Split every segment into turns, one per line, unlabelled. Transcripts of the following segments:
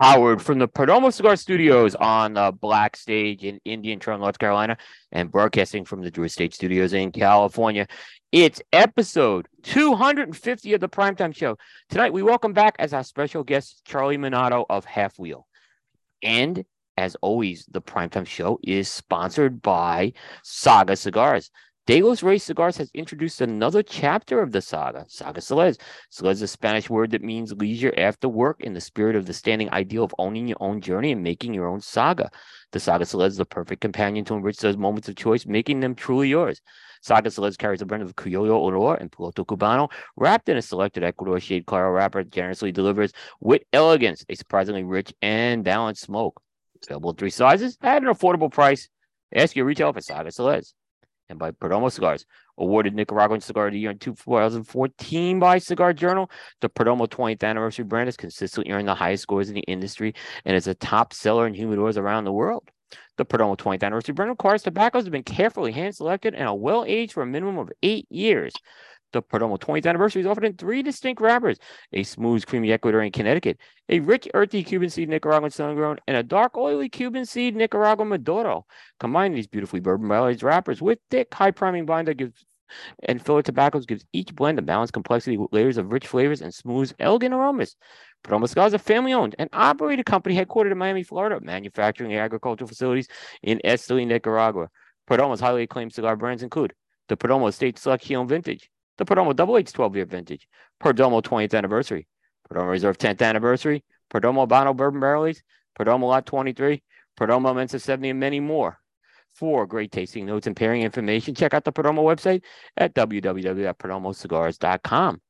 Howard from the Perdomo Cigar Studios on the Black Stage in Indian Trail, North Carolina, and broadcasting from the Drew Estate Studios in California. It's episode 250 of the Primetime Show. Tonight, we welcome back as our special guest Charlie Minato of Half Wheel. And as always, the Primetime Show is sponsored by Saga Cigars. De Los Reyes Cigars has introduced another chapter of the saga, Saga Celeste. Celeste is a Spanish word that means leisure after work in the spirit of the standing ideal of owning your own journey and making your own saga. The Saga Celeste is the perfect companion to enrich those moments of choice, making them truly yours. Saga Celeste carries a blend of Criollo Olor and Piloto Cubano, wrapped in a selected Ecuador shade Claro wrapper, generously delivers with elegance a surprisingly rich and balanced smoke. It's available in three sizes at an affordable price. Ask your retailer for Saga Celeste and by Perdomo Cigars, awarded Nicaraguan Cigar of the Year in 2014 by Cigar Journal. The Perdomo 20th anniversary brand has consistently earned the highest scores in the industry and is a top seller in humidors around the world. The Perdomo 20th anniversary brand requires tobaccos have been carefully hand selected and are well aged for a minimum of eight years. The Perdomo 20th anniversary is offered in three distinct wrappers a smooth, creamy Ecuadorian Connecticut, a rich, earthy Cuban seed Nicaraguan sun grown, and a dark, oily Cuban seed Nicaraguan Maduro. Combine these beautifully bourbon barrel wrappers with thick, high priming binder gives and filler tobaccos gives each blend a balanced complexity with layers of rich flavors and smooth, elegant aromas. Perdomo Cigars is a family owned and operated company headquartered in Miami, Florida, manufacturing agricultural facilities in Esteli, Nicaragua. Perdomo's highly acclaimed cigar brands include the Perdomo Estate Selection Vintage, the Perdomo Double H 12 year vintage, Perdomo 20th anniversary, Perdomo Reserve 10th anniversary, Perdomo Habano Bourbon Barrel Perdomo Lot 23, Perdomo Inmenso 70, and many more. For great tasting notes and pairing information, check out the Perdomo website at www.perdomocigars.com.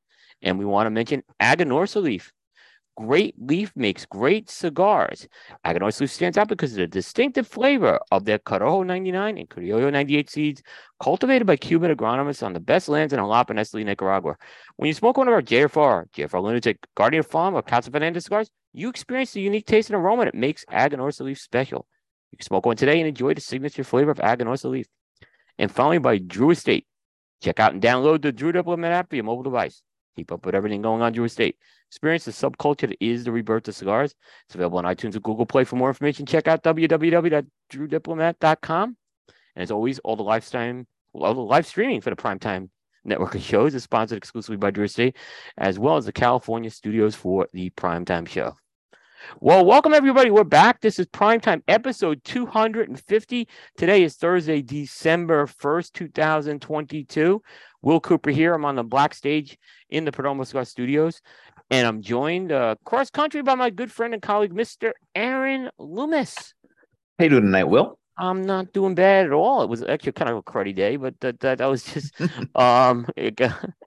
And we want to mention Aganorsa Leaf. Great Leaf makes great cigars. Aganorsa Leaf stands out because of the distinctive flavor of their Corojo 99 and Criollo 98 seeds, cultivated by Cuban agronomists on the best lands in Jalapa and Esteli, Nicaragua. When you smoke one of our JFR, JFR Lunatic, Guardian Farm, or Casa Fernandez cigars, you experience the unique taste and aroma that makes Aganorsa Leaf special. You can smoke one today and enjoy the signature flavor of Aganorsa Leaf. And finally, by Drew Estate. Check out and download the Drew Diplomat app for your mobile device. Keep up with everything going on Drew Estate. Experience the subculture that is the rebirth of cigars. It's available on iTunes and Google Play. For more information, check out www.drewdiplomat.com. And as always, all the lifetime, all the live streaming for the primetime network of shows is sponsored exclusively by Drew Estate, as well as the California studios for the primetime show. Well, welcome everybody. We're back. This is Primetime episode 250. Today is Thursday, December 1st, 2022. Will Cooper here. I'm on the black stage in the Perdomo Cigar Studios, and I'm joined uh, cross country by my good friend and colleague, Mr. Aaron Loomis.
How you doing tonight, Will?
I'm not doing bad at all. It was actually kind of a cruddy day, but that that, that was just um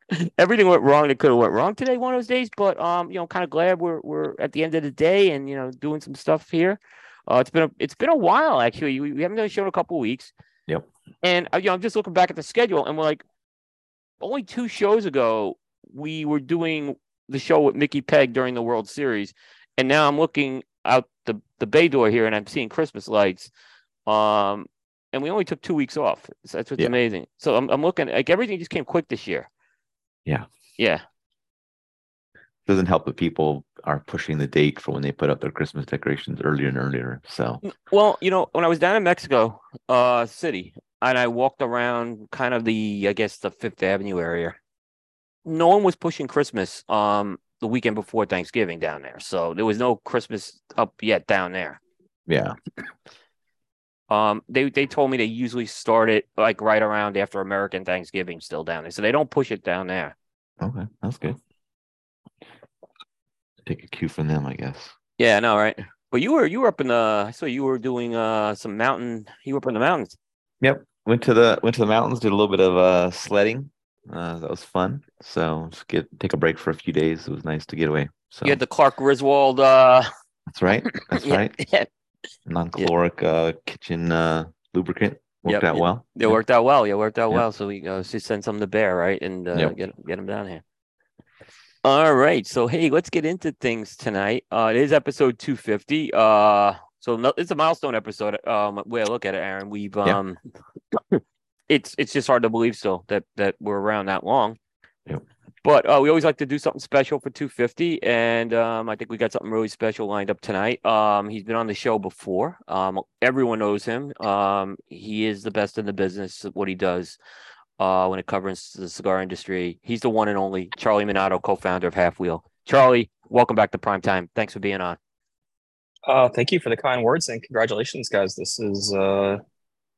everything went wrong that could have went wrong today, one of those days. But um, you know, kind of glad we're we're at the end of the day and you know doing some stuff here. Uh, it's been a it's been a while actually. We, we haven't done a show in a couple weeks.
Yep.
And uh, you know, I'm just looking back at the schedule, and we're like, only two shows ago we were doing the show with Mickey Peg during the World Series, and now I'm looking out the the bay door here and I'm seeing Christmas lights. Um, and we only took two weeks off. So that's what's yeah. amazing. So I'm I'm looking like everything just came quick this year.
Yeah.
Yeah.
Doesn't help that people are pushing the date for when they put up their Christmas decorations earlier and earlier. So
well, you know, when I was down in Mexico uh City, and I walked around kind of the I guess the Fifth Avenue area. No one was pushing Christmas um the weekend before Thanksgiving down there. So there was no Christmas up yet down there.
Yeah.
Um they they told me they usually start it like right around after American Thanksgiving still down there. So they don't push it down there.
Okay, that's good. Take a cue from them, I guess.
Yeah, no, right. But you were you were up in the I saw you were doing uh some mountain you were up in the mountains.
Yep. Went to the went to the mountains, did a little bit of uh sledding. Uh, that was fun. So just get take a break for a few days. It was nice to get away. So
you had the Clark Griswold uh
That's right. That's
yeah,
right. Non-caloric yeah. uh kitchen uh lubricant worked
Yep,
out
yeah.
well.
It worked out well. Yeah, it worked out
Yep.
well. So we uh, should send some to Bear, right? And uh,
Yep.
get get them down here. All right. So hey, let's get into things tonight. Uh, it is episode 250. Uh, so no, it's a milestone episode. Um, way I look at it, Aaron. We've um, it's it's just hard to believe still that that we're around that long.
Yep.
But uh, we always like to do something special for 250, and um, I think we got something really special lined up tonight. Um, he's been on the show before. Um, everyone knows him. Um, he is the best in the business at what he does uh, when it covers the cigar industry. He's the one and only Charlie Minato, co-founder of Half Wheel. Charlie, welcome back to Prime Time. Thanks for being on.
Uh, thank you for the kind words and congratulations, guys. This is uh,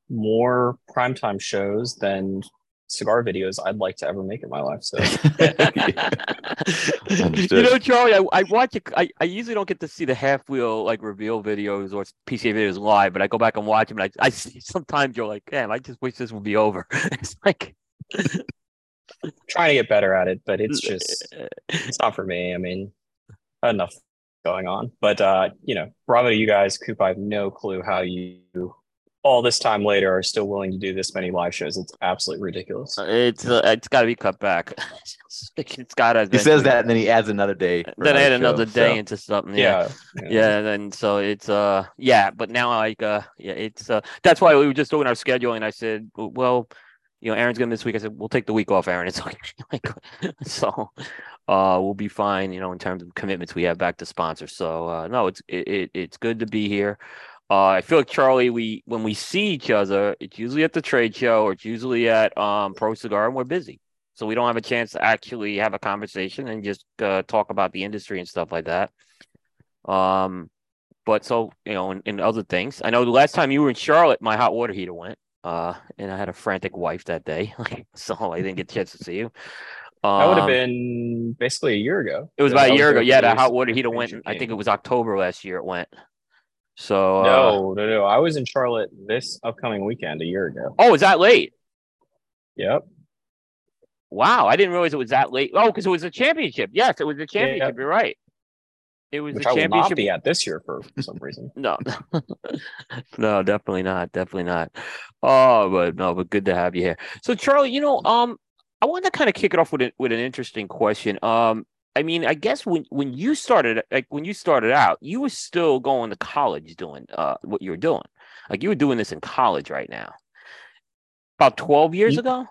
more primetime shows than cigar videos I'd like to ever make in my life. So,
you know, Charlie, I, I watch it. I, I usually don't get to see the half wheel like reveal videos or PCA videos live, but I go back and watch them. And I, I see sometimes you're like, damn, I just wish this would be over. it's like
trying to get better at it, but it's just it's not for me. I mean, enough going on, but uh, you know, bravo to you guys. Coop, I have no clue how you all this time later are still willing to do this many live shows. It's absolutely ridiculous.
Uh, it's uh, it's got to be cut back. it's got to.
He says that, and then he adds another day.
Then add another day so. into something. Yeah. yeah, yeah, And so it's uh yeah, but now like uh yeah it's uh that's why we were just doing our scheduling. I said well. You know, Aaron's gonna this week. I said we'll take the week off, Aaron. It's like, like so, uh, we'll be fine. You know, in terms of commitments we have back to sponsors. So, uh, no, it's it, it it's good to be here. Uh, I feel like Charlie, we when we see each other, it's usually at the trade show or it's usually at um, Pro Cigar, and we're busy, so we don't have a chance to actually have a conversation and just uh, talk about the industry and stuff like that. Um, but so you know, and, other things. I know the last time you were in Charlotte, my hot water heater went, uh, and I had a frantic wife that day, so I didn't get a chance to see you.
Um, that would have been basically a year ago.
It was about a year ago. Yeah, the hot water heater went. I think it was October last year. It went. So
no, uh, no, no. I was in Charlotte this upcoming weekend a year ago.
Oh, is that late?
Yep.
Wow, I didn't realize it was that late. Oh, because it was a championship. Yes, it was a championship. Yeah. You're right. It was
Which
a championship. I will not
be at this year for some reason.
no, no, definitely not. Definitely not. Oh, but no, but good to have you here. So, Charlie, you know, um, I want to kind of kick it off with a, with an interesting question. Um, I mean, I guess when when you started, like when you started out, you were still going to college doing uh what you were doing. Like you were doing this in college right now. About twelve years ago.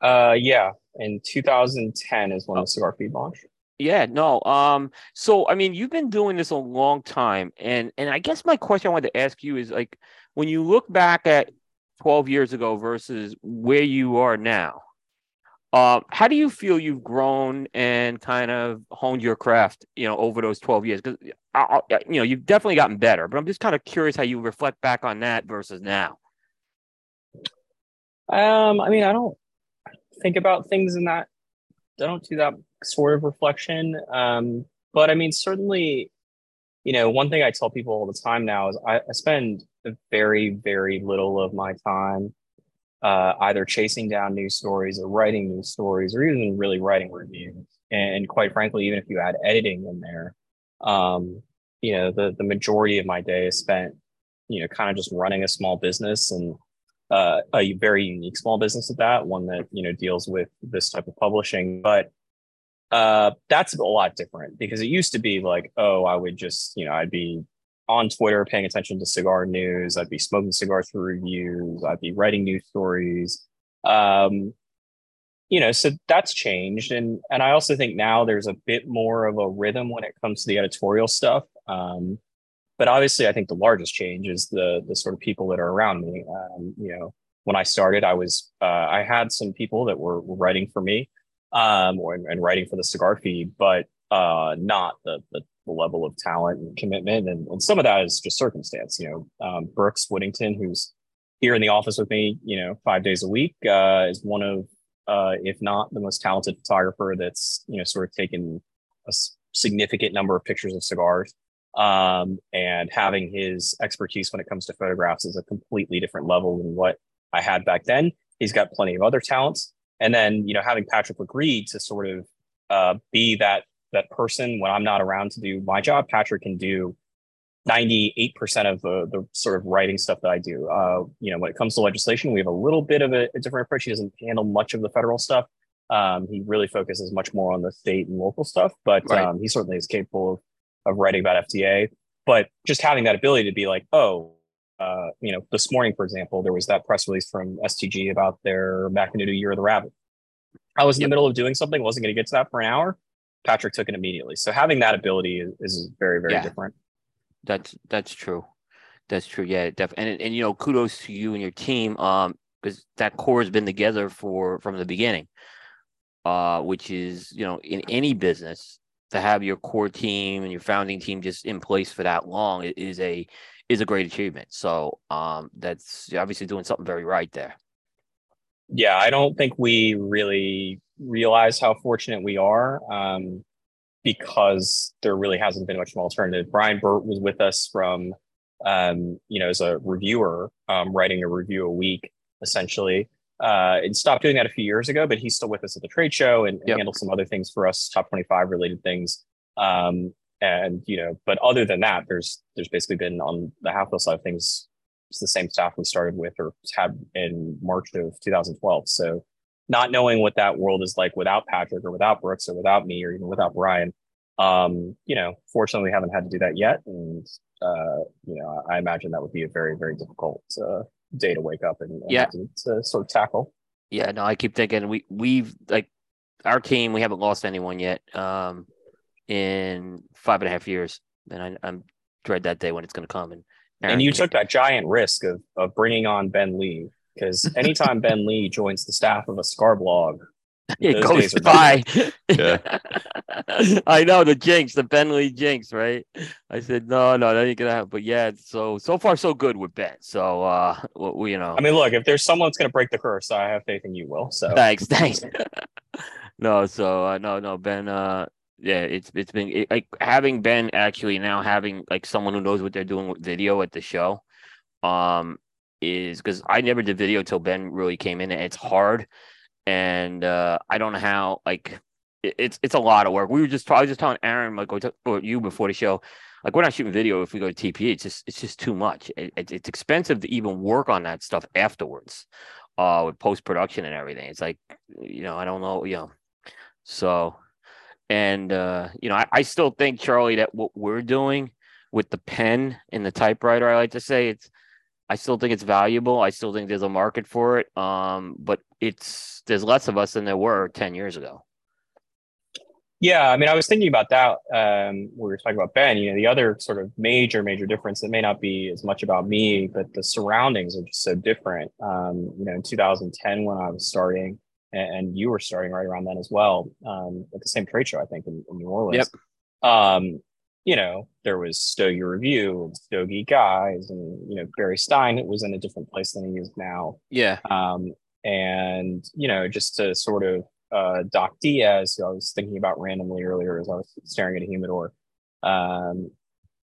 Uh, yeah, in 2010 is when oh. the cigar feed launched.
Yeah, no. Um, so I mean, you've been doing this a long time, and and I guess my question I wanted to ask you is like, when you look back at 12 years ago versus where you are now, uh, how do you feel you've grown and kind of honed your craft, you know, over those 12 years? Because, you know, you've definitely gotten better, but I'm just kind of curious how you reflect back on that versus now.
Um, I mean, I don't think about things in that, I don't do that sort of reflection. Um, but I mean, certainly, you know, one thing I tell people all the time now is I, I spend very, very little of my time uh, either chasing down new stories or writing new stories or even really writing reviews. And quite frankly, even if you add editing in there, um, you know, the, the majority of my day is spent, you know, kind of just running a small business and uh, a very unique small business at that, one that, you know, deals with this type of publishing. But uh, that's a lot different because it used to be like, oh, I would just, you know, I'd be on Twitter paying attention to cigar news. I'd be smoking cigars through reviews. I'd be writing news stories. Um, you know, so that's changed, and and I also think now there's a bit more of a rhythm when it comes to the editorial stuff. Um, but obviously, I think the largest change is the the sort of people that are around me. Um, you know, when I started, I was uh, I had some people that were, were writing for me um, or, and writing for the cigar feed, but uh, not the, the the level of talent and commitment. And, and some of that is just circumstance. You know, um, Brooks Whittington, who's here in the office with me, you know, five days a week, uh, is one of, uh, if not the most talented photographer that's, you know, sort of taken a significant number of pictures of cigars. Um, and having his expertise when it comes to photographs is a completely different level than what I had back then. He's got plenty of other talents. And then, you know, having Patrick Lagreid to sort of uh, be that that person when I'm not around to do my job, Patrick can do 98% of the, the sort of writing stuff that I do. Uh, you know, when it comes to legislation, we have a little bit of a, a different approach. He doesn't handle much of the federal stuff. Um, he really focuses much more on the state and local stuff, but right. um, he certainly is capable of, of writing about FDA. But just having that ability to be like, oh, uh, you know, this morning, for example, there was that press release from STG about their Macanudo Year of the Rabbit. I was in
Yep.
the middle of doing something, wasn't going to get to that for an hour. Patrick took it immediately. So having that ability is, is very, very
Yeah.
different.
That's that's true. That's true. Yeah, definitely. And and you know, kudos to you and your team. Um, because that core has been together for from the beginning. Uh, which is you know in any business to have your core team and your founding team just in place for that long is a is a great achievement. So um, that's obviously doing something very right there.
Yeah, I don't think we really realize how fortunate we are um, because there really hasn't been much of an alternative. Brian Burt was with us from, um, you know, as a reviewer, um, writing a review a week, essentially. Uh, and stopped doing that a few years ago, but he's still with us at the trade show and, and
Yep.
handles some other things for us, top 25 related things. Um, and, you know, but other than that, there's there's basically been on the Halfwheel side of things, it's the same staff we started with or had in March of 2012. So not knowing what that world is like without Patrick or without Brooks or without me or even without Brian, um, you know, fortunately we haven't had to do that yet. And, uh, you know, I imagine that would be a very, very difficult uh, day to wake up and, and
Yeah.
to, to sort of tackle.
Yeah, no, I keep thinking we we've like our team. We haven't lost anyone yet. Um, in five and a half years, and I, I'm dread that day when it's going to come. And Aaron
And you took that giant risk of, of bringing on Ben Lee because anytime Ben Lee joins the staff of a Scar blog,
it goes by.
Yeah.
I know the jinx, the Ben Lee jinx, right? I said no, no, that ain't gonna happen. But yeah, so so far so good with Ben. So uh, we, we- you know,
I mean, look, if there's someone that's to break the curse, I have faith in you, Will. So
Thanks, thanks. no, so uh, no, no, Ben. Uh, yeah, it's it's been it, like having Ben actually now having like someone who knows what they're doing with video at the show. Um, is because I never did video till Ben really came in. And it's hard, and uh, I don't know how like it, it's it's a lot of work. We were just I was just telling Aaron like or, you before the show. Like we're not shooting video if we go to TPE. It's just it's just too much. It, it, it's expensive to even work on that stuff afterwards uh with post production and everything. It's like you know, I don't know, you know. So and uh, you know, I, I still think, Charlie, that what we're doing with the pen and the typewriter, I like to say it's I still think it's valuable. I still think there's a market for it. Um, but it's there's less of us than there were 10 years ago.
Yeah, I mean, I was thinking about that. Um, we were talking about Ben. You know, the other sort of major, major difference that may not be as much about me, but the surroundings are just so different. Um, you know, in 2010 when I was starting, and, you were starting right around then as well, um, at the same trade show, I think, in, in New Orleans. Um, you know, there was Stogie Review and Stogie Guys, and you know, Barry Stein was in a different place than he is now.
Yeah.
Um, and you know, just to sort of uh, Doc Diaz, who I was thinking about randomly earlier as I was staring at a humidor. Um,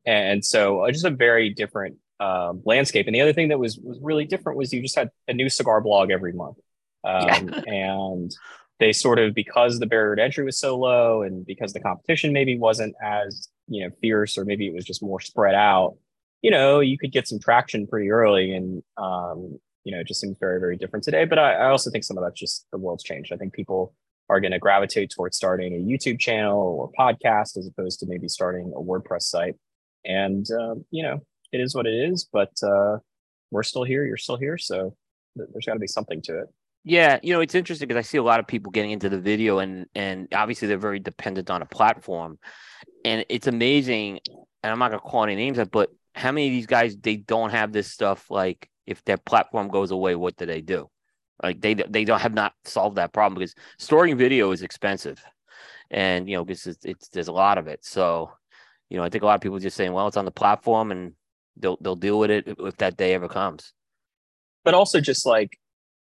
and so uh, just a very different um, landscape. And the other thing that was was really different was you just had a new cigar blog every month. Um,
Yeah.
and they sort of because the barrier to entry was so low and because the competition maybe wasn't as you know fierce or maybe it was just more spread out you know you could get some traction pretty early and um, you know it just seems very very different today. But I, I also think some of that's just the world's changed. I think people are going to gravitate towards starting a youtube channel or podcast as opposed to maybe starting a wordpress site. And um, you know it is what it is but uh, we're still here you're still here so th- there's got to be something to it.
Yeah, you know, it's interesting because I see a lot of people getting into the video and and obviously they're very dependent on a platform. And it's amazing, and I'm not gonna call any names out, but how many of these guys they don't have this stuff like if their platform goes away, what do they do? Like they they don't have not solved that problem because storing video is expensive. And you know, because it's, it's there's a lot of it. So, you know, I think a lot of people just saying, well, it's on the platform and they'll they'll deal with it if that day ever comes.
but also just like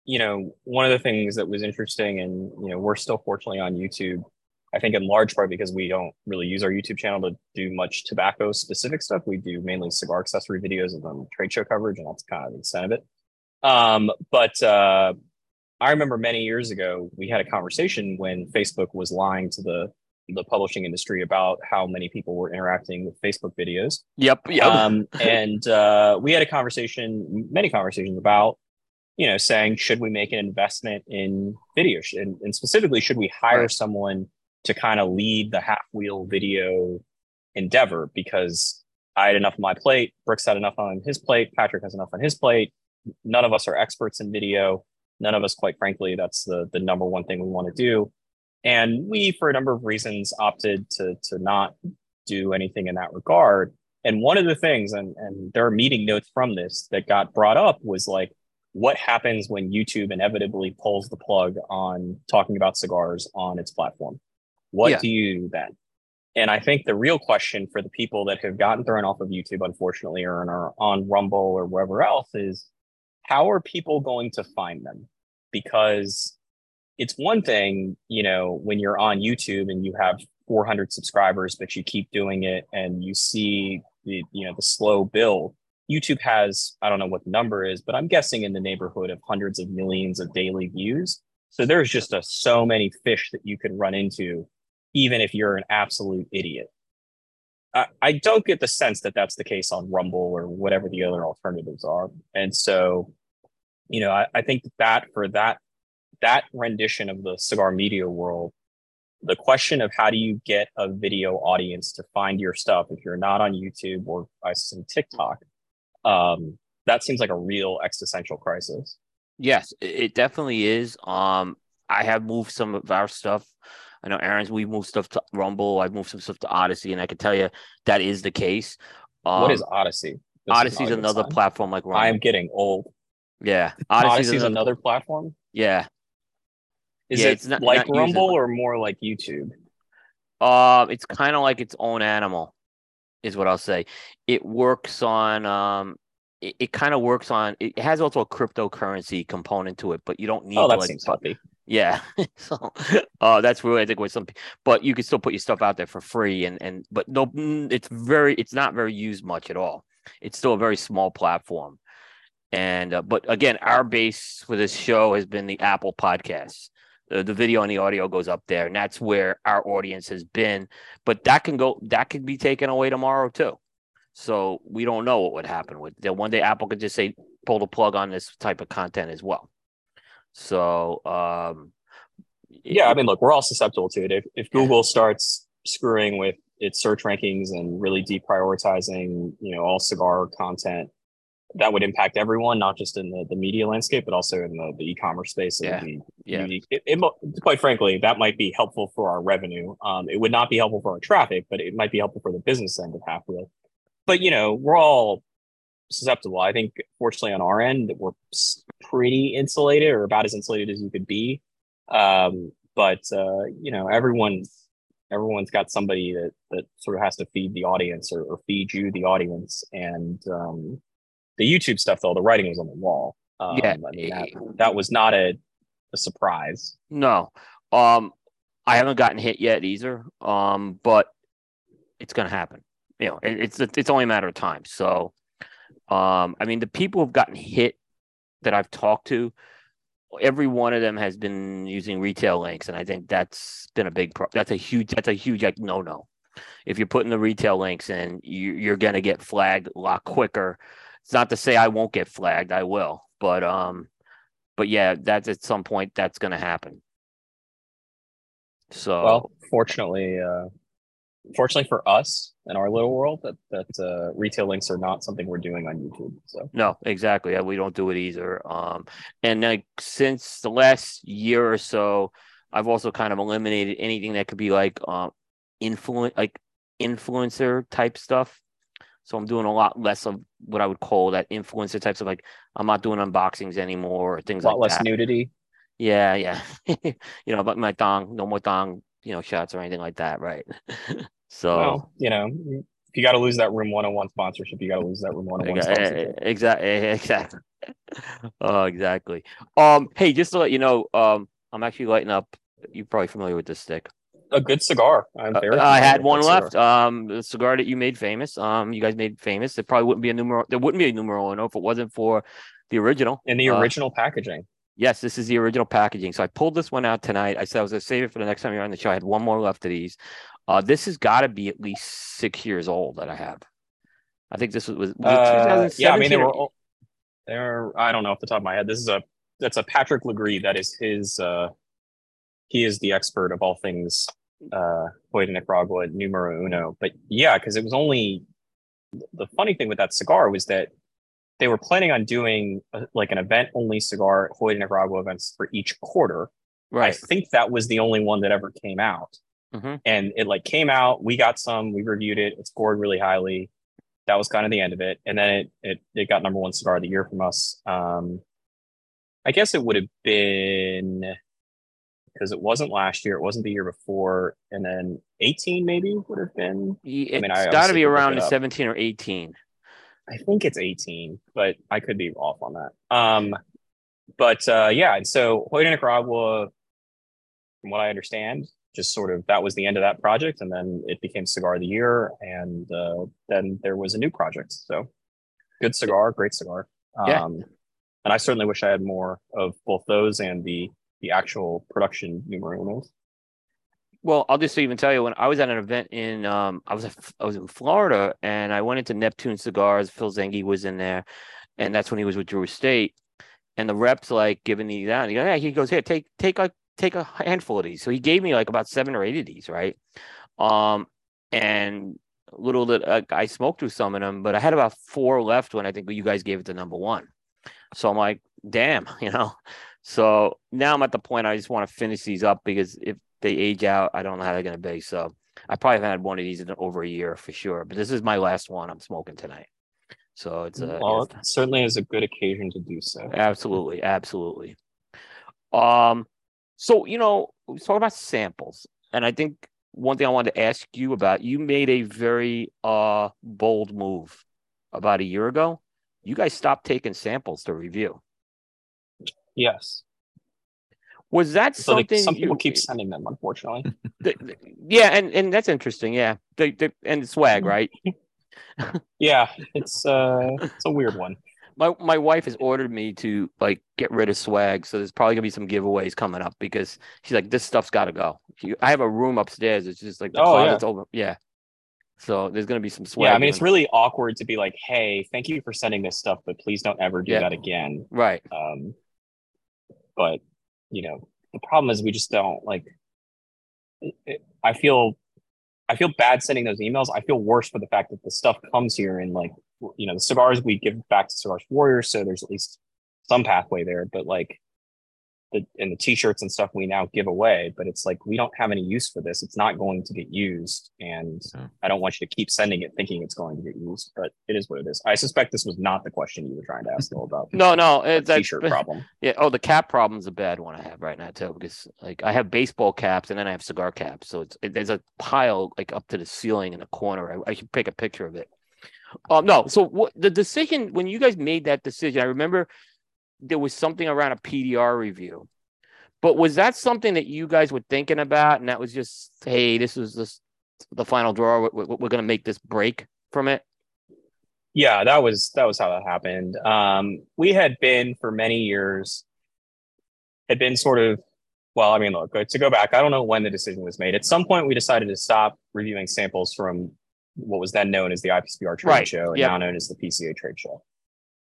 you know one of the things that was interesting and you know we're still fortunately on youtube i think in large part because we don't really use our youtube channel to do much tobacco specific stuff we do mainly cigar accessory videos and then trade show coverage and that's kind of the extent of it um, but uh, i remember many years ago we had a conversation when facebook was lying to the the publishing industry about how many people were interacting with facebook videos
Yep. Yep.
um, and uh, we had a conversation, many conversations about, you know, saying should we make an investment in video, and, and specifically should we hire
Right.
someone to kind of lead the half wheel video endeavor? Because I had enough on my plate, Brooks had enough on his plate, Patrick has enough on his plate. None of us are experts in video. None of us, quite frankly, that's the the number one thing we want to do. And we, for a number of reasons, opted to to not do anything in that regard. And one of the things, and and there are meeting notes from this that got brought up was like, what happens when YouTube inevitably pulls the plug on talking about cigars on its platform? What
Yeah.
do you do then? And I think the real question for the people that have gotten thrown off of YouTube, unfortunately, or are on Rumble or wherever else is how are people going to find them? Because it's one thing, you know, when you're on YouTube and you have 400 subscribers, but you keep doing it and you see the, you know, the slow build. YouTube has, I don't know what the number is, but I'm guessing in the neighborhood of hundreds of millions of daily views. So there's just a, so many fish that you could run into, even if you're an absolute idiot. I, I don't get the sense that that's the case on Rumble or whatever the other alternatives are. And so, you know, I, I think that for that that rendition of the cigar media world, the question of how do you get a video audience to find your stuff if you're not on YouTube or I assume TikTok, um, that seems like a real existential crisis.
Yes, it it definitely is. Um, I have moved some of our stuff. I know Aaron's. We moved stuff to Rumble. I've moved some stuff to Odysee, and I can tell you that is the case. Um,
what is Odysee? This is Odysee's good
another platform like Rumble.
I am getting old.
yeah,
Odysee's,
Odysee's, another.
another platform.
Yeah,
Is
Yeah,
it
it's not-
like
not
Rumble or more like YouTube?
Um, it's kind of like its own animal, is what I'll say. It works on um, it, it kind of works on. It has also a cryptocurrency component to it, but you don't need
Oh,
to
that
like
seems healthy.
Yeah. so uh that's really I think what some but you can still put your stuff out there for free and and but no mm, it's very it's not very used much at all. It's still a very small platform. And uh, but again, our base for this show has been the Apple podcasts. The, the video and the audio goes up there, and that's where our audience has been. But that can go that could be taken away tomorrow too. So we don't know what would happen with that. One day Apple could just say pull the plug on this type of content as well. So um
Yeah, I mean, look, we're all susceptible to it. If if Google starts screwing with its search rankings and really deprioritizing, you know, all cigar content, that would impact everyone, not just in the, the media landscape, but also in the, the e-commerce space. It
Yeah, yeah.
It, it, quite frankly, that might be helpful for our revenue. Um, it would not be helpful for our traffic, but it might be helpful for the business end of Half Wheel. But you know, we're all susceptible. I think, fortunately, on our end, we're pretty insulated, or about as insulated as you could be. Um, but uh, you know, everyone's everyone's got somebody that that sort of has to feed the audience or, or feed you the audience. And um, the YouTube stuff, though, the writing was on the wall. Um,
Yeah.
I mean that that was not a, a surprise.
No. Um I haven't gotten hit yet either. Um, but it's gonna happen. You know, it, it's it's only a matter of time. So um, I mean the people who've gotten hit that I've talked to, every one of them has been using retail links, and I think that's been a big pro that's a huge that's a huge like no no. If you're putting the retail links in, you, you're gonna get flagged a lot quicker. It's not to say I won't get flagged, I will, but um, but yeah, that's at some point that's gonna happen. So
Well, fortunately, uh, fortunately for us in our little world, that that uh, retail links are not something we're doing on YouTube. So
no, exactly. Yeah, we don't do it either. Um, and like since the last year or so, I've also kind of eliminated anything that could be like um influence like influencer type stuff. So I'm doing a lot less of what I would call that influencer types of like I'm not doing unboxings anymore or
a
things
lot
like
less
that.
nudity.
Yeah, yeah. you know, but my thong, no more thong, you know, shots or anything like that, right? so
Well, you know, if you got to lose that Room 101 sponsorship, you got to lose that Room 101 sponsorship.
Exactly. Exactly. Oh, exactly. Um, hey, just to let you know, um, I'm actually lighting up. You're probably familiar with this stick.
A good cigar. I'm
Uh, I had one
that cigar.
left. Um, the cigar that you made famous. Um, you guys made famous. It probably wouldn't be a numero. There wouldn't be a numero uno if it wasn't for the original.
in the
Uh,
original packaging.
Yes, this is the original packaging. So I pulled this one out tonight. I said I was gonna save it for the next time you're on the show. I had one more left of these. Uh, this has got to be at least six years old that I have. I think this was, was,
Uh, yeah, I mean they were. all- They're. I don't know off the top of my head. This is a. That's a Patrick Lagreid. That is his. uh He is the expert of all things. uh Hoyt and Nicaragua numero uno. But yeah, because it was only. The funny thing with that cigar was that they were planning on doing a, like an event only cigar Hoyt Nicaragua events for each quarter.
Right.
I think that was the only one that ever came out.
Mhm.
And it like came out, we got some, we reviewed it, it scored really highly. That was kind of the end of it. And then it it, it got number one cigar of the year from us. Um I guess it would have been because it wasn't last year, it wasn't the year before, and then 18 maybe would have been.
It's
mean, I
got to be around
it
the
up.
17 or 18.
I think it's 18, but I could be off on that. Um, but uh, yeah, and so Hoyt Nicaragua, from what I understand, just sort of that was the end of that project, and then it became Cigar of the Year, and uh, then there was a new project. So good cigar, great cigar. Um,
Yeah.
And I certainly wish I had more of both those and the the actual production numero unos.
Well, I'll just even tell you when I was at an event in um I was at, I was in Florida and I went into Neptune Cigars. Phil Zengi was in there, and that's when he was with Drew Estate. And the reps like giving these out. He, goes, yeah, he goes, here, take take a take a handful of these. So he gave me like about seven or eight of these, right? Um, and little that uh, I smoked through some of them, but I had about four left when I think you guys gave it to number one. So I'm like, damn, you know. So now I'm at the point I just want to finish these up because if they age out, I don't know how they're gonna be. So I probably haven't had one of these in over a year for sure. But this is my last one I'm smoking tonight. So it's a
well,
it's-
it certainly is a good occasion to do so.
absolutely, absolutely. Um, so you know, we talk about samples, and I think one thing I wanted to ask you about, you made a very uh bold move about a year ago. You guys stopped taking samples to review.
Yes.
Was that
So
something
some people
you-
keep sending them, unfortunately.
the- the- yeah, and and that's interesting. Yeah, the, the, and swag, right?
Yeah, it's uh it's a weird one.
My my wife has ordered me to like get rid of swag, so there's probably gonna be some giveaways coming up because she's like, this stuff's got to go. She, I have a room upstairs. It's just like the
Oh, yeah.
over. Yeah. So there's gonna be some swag.
Yeah, I mean it's really awkward to be like, "Hey, thank you for sending this stuff, but please don't ever do
Yeah.
that again."
right.
Um, but you know, the problem is we just don't like. It, I feel, I feel bad sending those emails. I feel worse for the fact that the stuff comes here and like, you know, the cigars we give back to Cigars Warriors, so there's at least some pathway there. But like, the and the t-shirts and stuff we now give away, but it's like we don't have any use for this. It's not going to get used, and. I don't want you to keep sending it thinking it's going to get used. But it is what it is. I suspect this was not the question you were trying to ask though about
No, no, it's that-
t-shirt problem.
Yeah. Oh, the cap problem's a bad one I have right now too, because like I have baseball caps and then I have cigar caps, so it's it, there's a pile like up to the ceiling in a corner. I, I should take a picture of it. Um, no. So what the decision when you guys made that decision? I remember there was something around a PDR review, but was that something that you guys were thinking about, and that was just hey, this is just the final draw. We're, we're, we're gonna make this break from it.
Yeah, that was that was how that happened. Um, we had been for many years had been sort of well, I mean, look, to go back, I don't know when the decision was made. At some point, we decided to stop reviewing samples from what was then known as the IPCPR trade
Right,
show and
yep.
now known as the PCA trade show.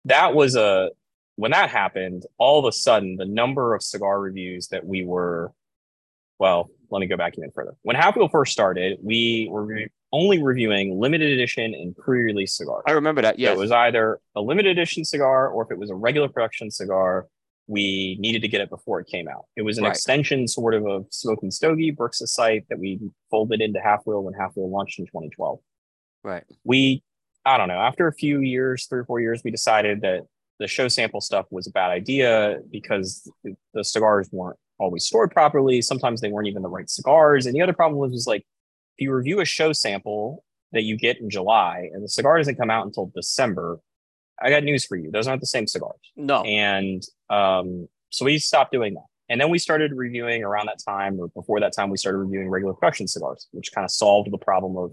That was a when that happened, all of a sudden the number of cigar reviews that we were well, let me go back even further. When Half Wheel first started, we were re- only reviewing limited edition and pre-release cigars.
I remember that.
So it was either a limited edition cigar or if it was a regular production cigar, we needed to get it before it came out. It was an
Right.
extension sort of of Smoking Stogie, Brooks' site that we folded into Half Wheel when Half Wheel launched in 2012.
right.
We, I don't know, after a few years, three or four years, we decided that the show sample stuff was a bad idea because the- cigars weren't always stored properly. Sometimes they weren't even the right cigars. And the other problem was, was like, if you review a show sample that you get in July and the cigar doesn't come out until December, I got news for you. Those aren't the same cigars.
No.
And um, so we stopped doing that. And then we started reviewing around that time, or before that time, we started reviewing regular production cigars, which kind of solved the problem of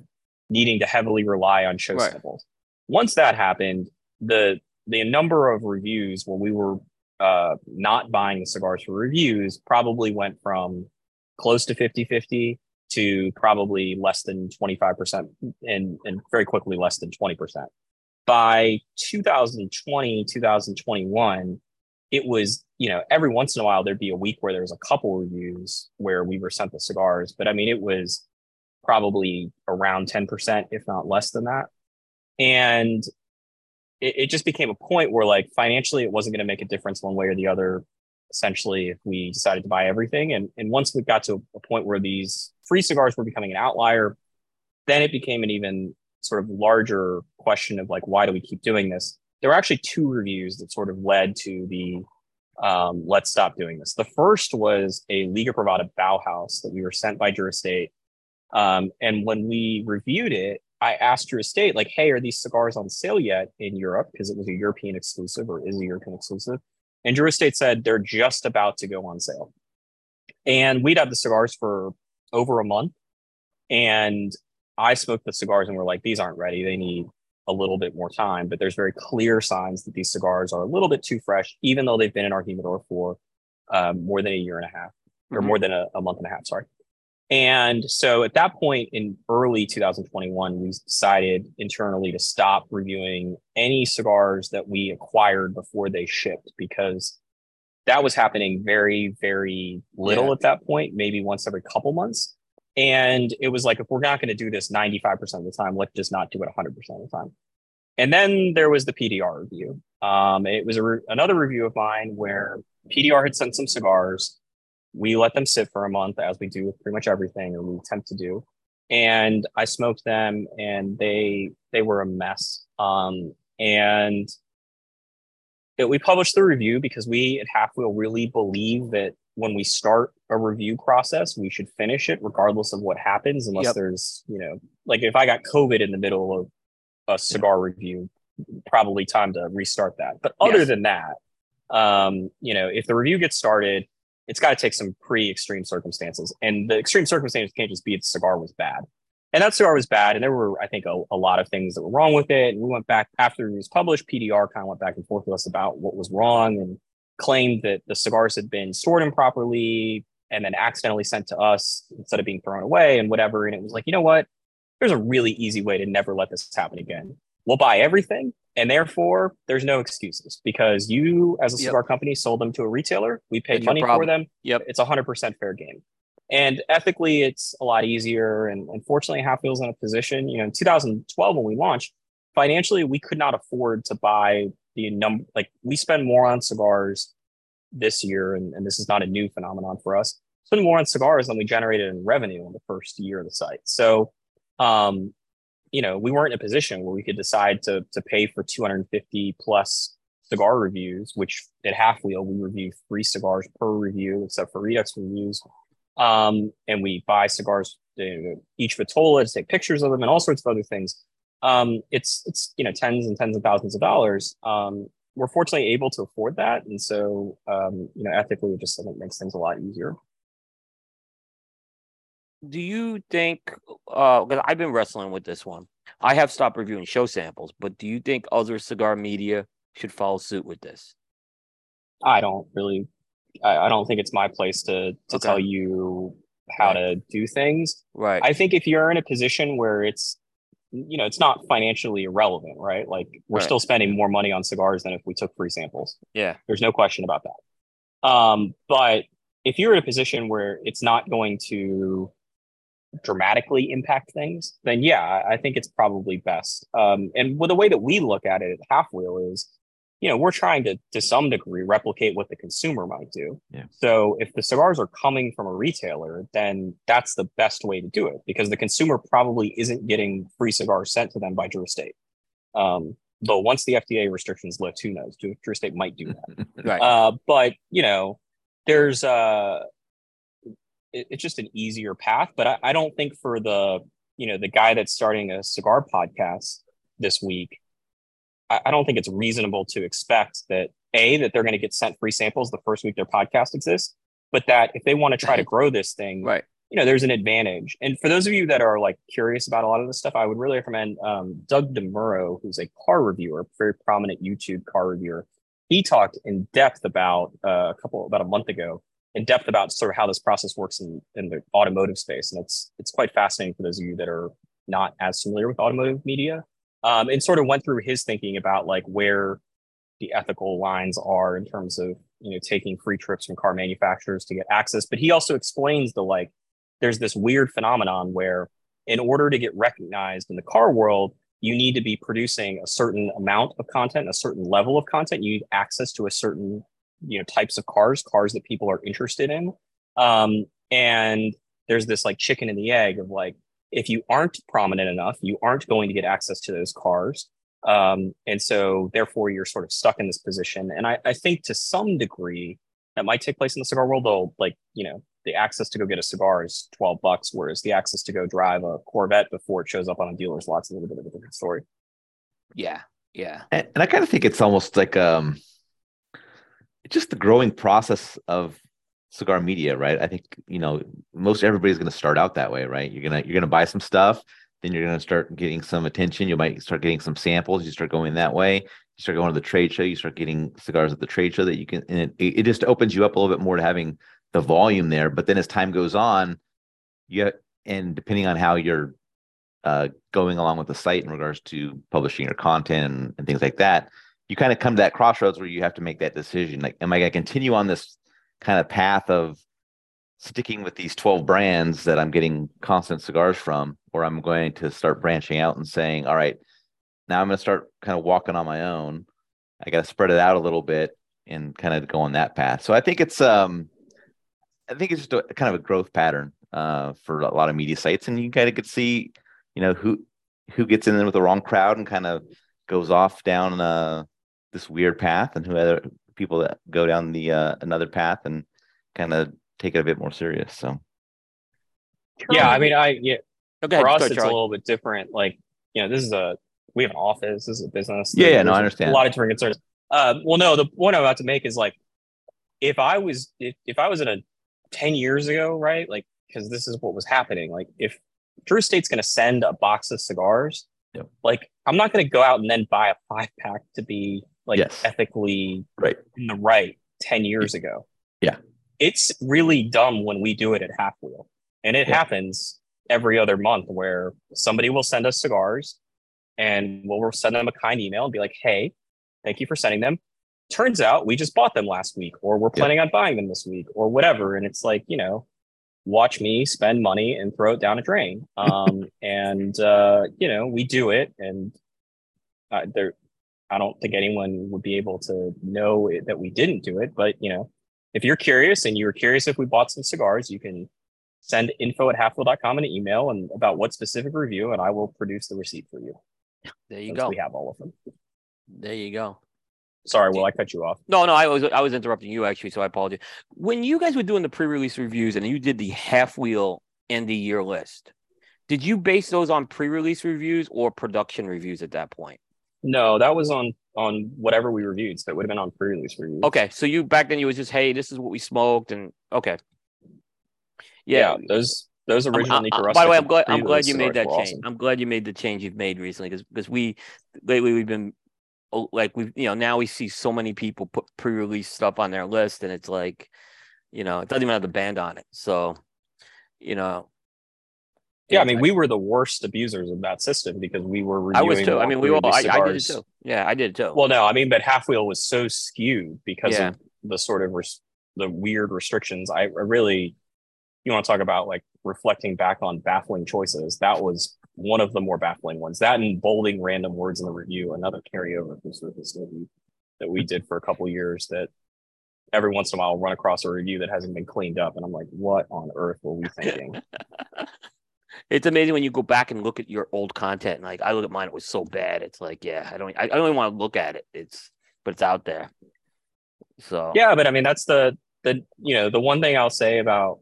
needing to heavily rely on show
Right.
samples. Once that happened, the the number of reviews when we were uh, not buying the cigars for reviews probably went from close to 50 50 to probably less than 25% and, and very quickly less than 20%. By 2020, 2021, it was, you know, every once in a while there'd be a week where there was a couple reviews where we were sent the cigars, but I mean, it was probably around 10%, if not less than that. And it, it just became a point where like financially it wasn't going to make a difference one way or the other essentially if we decided to buy everything. And and once we got to a point where these free cigars were becoming an outlier then it became an even sort of larger question of like why do we keep doing this? There were actually two reviews that sort of led to the um, let's stop doing this. The first was a liga privada bauhaus that we were sent by Drew Estate um, and when we reviewed it I asked Drew Estate, like, hey, are these cigars on sale yet in Europe? Because it was a European exclusive or is a European exclusive. And Drew Estate said they're just about to go on sale. And we'd had the cigars for over a month. And I smoked the cigars and we're like, these aren't ready. They need a little bit more time. But there's very clear signs that these cigars are a little bit too fresh, even though they've been in our humidor for um, more than a year and a half, or mm-hmm. more than a, a month and a half. Sorry. And so at that point in early 2021, we decided internally to stop reviewing any cigars that we acquired before they shipped because that was happening very, very little yeah. at that point, maybe once every couple months. And it was like, if we're not going to do this 95% of the time, let's just not do it 100% of the time. And then there was the PDR review. Um, it was re- another review of mine where PDR had sent some cigars we let them sit for a month as we do with pretty much everything or we attempt to do and i smoked them and they they were a mess um and it, we published the review because we at half wheel really believe that when we start a review process we should finish it regardless of what happens unless yep. there's you know like if i got covid in the middle of a cigar review probably time to restart that but other yes. than that um you know if the review gets started it's got to take some pretty extreme circumstances. And the extreme circumstances can't just be the cigar was bad. And that cigar was bad. And there were, I think, a, a lot of things that were wrong with it. And we went back after it was published, PDR kind of went back and forth with us about what was wrong and claimed that the cigars had been stored improperly and then accidentally sent to us instead of being thrown away and whatever. And it was like, you know what? There's a really easy way to never let this happen again. We'll buy everything and therefore, there's no excuses because you, as a cigar yep. company, sold them to a retailer. We paid money for them.
Yep.
It's 100% fair game. And ethically, it's a lot easier. And unfortunately, Half Wheel's in a position, you know, in 2012, when we launched, financially, we could not afford to buy the number, like, we spend more on cigars this year. And, and this is not a new phenomenon for us. Spend more on cigars than we generated in revenue in the first year of the site. So, um, you know, we weren't in a position where we could decide to to pay for 250 plus cigar reviews, which at Half Wheel we review three cigars per review, except for Redux reviews. Um, and we buy cigars to each Vitola to take pictures of them and all sorts of other things. Um, it's it's you know tens and tens of thousands of dollars. Um, we're fortunately able to afford that, and so um, you know ethically, it just I think makes things a lot easier
do you think uh because I've been wrestling with this one. I have stopped reviewing show samples, but do you think other cigar media should follow suit with this?
I don't really I, I don't think it's my place to to okay. tell you how right. to do things.
Right.
I think if you're in a position where it's you know, it's not financially irrelevant, right? Like we're right. still spending more money on cigars than if we took free samples.
Yeah.
There's no question about that. Um, but if you're in a position where it's not going to dramatically impact things, then yeah, I think it's probably best. Um, and with the way that we look at it at Half Wheel is, you know, we're trying to to some degree replicate what the consumer might do.
Yeah.
So if the cigars are coming from a retailer, then that's the best way to do it because the consumer probably isn't getting free cigars sent to them by Drew Estate. Um, but once the FDA restrictions lift, who knows? Drew, Estate might do that.
right.
Uh, but you know, there's uh it, it's just an easier path. But I, I don't think for the you know the guy that's starting a cigar podcast this week, I, I don't think it's reasonable to expect that a that they're going to get sent free samples the first week their podcast exists, but that if they want to try to grow this thing,
right
you know, there's an advantage. And for those of you that are like curious about a lot of this stuff, I would really recommend um, Doug DeMuro, who's a car reviewer, very prominent YouTube car reviewer. He talked in depth about uh, a couple about a month ago in depth about sort of how this process works in, in the automotive space. And it's it's quite fascinating for those of you that are not as familiar with automotive media. Um, and sort of went through his thinking about like where the ethical lines are in terms of you know taking free trips from car manufacturers to get access. But he also explains the like there's this weird phenomenon where in order to get recognized in the car world, you need to be producing a certain amount of content, a certain level of content. You need access to a certain you know types of cars, cars that people are interested in. Um, and there's this like chicken and the egg of like if you aren't prominent enough, you aren't going to get access to those cars. Um, and so therefore you're sort of stuck in this position. And I, I think to some degree that might take place in the cigar world, though, like, you know, the access to go get a cigar is 12 bucks, whereas the access to go drive a Corvette before it shows up on a dealer's lot is a little bit of a different story.
Yeah. Yeah.
And, and I kind of think it's almost like um it's just the growing process of cigar media, right? I think, you know, most everybody's going to start out that way, right? You're to you're to buy some stuff, then you're to start getting some attention, you might start getting some samples, you start going that way. You start going to the trade show, you start getting cigars at the trade show that you can and it, it just opens you up a little bit more to having the volume there. But then as time goes on, you and depending on how you're uh, going along with the site in regards to publishing your content and, and things like that, you kind of come to that crossroads where you have to make that decision. Like, am I going to continue on this kind of path of sticking with these 12 brands that I'm getting constant cigars from, or I'm going to start branching out and saying, all right, now I'm going to start kind of walking on my own. I got to spread it out a little bit and kind of go on that path. So I think it's, um, I think it's just a kind of a growth pattern uh, for a lot of media sites, and you kind of could see, you know, who who gets in there with the wrong crowd and kind of goes off down uh, this weird path, and who other people that go down the uh, another path and kind of take it a bit more serious. So,
yeah, I mean, I yeah,
Okay.
for us
go,
it's
Charlie.
a little bit different. Like, you know, this is a we have an office, this is a business.
Yeah, yeah, no, I
a-
understand.
A lot of different concerns. Uh, well, no, the point I'm about to make is like, if I was if, if I was in a ten years ago, right? Like, because this is what was happening. Like, if Drew Estate's going to send a box of cigars,
Yep.
like I'm not going to go out and then buy a five pack to be like
Yes.
ethically
right.
in the right 10 years ago.
Yeah.
It's really dumb when we do it at Half Wheel. And it
Yeah.
happens every other month where somebody will send us cigars and we'll send them a kind email and be like, hey, thank you for sending them. Turns out we just bought them last week or we're
Yeah.
planning on buying them this week or whatever. And it's like, you know, watch me spend money and throw it down a drain. Um, and, uh, you know, we do it and uh, there, I don't think anyone would be able to know it, that we didn't do it. But you know, if you're curious and you're curious if we bought some cigars, you can send info at halfwheel.com in an email and about what specific review, and I will produce the receipt for you.
There you go.
We have all of them.
There you go.
Sorry, will I cut you off?
No, no, I was I was interrupting you actually, so I apologize. When you guys were doing the pre-release reviews and you did the half wheel end of year list, did you base those on pre-release reviews or production reviews at that point?
No, that was on on whatever we reviewed. So it would have been on pre-release reviews.
Okay, so you back then you was just hey, this is what we smoked, and okay, yeah.
those those
I'm-
originally
I- I-
for us.
by the way, I'm glad I'm glad you made that change.
awesome.
I'm glad you made the change you've made recently because because we lately we've been oh, like we've you know now we see so many people put pre-release stuff on their list and it's like you know it doesn't even have the band on it. So you know.
Yeah, I mean, we were the worst abusers of that system because we were
I was too. I mean, we all. I, I did it too. Yeah, I did it too.
Well, no, I mean, but Half Wheel was so skewed because
Yeah.
of the sort of res- the weird restrictions. I, I really, you want to talk about like reflecting back on baffling choices. That was one of the more baffling ones. That and bolding random words in the review, another carryover from Surface movie that we did for a couple years. That every once in a while I'll run across a review that hasn't been cleaned up, and I'm like, what on earth were we thinking?
it's amazing when you go back and look at your old content. And like I look at mine, it was so bad. It's like, yeah, I don't, I, I don't even want to look at it. It's, but it's out there. So
Yeah, but I mean that's the the you know the one thing I'll say about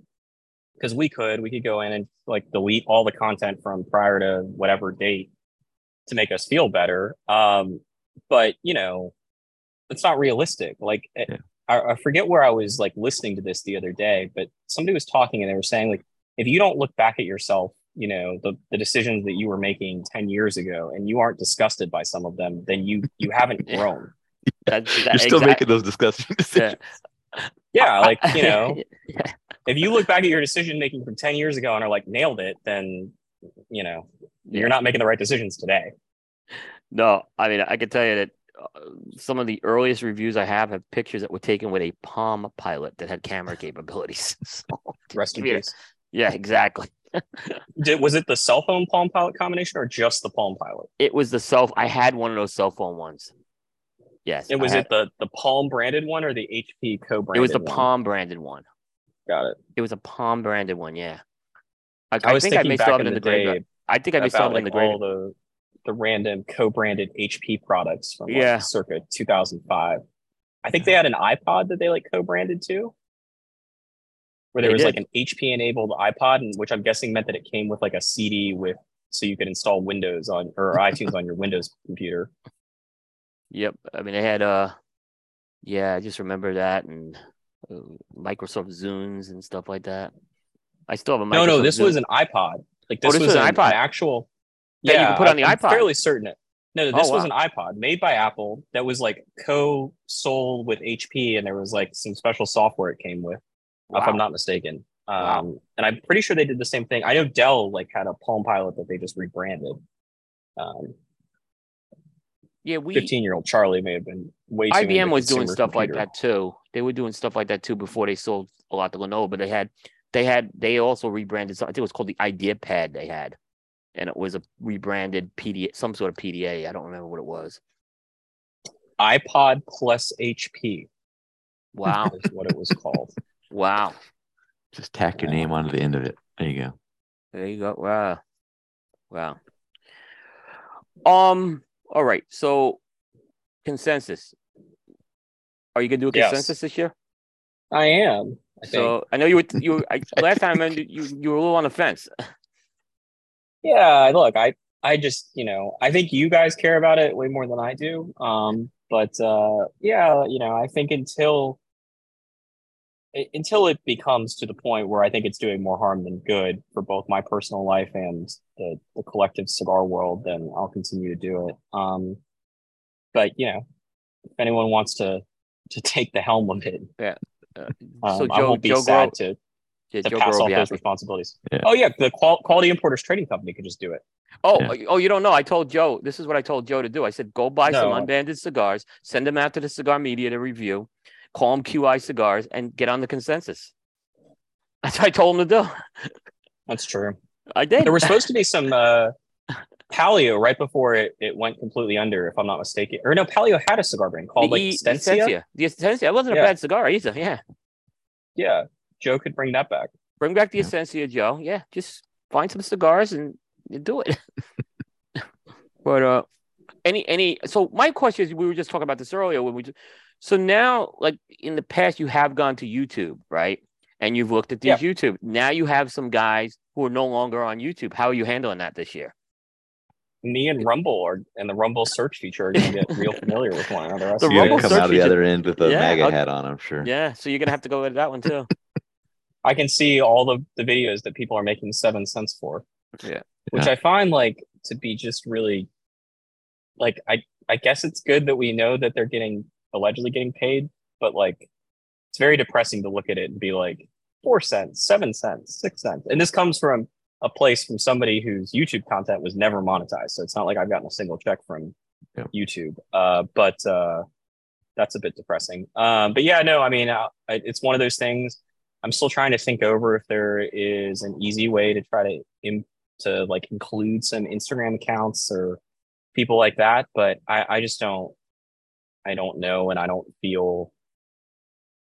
because we could we could go in and like delete all the content from prior to whatever date to make us feel better. Um, but you know, it's not realistic. Like eh,
Yeah.
I, I forget where I was like listening to this the other day, but somebody was talking and they were saying like if you don't look back at yourself, you know the the decisions that you were making ten years ago, and you aren't disgusted by some of them, then you you haven't
Yeah.
grown.
that, that,
You're still
exact-
making those disgussion decisions.
Yeah, like you know.
Yeah.
if you look back at your decision making from 10 years ago and are like nailed it then you know you're not making the right decisions today
No, I mean, I can tell you that uh, some of the earliest reviews I have have pictures that were taken with a Palm Pilot that had camera capabilities. So,
rest in peace
yeah, exactly.
Did, was it the cell phone Palm Pilot combination or just the Palm Pilot?
it was the cell. I had one of those cell phone ones. Yes,
And
I
was it the the Palm branded one or the HP co-branded?
It was the
one?
Palm branded one.
Got it.
It was a Palm branded one. Yeah. I,
I was
think I
thinking
may still have
in
it in
the
the graveyard. I think I may still have it in the graveyard.
the the random co-branded HP products from like,
Yeah.
circa 2005. I think they had an iPod that they like co-branded too, where there
They
was
did.
like an HP enabled iPod, and which I'm guessing meant that it came with like a CD with so you could install Windows on or iTunes on your Windows computer.
Yep. I mean, they had uh, yeah, I just remember that and uh, Microsoft Zunes and stuff like that. I still have a
No, no, this
Zune.
was an iPod. Like
Oh,
this,
this
was
was an iPod.
an actual.
That you
yeah,
could put on the
I'm
iPod?
Fairly certain it. No, no,
Oh,
this was an iPod made by Apple that was like co-sold with HP, and there was like some special software it came with, if I'm not mistaken. Um,
Wow.
and I'm pretty sure they did the same thing. I know Dell like had a Palm Pilot that they just rebranded. Um,
Yeah, we
15 year old Charlie may have been way too
IBM was doing stuff like that too. They were doing stuff like that too before they sold a lot to Lenovo. But they had, they had, they also rebranded something. I think it was called the Idea Pad. They had, and it was a rebranded PDA, some sort of PDA. I don't remember what it was.
iPod plus HP
Wow,
is what it was called.
Wow.
Just tack your name onto the end of it. There you go.
There you go. Wow, wow. Um. All right. So, consensus. Are you gonna do a
Yes.
consensus this year?
I am. I think.
So I know you were you were, I, last time I you you were a little on the fence.
Yeah, look, I I just, you know, I think you guys care about it way more than I do. Um, but uh yeah, you know, I think until i- until it becomes to the point where I think it's doing more harm than good for both my personal life and the, the collective cigar world, then I'll continue to do it. Um, but you know, if anyone wants to to take the helm of it,
Uh,
um,
so
I won't be
Joe
sad to,
yeah,
to
Joe
pass off those responsibilities.
Yeah.
Oh yeah, the qual- quality importers trading company could just do it.
Oh,
Yeah.
oh, you don't know. I told Joe, this is what I told Joe to do. I said, go buy some
No.
unbanded cigars, send them out to the cigar media to review, call them QI cigars, and get on the consensus. That's what I told him to do.
That's true.
I did.
there was supposed to be some uh Palio right before it, it went completely under if i'm not mistaken or no Palio had a cigar brand called
the
like
E-
Stencia.
The Essentia. It wasn't a bad cigar either. Yeah.
yeah joe could bring that back
Bring back the
Yeah.
Essentia, Joe. Yeah. Just find some cigars and do it. but uh any any so my question is we were just talking about this earlier when we ju- so now like in the past you have gone to YouTube, right? And you've looked at these YouTube. Now you have some guys who are no longer on YouTube. How are you handling that this year?
me and rumble are and the rumble search feature are going to get real familiar with one another That's
The
You're
Rumble
come
search
out of the
feature-
other end with a
Yeah,
MAGA
I'll-
hat on, I'm sure.
Yeah, so you're gonna have to go with that one too.
i can see all the, the videos that people are making seven cents for
Yeah.
which
Yeah.
i find like to be just really like i i guess it's good that we know that they're getting allegedly getting paid but like it's very depressing to look at it and be like four cents seven cents six cents. And this comes from a place from somebody whose youtube content was never monetized. So it's not like i've gotten a single check from
Yep.
youtube. Uh but uh that's a bit depressing. Um but yeah no i mean uh, I- it's one of those things. I'm still trying to think over if there is an easy way to try to Im- to like include some instagram accounts or people like that but i i just don't i don't know and i don't feel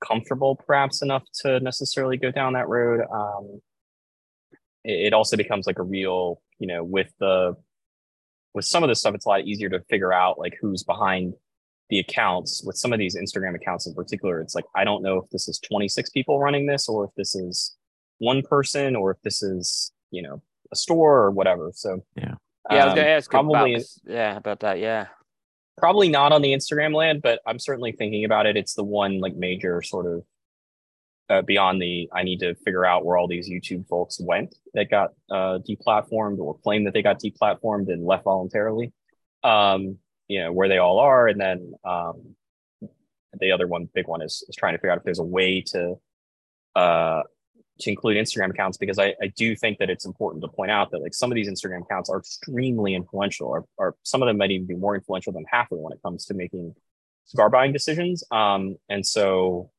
comfortable perhaps enough to necessarily go down that road um it, it also becomes like a real you know with the with some of this stuff it's a lot easier to figure out like who's behind the accounts with some of these instagram accounts in particular it's like i don't know if this is 26 people running this or if this is one person or if this is you know a store or whatever so
Yeah.
Yeah, I was
um,
gonna ask
probably
about this- yeah about that. Yeah.
Probably not on the Instagram land, but I'm certainly thinking about it. It's the one like major sort of uh, beyond the I need to figure out where all these YouTube folks went that got uh, deplatformed or claim that they got deplatformed and left voluntarily. Um, you know where they all are, and then um, the other one, big one, is is trying to figure out if there's a way to uh, to include Instagram accounts because I, I do think that it's important to point out that like some of these Instagram accounts are extremely influential, or, or some of them might even be more influential than Half Wheel when it comes to making cigar buying decisions. Um, and so,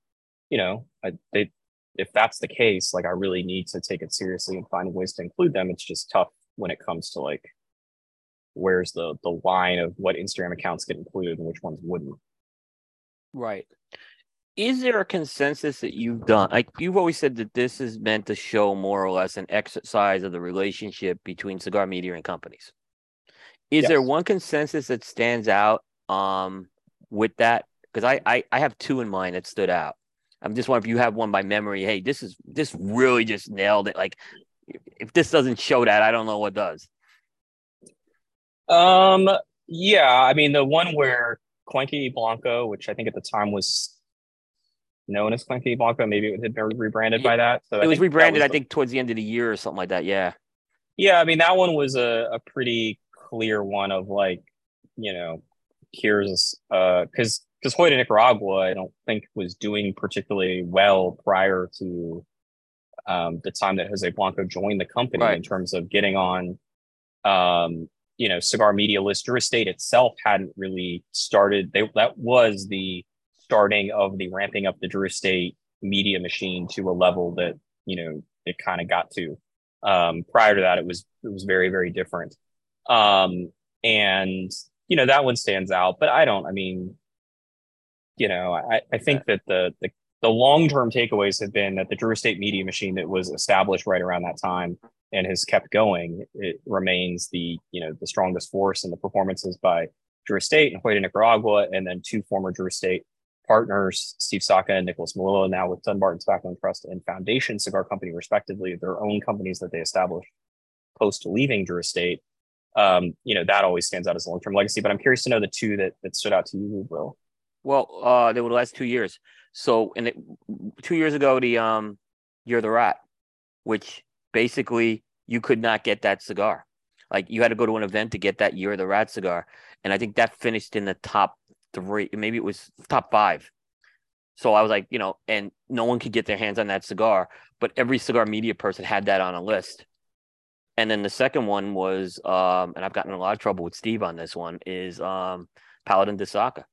you know, I, they if that's the case, like I really need to take it seriously and find ways to include them. It's just tough when it comes to like where's the the line of what Instagram accounts get included and which ones wouldn't.
Right. Is there a consensus that you've done? Like you've always said that this is meant to show more or less an exercise of the relationship between cigar media and companies. Is
Yes.
there one consensus that stands out um with that? Because I, I I have two in mind that stood out. I'm just wondering if you have one by memory. Hey, this is this really just nailed it. Like if this doesn't show that, I don't know what does.
Um, yeah, I mean the one where Cuenca Blanco, which I think at the time was known as Cuenca Blanco, maybe it had been rebranded by that. So I
it was
think that
rebranded, I
the-
think, towards the end of the year or something like that. Yeah.
Yeah, I mean that one was a, a pretty clear one of like, you know, here's uh because because Joya de Nicaragua, I don't think was doing particularly well prior to um the time that Jose Blanco joined the company
Right.
in terms of getting on um you know cigar media list. Drew Estate itself hadn't really started. They that was the starting of the ramping up the Drew Estate media machine to a level that you know it kind of got to. Um, prior to that, it was it was very very different, um, and you know that one stands out. But I don't. I mean, you know, I, I think that the the, the long term takeaways have been that the Drew Estate media machine that was established right around that time and has kept going, it remains the you know the strongest force in the performances by Drew Estate and Joya de Nicaragua, and then two former Drew Estate partners, Steve Saka and Nicholas Melillo, now with Dunbarton Tobacco and Trust and Foundation Cigar Company, respectively, their own companies that they established post leaving Drew Estate. Um, you know, that always stands out as a long term legacy. But I'm curious to know the two that, that stood out to you, Will.
Well, uh, they were the last two years. So, in it, two years ago, the um, you're the rat, which basically you could not get that cigar. Like you had to go to an event to get that you're the rat cigar, and I think that finished in the top three, maybe it was top five. So I was like, you know, and no one could get their hands on that cigar, but every cigar media person had that on a list. And then the second one was, um, and I've gotten a lot of trouble with Steve on this one, is um, Paladin de Saka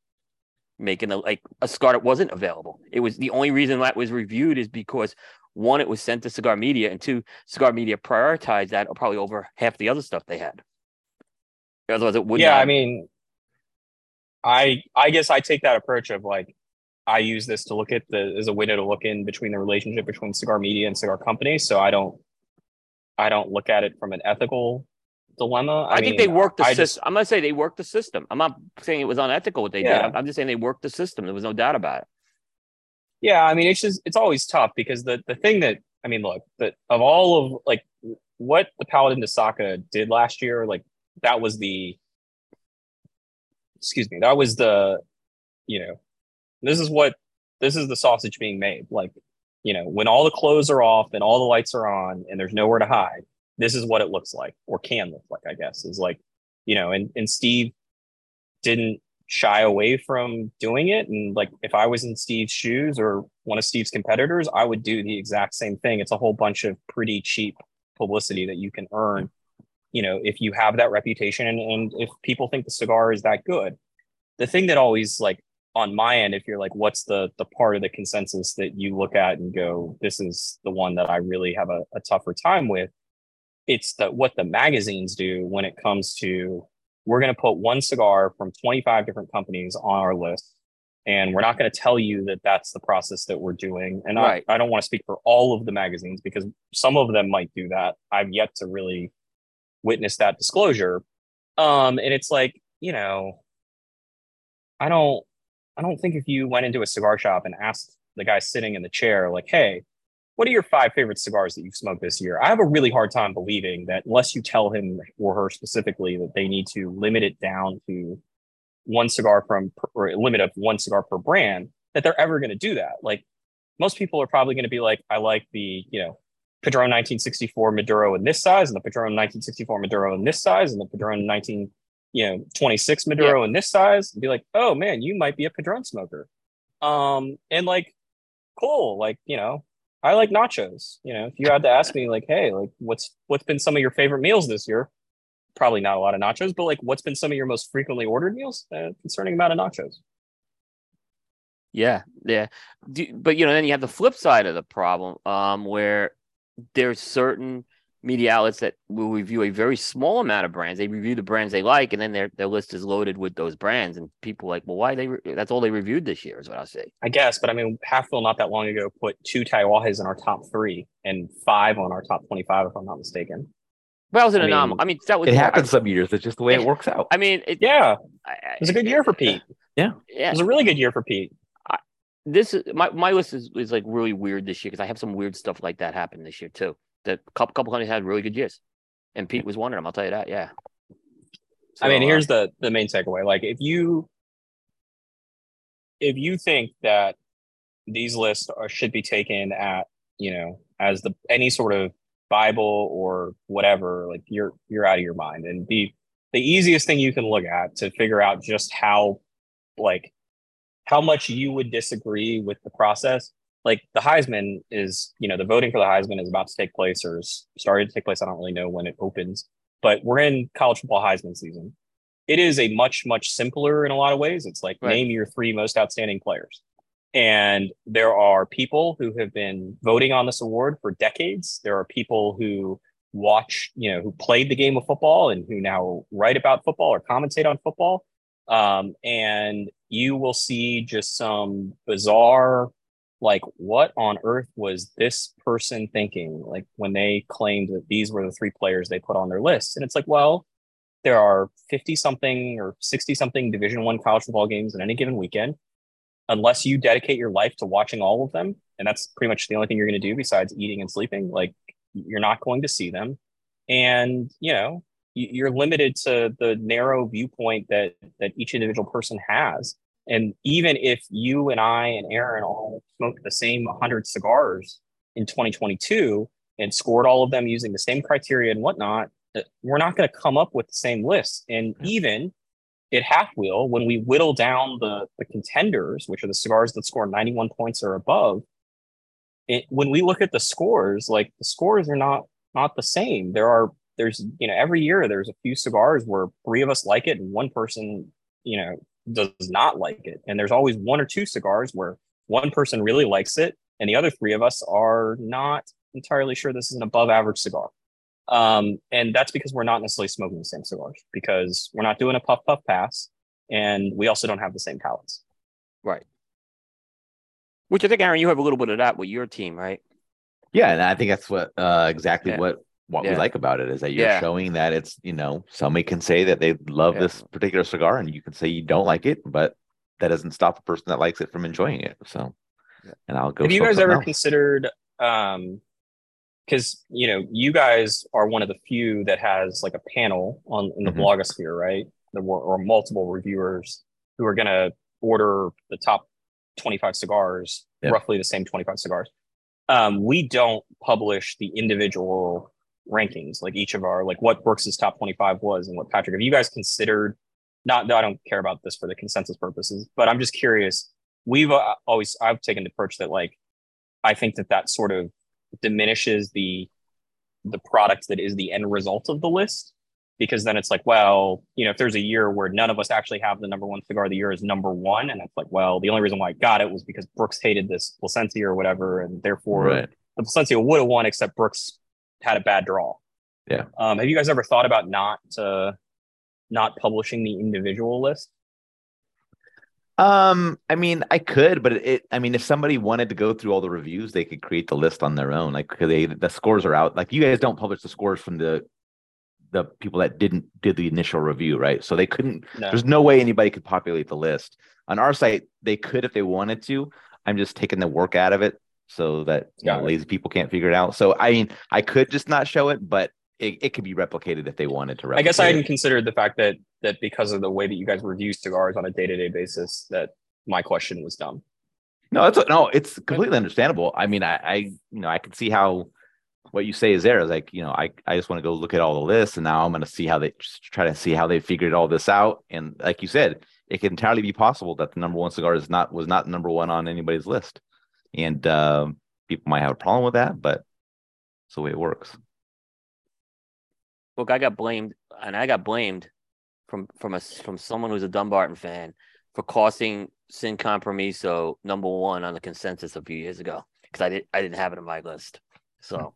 making a like a cigar that wasn't available. It was the only reason that was reviewed is because one, it was sent to Cigar Media, and two, Cigar Media prioritized that probably over half the other stuff they had. Otherwise, it would
yeah,
not.
I mean, I I guess I take that approach of like I use this to look at the as a window to look in between the relationship between cigar media and cigar companies. So I don't I don't look at it from an ethical dilemma.
I, think they
mean,
worked the
I
system.
just-
I'm not saying they worked the system. I'm not saying it was unethical what they did.
Yeah.
I'm, I'm just saying they worked the system. There was no doubt about it.
Yeah, I mean, it's just it's always tough because the the thing that I mean, look, that of all of like what the Paladin de Saka did last year, like that was the excuse me, that was the you know, this is what this is the sausage being made. Like, you know, when all the clothes are off and all the lights are on and there's nowhere to hide, this is what it looks like or can look like, I guess, is like, you know, and and Steve didn't shy away from doing it. And like, if I was in Steve's shoes or one of Steve's competitors, I would do the exact same thing. It's a whole bunch of pretty cheap publicity that you can earn, you know, if you have that reputation and, and if people think the cigar is that good. The thing that always like on my end, if you're like, what's the the part of the consensus that you look at and go, this is the one that I really have a, a tougher time with? It's the what the magazines do when it comes to we're going to put one cigar from 25 different companies on our list and we're not going to tell you that that's the process that we're doing and
Right.
I, I don't want to speak for all of the magazines because some of them might do that i've yet to really witness that disclosure um and it's like you know i don't i don't think if you went into a cigar shop and asked the guy sitting in the chair like hey what are your five favorite cigars that you've smoked this year? I have a really hard time believing that unless you tell him or her specifically that they need to limit it down to one cigar from or a limit of one cigar per brand, that they're ever going to do that. Like most people are probably going to be like, I like the, you know, Padron 1964 Maduro in this size and the Padron 1964 Maduro in this size and the Padron 19, you know, 26 Maduro in this size and be like, oh man, you might be a Padron smoker. Um, and like, cool, like, you know, I like nachos. You know, if you had to ask me, like, hey, like, what's what's been some of your favorite meals this year? Probably not a lot of nachos, but like, what's been some of your most frequently ordered meals? Uh, concerning amount of nachos.
Yeah, yeah. Do, but you know, then you have the flip side of the problem, um, where there's certain media outlets that will review a very small amount of brands. They review the brands they like, and then their their list is loaded with those brands. And people like, well, why they? Re- that's all they reviewed this year, is what I say.
I guess, but I mean, Halfwheel not that long ago put two Tatuajes in our top three and five on our top twenty-five, if I'm not mistaken.
But that was an
I mean,
anomaly. I mean, that was
It happens some years. It's just the way it
Yeah.
works out.
I mean, it,
Yeah,
I- I-
it was a good year for Pete. It
Yeah, it
was a really good year for Pete.
This is my, my list is, is like really weird this year because I have some weird stuff like that happen this year too. The couple couple companies had really good years, and Pete was one of them. I'll tell you that. Yeah.
I mean,
So, uh,
here's the the main takeaway. Like, if you if you think that these lists are, should be taken at you know as the any sort of Bible or whatever, like you're you're out of your mind. And the the easiest thing you can look at to figure out just how like how much you would disagree with the process. Like the Heisman is, you know, the voting for the Heisman is about to take place or is started to take place. I don't really know when it opens, but we're in college football Heisman season. It is a much, much simpler in a lot of ways. It's like
Right.
name your three most outstanding players. And there are people who have been voting on this award for decades. There are people who watch, you know, who played the game of football and who now write about football or commentate on football. Um, and you will see just some bizarre, like, what on earth was this person thinking? Like when they claimed that these were the three players they put on their list. And it's like, well, there are 50 something or 60 something division one college football games in any given weekend unless you dedicate your life to watching all of them and that's pretty much the only thing you're going to do besides eating and sleeping like you're not going to see them and you know you're limited to the narrow viewpoint that that each individual person has. And even if you and i and aaron all smoked the same 100 cigars in 2022 and scored all of them using the same criteria and whatnot uh, we're not going to come up with the same list. And even at half wheel when we whittle down the the contenders which are the cigars that score 91 points or above it, when we look at the scores like the scores are not not the same. There are there's you know every year there's a few cigars where three of us like it and one person you know does not like it and there's always one or two cigars where one person really likes it and the other three of us are not entirely sure this is an above average cigar um, and that's because we're not necessarily smoking the same cigars because we're not doing a puff puff pass, and we also don't have the same palates.
Right. Which I think, Aaron, you have a little bit of that with your team, right?
Yeah, and I think that's what uh, exactly
Yeah.
what what we like about it is that you're
Yeah.
showing that it's you know somebody can say that they love
Yeah.
this particular cigar and you can say you don't like it, but that doesn't stop a person that likes it from enjoying it. So,
Yeah.
and I'll go.
have you guys ever
else.
considered? Um, because you know you guys are one of the few that has like a panel on in the
Mhm.
blogosphere, right? There were or multiple reviewers who are going to order the top 25 cigars,
Yeah.
roughly the same 25 cigars. Um, we don't publish the individual rankings, like each of our like what Brooks's top 25 was and what Patrick. Have you guys considered? Not, though I don't care about this for the consensus purposes, but I'm just curious. We've uh, always I've taken the approach that like I think that that sort of diminishes the the product that is the end result of the list because then it's like well you know if there's a year where none of us actually have the number one cigar of the year is number one and it's like well the only reason why i got it was because brooks hated this Plasencia or whatever and therefore
Right.
the Plasencia would have won except brooks had a bad draw
Yeah.
um, have you guys ever thought about not uh, not publishing the individual list
Um, I mean, I could, but it, I mean, if somebody wanted to go through all the reviews, they could create the list on their own. Like, they, the scores are out. Like, you guys don't publish the scores from the, the people that didn't did the initial review, right? So they couldn't.
no
There's no way anybody could populate the list on our site. They could if they wanted to. I'm just taking the work out of it so that know, lazy people can't figure it out. So I mean, I could just not show it, but it, it could be replicated if they wanted to.
I guess I hadn't
it.
considered the fact that that because of the way that you guys review cigars on a day to day basis, that my question was dumb.
No, it's no, it's completely understandable. I mean, I, I, you know, I can see how what you say is there. Is like, you know, I, I just want to go look at all the lists, and now I'm going to see how they just try to see how they figured all this out. And like you said, it can entirely be possible that the number one cigar is not was not number one on anybody's list, and um, people might have a problem with that, but it's the way it works.
Look, I got blamed, and I got blamed from from a from someone who's a Dunbarton fan for costing Sin Compromiso number one on the consensus a few years ago because I didn't I didn't have it on my list. So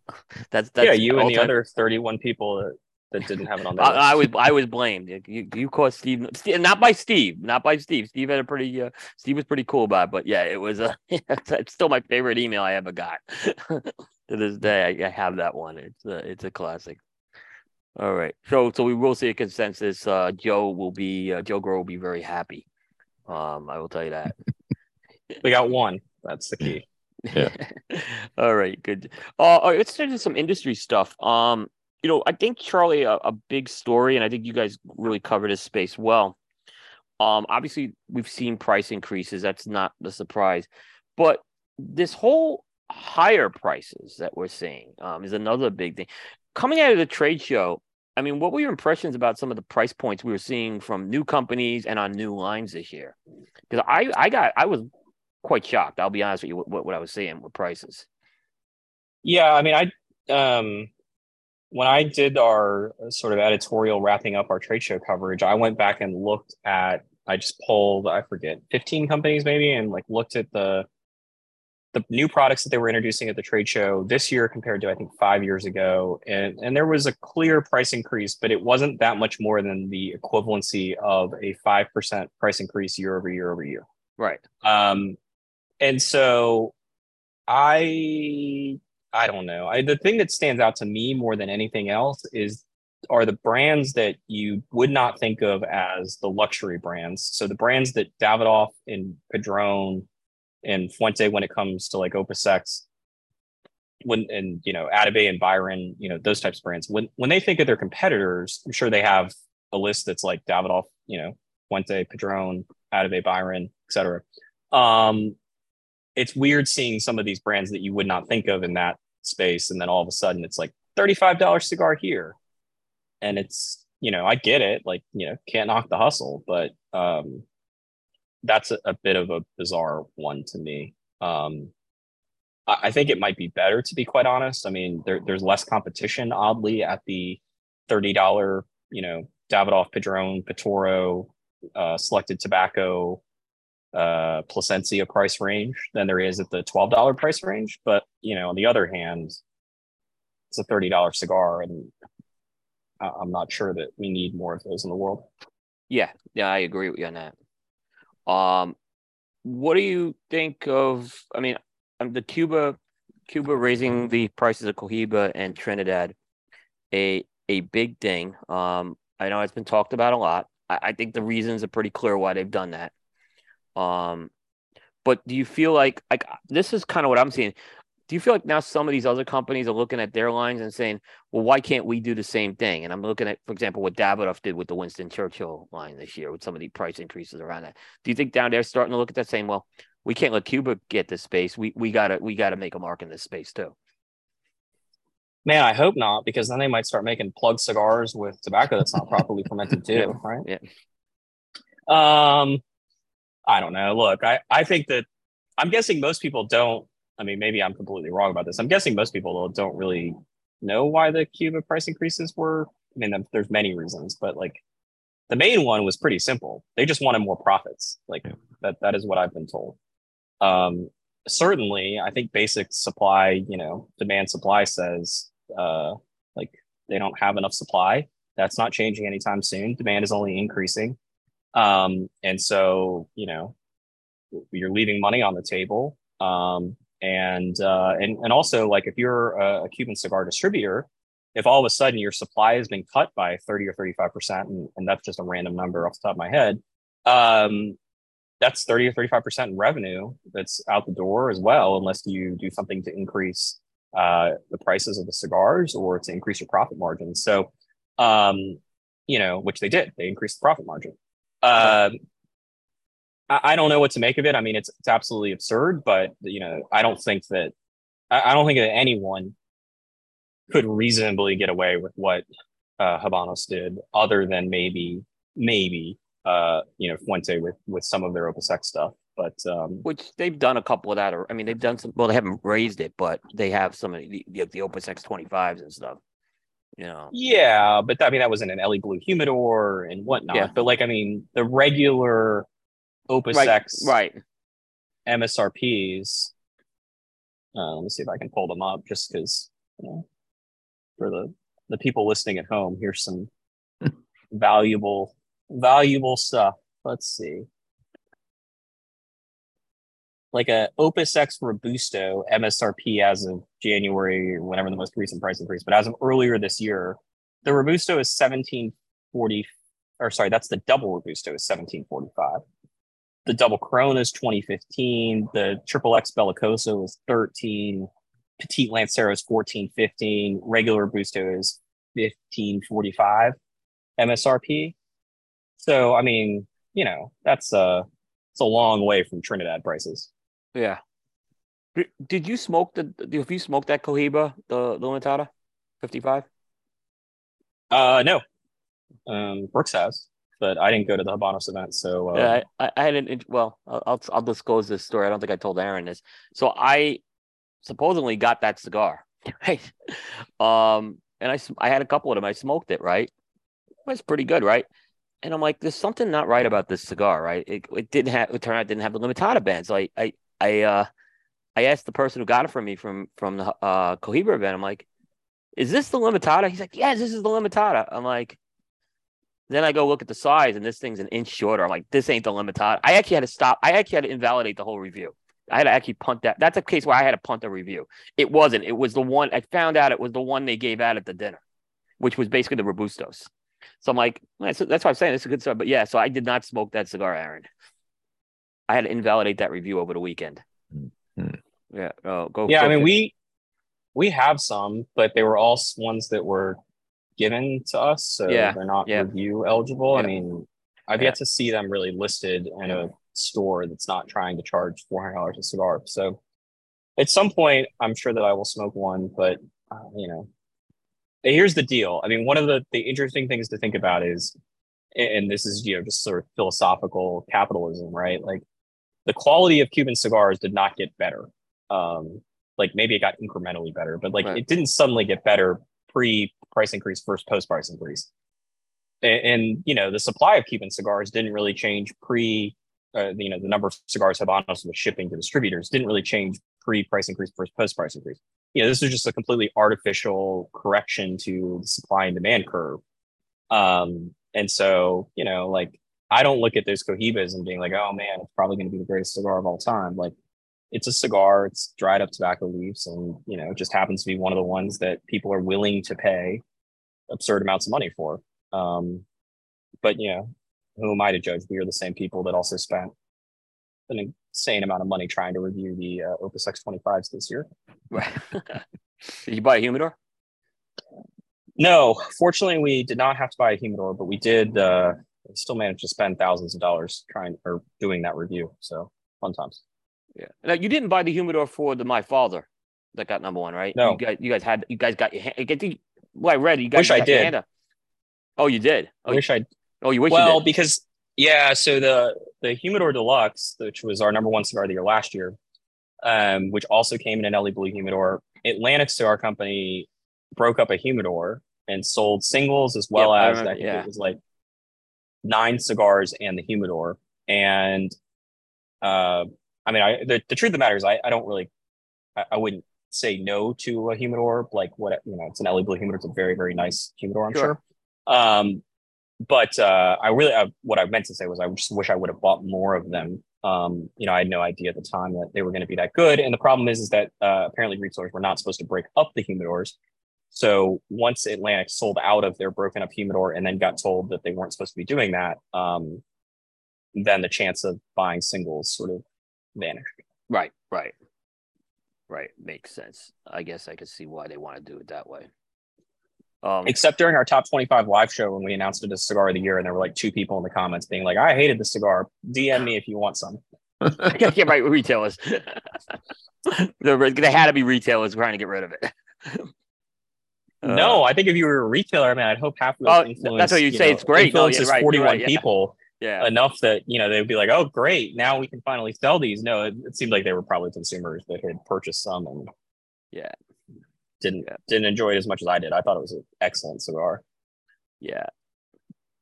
that's that's
yeah, you and the
all-time-
other 31 people that, that didn't have it on their
I, I was. I was blamed. You you caught Steve, Steve, not by Steve, not by Steve. Steve had a pretty uh, Steve was pretty cool about it, but yeah, it was a it's still my favorite email I ever got. to this day, I, I have that one. It's a, it's a classic. All right, so so we will see a consensus. Uh, Joe will be uh, Joe Grow will be very happy. Um, I will tell you that.
we got one. That's the key.
Yeah.
all right, good. Uh, all right, let's turn to some industry stuff. Um, you know, I think Charlie, a, a big story, and I think you guys really covered this space well. Um, obviously, we've seen price increases. That's not the surprise, but this whole higher prices that we're seeing um, is another big thing. Coming out of the trade show, I mean, what were your impressions about some of the price points we were seeing from new companies and on new lines this year? Because I, I got, I was quite shocked. I'll be honest with you, what, what I was seeing with prices.
Yeah, I mean, I um when I did our uh, sort of editorial wrapping up our trade show coverage, I went back and looked at I just pulled, I forget, 15 companies maybe and like looked at the the new products that they were introducing at the trade show this year compared to I think 5 years ago and and there was a clear price increase, but it wasn't that much more than the equivalency of a 5% price increase year over year over year.
Right.
Um, and so I I don't know. I the thing that stands out to me more than anything else is are the brands that you would not think of as the luxury brands. So the brands that Davidoff and Padron and Fuente when it comes to like Opus X when and you know Atabey and Byron, you know, those types of brands. When when they think of their competitors, I'm sure they have a list that's like Davidoff, you know, Fuente, Padron, Atabey, Byron, etc. Um, it's weird seeing some of these brands that you would not think of in that space, and then all of a sudden it's like thirty-five dollar cigar here, and it's you know I get it, like you know can't knock the hustle, but um, that's a, a bit of a bizarre one to me. Um, I, I think it might be better to be quite honest. I mean, there, there's less competition, oddly, at the thirty dollar, you know, Davidoff, Padron, Petoro, uh, selected tobacco, uh, Plasencia price range than there is at the twelve dollar price range. But you know, on the other hand, it's a thirty dollar cigar, and I'm not sure that we need more of those in the world.
Yeah, yeah, I agree with you on that. Um, what do you think of? I mean, um, the Cuba, Cuba raising the prices of Cohiba and Trinidad, a a big thing. Um, I know it's been talked about a lot. I, I think the reasons are pretty clear why they've done that. Um, but do you feel like like this is kind of what I'm seeing? Do you feel like now some of these other companies are looking at their lines and saying, well, why can't we do the same thing? And I'm looking at, for example, what Davidoff did with the Winston Churchill line this year with some of the price increases around that. Do you think down there starting to look at that saying, well, we can't let Cuba get this space. We we gotta we gotta make a mark in this space too.
Man, I hope not, because then they might start making plug cigars with tobacco that's not properly fermented too, right?
Yeah.
Um, I don't know. Look, I I think that I'm guessing most people don't. I mean, maybe I'm completely wrong about this. I'm guessing most people don't really know why the Cuba price increases were. I mean, there's many reasons, but like the main one was pretty simple. They just wanted more profits. Like that. That is what I've been told. Um, certainly, I think basic supply, you know, demand supply says uh, like they don't have enough supply. That's not changing anytime soon. Demand is only increasing. Um, and so, you know, you're leaving money on the table. Um, and, uh, and, and also like if you're a, a Cuban cigar distributor, if all of a sudden your supply has been cut by 30 or 35%, and, and that's just a random number off the top of my head, um, that's 30 or 35% in revenue that's out the door as well, unless you do something to increase uh, the prices of the cigars or to increase your profit margins. So, um, you know, which they did, they increased the profit margin. Um, I, I don't know what to make of it. I mean, it's it's absolutely absurd, but you know, I don't think that I, I don't think that anyone could reasonably get away with what uh, Habanos did, other than maybe maybe uh, you know Fuente with with some of their Opus X stuff. But um,
Which they've done a couple of that. Or I mean, they've done some. Well, they haven't raised it, but they have some of the the, the Opus X twenty fives and stuff. You know.
Yeah, but I mean that was in an Elie Bleu humidor and whatnot.
Yeah.
But like I mean, the regular Opus
right,
X
right.
MSRPs. Uh, let me see if I can pull them up just because you know, for the the people listening at home, here's some valuable valuable stuff. Let's see. Like a Opus X Robusto MSRP as of January whenever the most recent price increase, but as of earlier this year, the Robusto is 1740 or sorry, that's the double Robusto is 1745. The double Corona is 2015. The triple X Bellicoso is 13. Petite Lancero is 1415. Regular Robusto is 1545 MSRP. So I mean, you know, that's a it's a long way from Trinidad prices.
Yeah. Did- you smoke the? Have you smoked that Cohiba, the the Limitada, fifty five?
Uh no. Um Brooks has, but I didn't go to the Habanos event, so uh,
Yeah, I, I- had an well, I'll, I'll I'll disclose this story. I don't think I told Aaron this. So I supposedly got that cigar, right? Um, and I I had a couple of them. I smoked it, right? It was pretty good, right? And I'm like, there's something not right about this cigar, right? It, it didn't have it turned out it didn't have the limitada band. So I I I uh I asked the person who got it from me from from the uh Cohiba event. I'm like, is this the limitada? He's like, yes, this is the limitada. I'm like, then I go look at the size, and this thing's an inch shorter. I'm like, this ain't the limitada. I actually had to stop. I actually had to invalidate the whole review. I had to actually punt that. That's a case where I had to punt the review. It wasn't. It was the one I found out. It was the one they gave out at the dinner, which was basically the robustos. So I'm like, that's, that's what I'm saying. It's a good cigar. But yeah, so I did not smoke that cigar, Aaron. I had to invalidate that review over the weekend.
Hmm.
Yeah. Oh, go.
yeah,
go
I mean
for-
we we have some, but they were all ones that were given to us, so
Yeah,
they're not
yeah.
review eligible. I mean, I've
Yeah.
yet to see them really listed in a store that's not trying to charge four hundred dollars a cigar. So at some point, I'm sure that I will smoke one, but uh, you know, here's the deal. I mean, one of the the interesting things to think about is, and this is you know just sort of philosophical capitalism, right? Like the quality of Cuban cigars did not get better. Um, like maybe it got incrementally better, but like
Right.
it didn't suddenly get better pre price increase, first post price increase. And, and you know the supply of Cuban cigars didn't really change pre. Uh, you know the number of cigars Habanos was shipping to distributors didn't really change pre price increase, first post price increase. You know this is just a completely artificial correction to the supply and demand curve. Um, and so you know like I don't look at those cohibas and being like, oh man, it's probably going to be the greatest cigar of all time. Like it's a cigar, it's dried up tobacco leaves, and you know, it just happens to be one of the ones that people are willing to pay absurd amounts of money for. Um, but you know, who am I to judge? We are the same people that also spent an insane amount of money trying to review the uh, Opus X25s this year.
Right. Did you buy a humidor?
No, fortunately, we did not have to buy a humidor, but we did. Uh, still managed to spend thousands of dollars trying or doing that review. So fun times.
Yeah. Now you didn't buy the humidor for the my father that got number one, right?
No.
You guys, you guys had you guys got your hand. I think- Well, I read you guys
Wish I
got your
did.
hand. Oh, you did.
I
Oh, you,
wish I
oh, you wish
well
you did.
because yeah so the the humidor deluxe which was our number one cigar of the year last year um which also came in an Elie Bleu humidor atlantic cigar company broke up a humidor and sold singles as well
Yep, I
as
remember,
I think
yeah.
it was like nine cigars and the humidor and uh i mean i the, the truth of the matter is i, I don't really I, I wouldn't say no to a humidor like what you know it's an Elie Bleu humidor it's a very very nice humidor i'm
Sure.
sure um but uh, I really, uh, what I meant to say was, I just wish I would have bought more of them. Um, you know, I had no idea at the time that they were going to be that good. And the problem is, is that uh, apparently retailers were not supposed to break up the humidors. So once Atlantic sold out of their broken up humidor and then got told that they weren't supposed to be doing that, um, then the chance of buying singles sort of vanished.
Right, right, right. Makes sense. I guess I could see why they want to do it that way. Um,
Except during our top 25 live show when we announced it as cigar of the year, and there were like two people in the comments being like, I hated the cigar. DM me if you want some.
yeah, yeah, right. Retailers. there, there had to be retailers trying to get rid of it. Uh,
no, I think if you were a retailer, I mean, I'd hope half of
Oh,
those
th-
influence.
that's what you'd say, it's great. No, yeah,
Influences
right,
41
right, yeah.
people
Yeah.
enough that you know they would be like, "Oh, great! Now we can finally sell these." No, it, it seemed like they were probably consumers that had purchased some and
Yeah.
didn't
Yeah.
didn't enjoy it as much as I did. I thought it was an excellent cigar.
Yeah.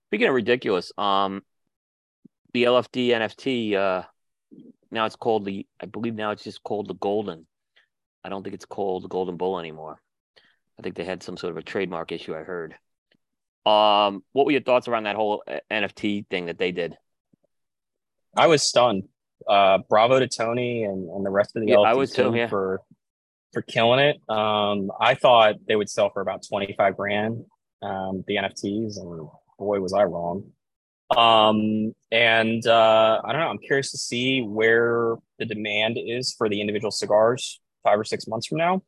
Speaking of ridiculous, um, the LFD NFT. Uh, now it's called the. I believe now it's just called the Golden. I don't think it's called the Golden Bull anymore. I think they had some sort of a trademark issue. I heard. Um, what were your thoughts around that whole uh, NFT thing that they did?
I was stunned. Uh, bravo to Tony and, and the rest of the
Yeah, I
LFD
was too, yeah.
for for killing it. Um, I thought they would sell for about twenty five grand. Um, the NFTs, and boy, was I wrong. Um, and uh, I don't know. I'm curious to see where the demand is for the individual cigars five or six months from now.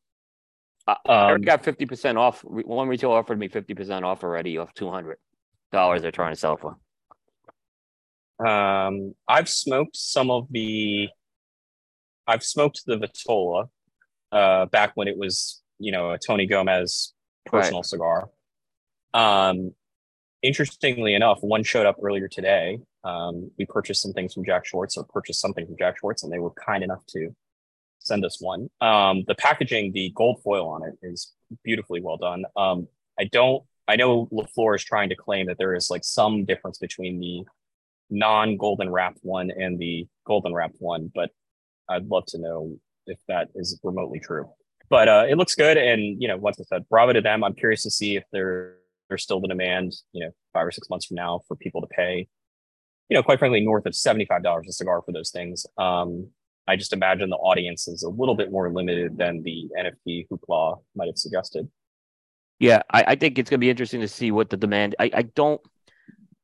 Uh, Eric
Um,
got fifty percent off. One retailer offered me fifty percent off already off two hundred dollars. They're trying to sell for.
Um, I've smoked some of the. I've smoked the Vitola, uh, back when it was you know a Tony Gomez personal cigar. Um, interestingly enough, one showed up earlier today. Um, we purchased some things from Jack Schwartz, or purchased something from Jack Schwartz, and they were kind enough to send us one. Um, the packaging, the gold foil on it, is beautifully well done. Um, I don't. I know Lafleur is trying to claim that there is like some difference between the non-golden wrapped one and the golden wrapped one, but I'd love to know if that is remotely true. But uh, it looks good, and you know, once I said, bravo to them. I'm curious to see if there there's still the demand, you know, five or six months from now for people to pay, you know, quite frankly, north of seventy five dollars a cigar for those things. Um, I just imagine the audience is a little bit more limited than the NFT hoopla might have suggested.
Yeah, I, I think it's gonna be interesting to see what the demand. I, I don't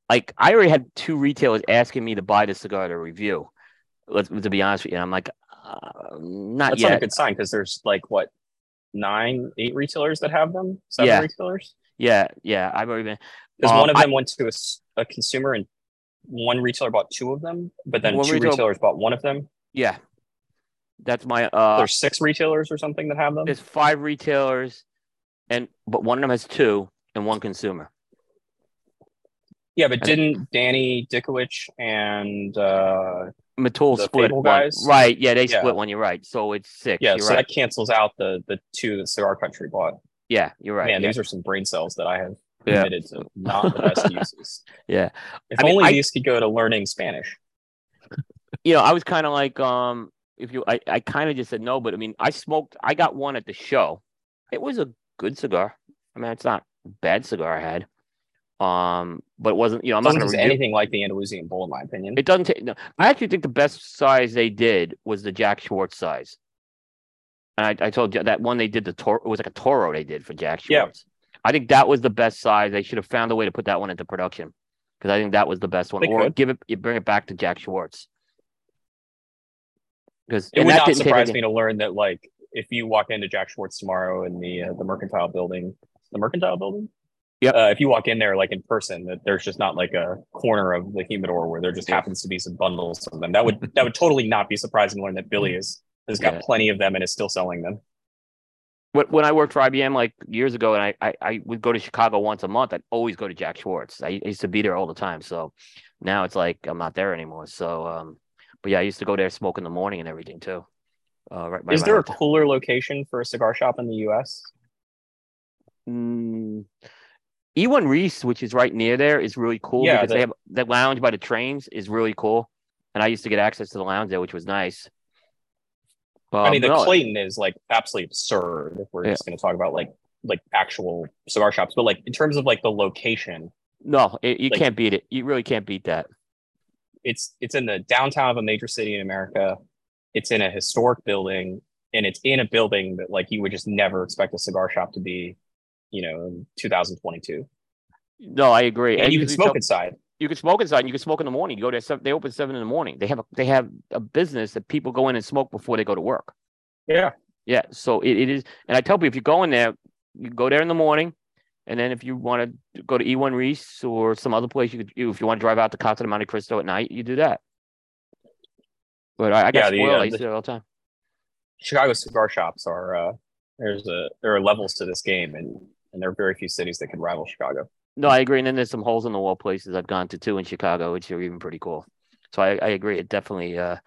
like. I already had two retailers asking me to buy the cigar to review. Let's to be honest with you, I'm like, uh, not
That's not a good sign because there's like what nine, eight retailers that have them, seven
Yeah.
retailers.
Yeah, yeah, I've already been.
Because
Um,
one of
I-
them went to a consumer and one retailer bought two of them, but then two
retailer-
retailers bought one of them.
Yeah, that's my. uh
There's six retailers or something that have them.
There's five retailers, and but one of them has two and one consumer.
Yeah, but didn't Danny Dikowicz and uh
Matul split
Fable
one.
guys?
Right? Yeah, they
Yeah.
split one. You're right. So it's six.
yeah,
you're
so
right.
that cancels out the the two that Cigar Country bought.
Yeah, you're right.
Man,
yeah.
these are some brain cells that I have
Yeah.
committed to not the best uses.
Yeah.
If
I mean,
only
I-
these could go to learning Spanish.
you know, I was kind of like, um, if you, I, I kind of just said no, but I mean, I smoked, I got one at the show. It was a good cigar. I mean, it's not a bad cigar I had. Um, but it wasn't, you know, I'm
Doesn't
not to
anything like the Andalusian Bull, in my opinion.
It doesn't take. No, I actually think the best size they did was the Jack Schwartz size. And I, I told you that one they did the Toro it was like a Toro they did for Jack Schwartz. Yeah. I think that was the best size. They should have found a way to put that one into production because I think that was the best one.
They
or
could.
give it, you bring it back to Jack Schwartz. Because
it would not surprise me to learn that like if you walk into Jack Schwartz tomorrow in the uh, the Mercantile Building, the Mercantile Building.
Yep.
Uh, if you walk in there like in person, that there's just not like a corner of the humidor where there just happens to be some bundles of them. That would that would totally not be surprising to learn that Billy is has got
Yeah.
plenty of them and is still selling them.
When- when I worked for IBM like years ago, and I, I I would go to Chicago once a month, I'd always go to Jack Schwartz. I used to be there all the time. So now it's like I'm not there anymore. So um, but yeah, I used to go there, smoke in the morning and everything too. Uh, right.
is there a
hotel.
cooler location for a cigar shop in the U.S.?
Mm, Iwan Ries, which is right near there, is really cool
Yeah,
because
the-
they have that lounge by the trains is really cool, and I used to get access to the lounge there, which was nice.
I mean,
Um,
the
no,
Clayton is like absolutely absurd. If we're
Yeah.
just going to talk about like like actual cigar shops, but like in terms of like the location,
no, it, you
like-
can't beat it. You really can't beat that.
It's it's in the downtown of a major city in America. It's in a historic building, and it's in a building that like you would just never expect a cigar shop to be, you know, in 2022.
No, I agree.
And
I
you can smoke
tell-
inside.
You can smoke inside. and You can smoke in the morning. You go there. Seven, they open seven in the morning. They have a they have a business that people go in and smoke before they go to work.
Yeah,
Yeah, so it, it is, and I tell people if you go in there, you go there in the morning, and then if you want to go to Iwan Ries or some other place, you could. If you want to drive out to Casa de Monte Cristo at night, you do that. But I, I got
Yeah, the,
spoiled.
uh,
I used to do it all the time.
Chicago cigar shops are uh, there's a there are levels to this game, and and there are very few cities that can rival Chicago.
No, I agree. And then there's some holes in the wall places I've gone to too in Chicago, which are even pretty cool. So I, I agree. It definitely. Uh,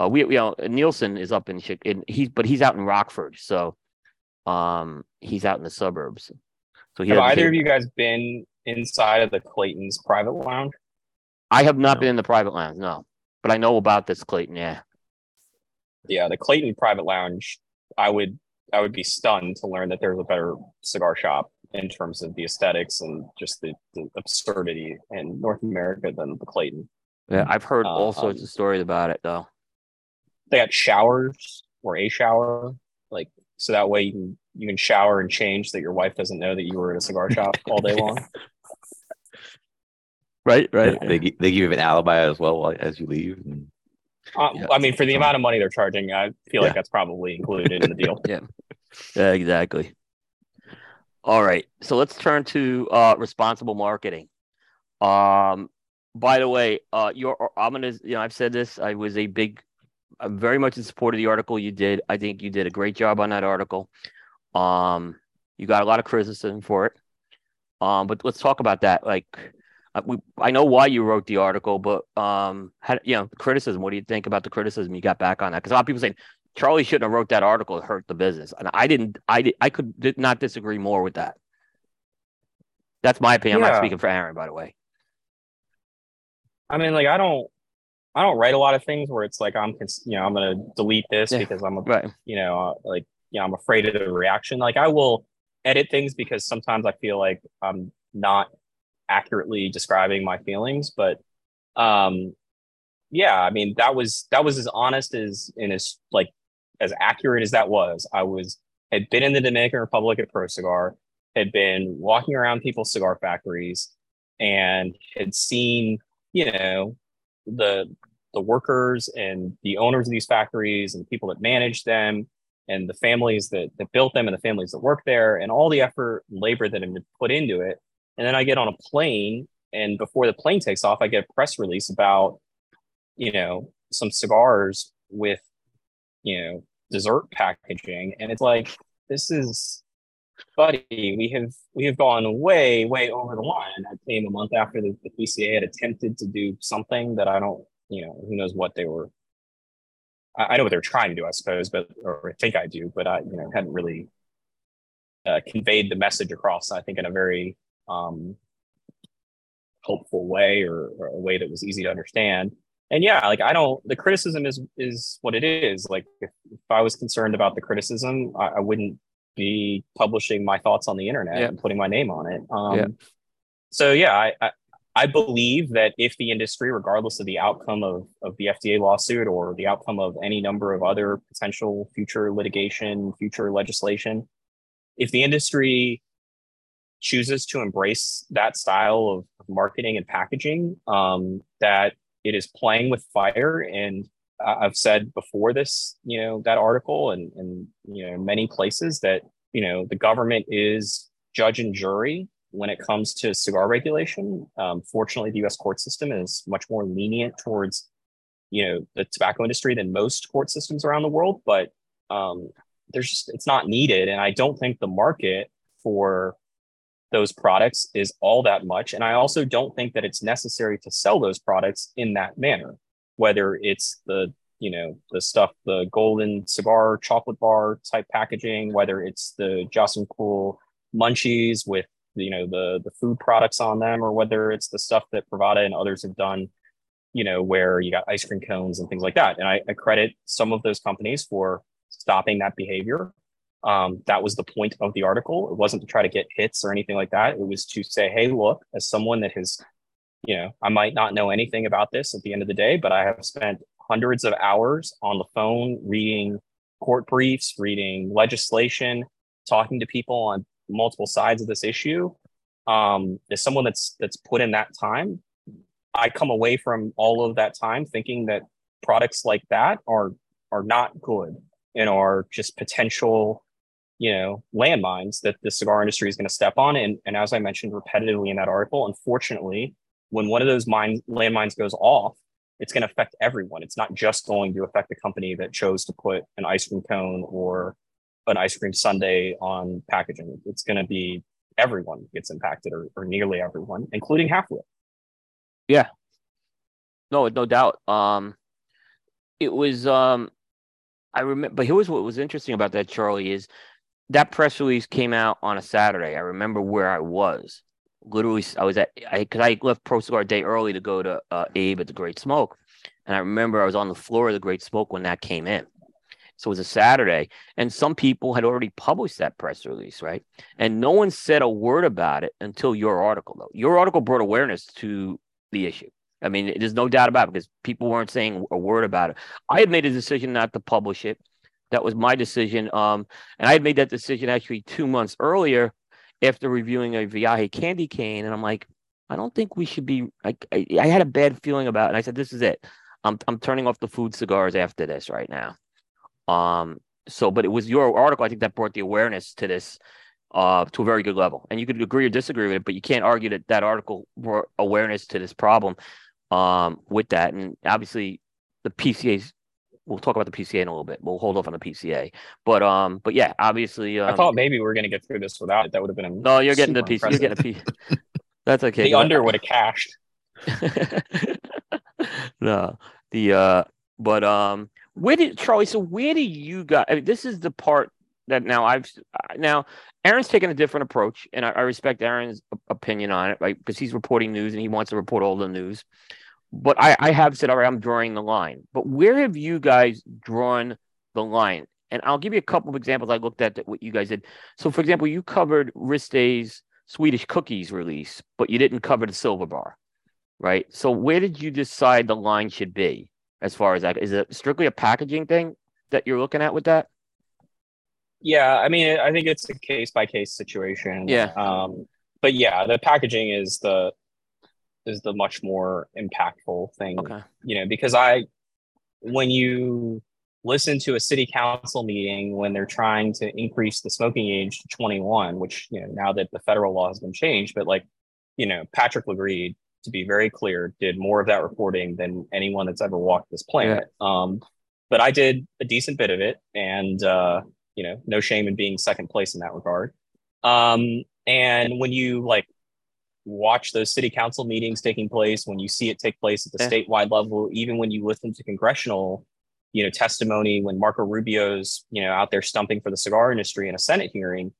uh, we you know Nielsen is up in, in he's but he's out in Rockford, so um he's out in the suburbs. So he
Have either of you guys been inside of the Clayton's private lounge?
I have not
No.
been in the private lounge, no, but I know about this, Clayton. Yeah,
Yeah, the Clayton Private Lounge. I would I would be stunned to learn that there's a better cigar shop in terms of the aesthetics and just the, the absurdity in North America than the Clayton.
yeah. I've heard all
Uh,
sorts
um,
of stories about it, though.
They got showers or a shower, like so that way you can you can shower and change that your wife doesn't know that you were at a cigar shop all day long.
Right, right.
They, gi- they give you an alibi as well as you leave. And
Uh,
Yeah.
I mean, for the amount of money they're charging, I feel
Yeah.
like that's probably included in the deal.
Yeah, exactly. All right. So let's turn to uh responsible marketing. Um by the way, uh your I'm gonna you know, I've said this, I was a big I'm very much in support of the article you did. I think you did a great job on that article. Um you got a lot of criticism for it. Um but let's talk about that. Like uh, we, I know why you wrote the article, but um, how, you know, criticism. What do you think about the criticism you got back on that? Because a lot of people saying Charlie shouldn't have wrote that article. It hurt the business, and I didn't. I did. I could did not disagree more with that. That's my opinion. I'm not speaking for Aaron, by the way.
I mean, like I don't, I don't write a lot of things where it's like I'm, cons- you know, I'm gonna delete this
Yeah.
because I'm, a,
Right.
you know, uh, like you know, I'm afraid of the reaction. Like I will edit things because sometimes I feel like I'm not accurately describing my feelings, but um, yeah, I mean that was that was as honest as and as like as accurate as that was. I was had been in the Dominican Republic at Pro Cigar, had been walking around people's cigar factories, and had seen you know the the workers and the owners of these factories and people that manage them and the families that, that built them and the families that work there and all the effort and labor that have been put into it. And then i get on a plane and before the plane takes off i get a press release about you know some cigars with you know dessert packaging. And it's like this is buddy we have we have gone way way over the line. I came a month after the, the pca had attempted to do something that i don't you know who knows what they were i, I know what they're trying to do i suppose but or i think i do but i you know hadn't really uh, conveyed the message across i think in a very um hopeful way or, or a way that was easy to understand and yeah like i don't the criticism is is what it is like if, if i was concerned about the criticism I, I wouldn't be publishing my thoughts on the internet
Yeah.
and putting my name on it um
Yeah.
so yeah I, I I believe that if the industry, regardless of the outcome of, of the FDA lawsuit or the outcome of any number of other potential future litigation, future legislation, if the industry chooses to embrace that style of marketing and packaging, um, that it is playing with fire. And I've said before this, you know, that article and, and, you know, many places that, you know, the government is judge and jury when it comes to cigar regulation. Um, fortunately, the U.S. court system is much more lenient towards, you know, the tobacco industry than most court systems around the world. But um, there's just it's not needed, and I don't think the market for those products is all that much. And I also don't think that it's necessary to sell those products in that manner, whether it's the you know the stuff, the golden cigar chocolate bar type packaging, whether it's the Jocelyn Cool munchies with you know the the food products on them or whether it's the stuff that Privada and others have done you know where you got ice cream cones and things like that. And I, I credit some of those companies for stopping that behavior. Um, that was the point of the article. It wasn't to try to get hits or anything like that. It was to say hey look as someone that has you know i might not know anything about this at the end of the day but i have spent hundreds of hours on the phone reading court briefs reading legislation talking to people on multiple sides of this issue um as someone that's that's put in that time i come away from all of that time thinking that products like that are are not good and are just potential you know landmines that the cigar industry is going to step on. And and as i mentioned repetitively in that article unfortunately when one of those mine landmines goes off it's going to affect everyone. It's not just going to affect the company that chose to put an ice cream cone or an ice cream sundae on packaging. It's going to be everyone gets impacted, or, or nearly everyone, including Half Wheel. Yeah.
No, no doubt. Um, it was. Um, I remember. But here's what was interesting about that, Charlie, is that press release came out on a Saturday. I remember where I was. literally, I was at I because I left Pro Cigar Day early to go to uh, Abe at the Great Smoke, and I remember I was on the floor of the Great Smoke when that came in. So it was a Saturday, and some people had already published that press release, right? And no one said a word about it until your article, though. Your article brought awareness to the issue. I mean, there's no doubt about it because people weren't saying a word about it. I had made a decision not to publish it. That was my decision. Um, and I had made that decision actually two months earlier after reviewing a Viaje candy cane. And I'm like, I don't think we should be. I, I, I had a bad feeling about it. And I said, this is it. I'm, I'm turning off the food cigars after this right now. Um, so, but it was your article, I think, that brought the awareness to this uh, to a very good level. And you could agree or disagree with it, but you can't argue that that article brought awareness to this problem um, with that. And obviously, the PCA's. We'll talk about the PCA in a little bit. We'll hold off on the PCA, but um, but yeah, obviously, um,
I thought maybe we were going to get through this without it. That would have been a
no. You're getting the PCA. You're getting a P. That's okay.
the under would have cashed.
no, the uh, but um, where did Charlie? So where do you got? I mean, this is the part that now I've now Aaron's taken a different approach, and I, I respect Aaron's opinion on it, right? Because he's reporting news and he wants to report all the news. But I, I have said, all right, I'm drawing the line. But where have you guys drawn the line? And I'll give you a couple of examples. I looked at what you guys did. So, for example, you covered Riste's Swedish cookies release, but you didn't cover the silver bar, right? So, where did you decide the line should be? As far as that is it strictly a packaging thing that you're looking at with that?
Yeah i mean i think it's a case by case situation.
Yeah.
Um but yeah the packaging is the is the much more impactful thing
okay.
you know because i when you listen to a city council meeting when they're trying to increase the smoking age to 21 which you know now that the federal law has been changed but like you know patrick Lagreid to be very clear, did more of that reporting than anyone that's ever walked this planet. Yeah. Um, but I did a decent bit of it, and uh, you know, no shame in being second place in that regard. Um, and when you like watch those city council meetings taking place, when you see it take place at the yeah. statewide level, even when you listen to congressional, you know, testimony, when Marco Rubio's you know out there stumping for the cigar industry in a Senate hearing,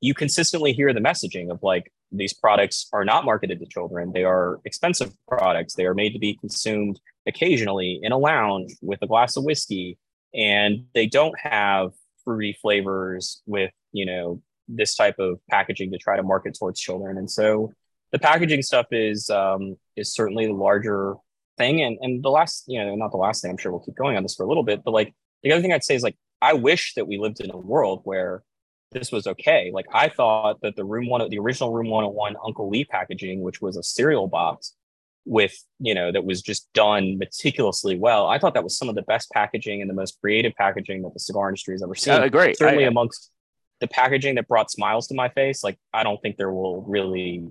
you consistently hear the messaging of like these products are not marketed to children. They are expensive products. They are made to be consumed occasionally in a lounge with a glass of whiskey, and they don't have fruity flavors with you know this type of packaging to try to market towards children. And so the packaging stuff is um, is certainly the larger thing. And and the last you know not the last thing. I'm sure we'll keep going on this for a little bit, but like the other thing I'd say is like I wish that we lived in a world where this was okay. Like I thought that the room one, the original room 101 Uncle Lee packaging, which was a cereal box with, you know, that was just done meticulously well. I thought that was some of the best packaging and the most creative packaging that the cigar industry has ever seen.
Uh, great.
Certainly I, amongst the packaging that brought smiles to my face. Like I don't think there will really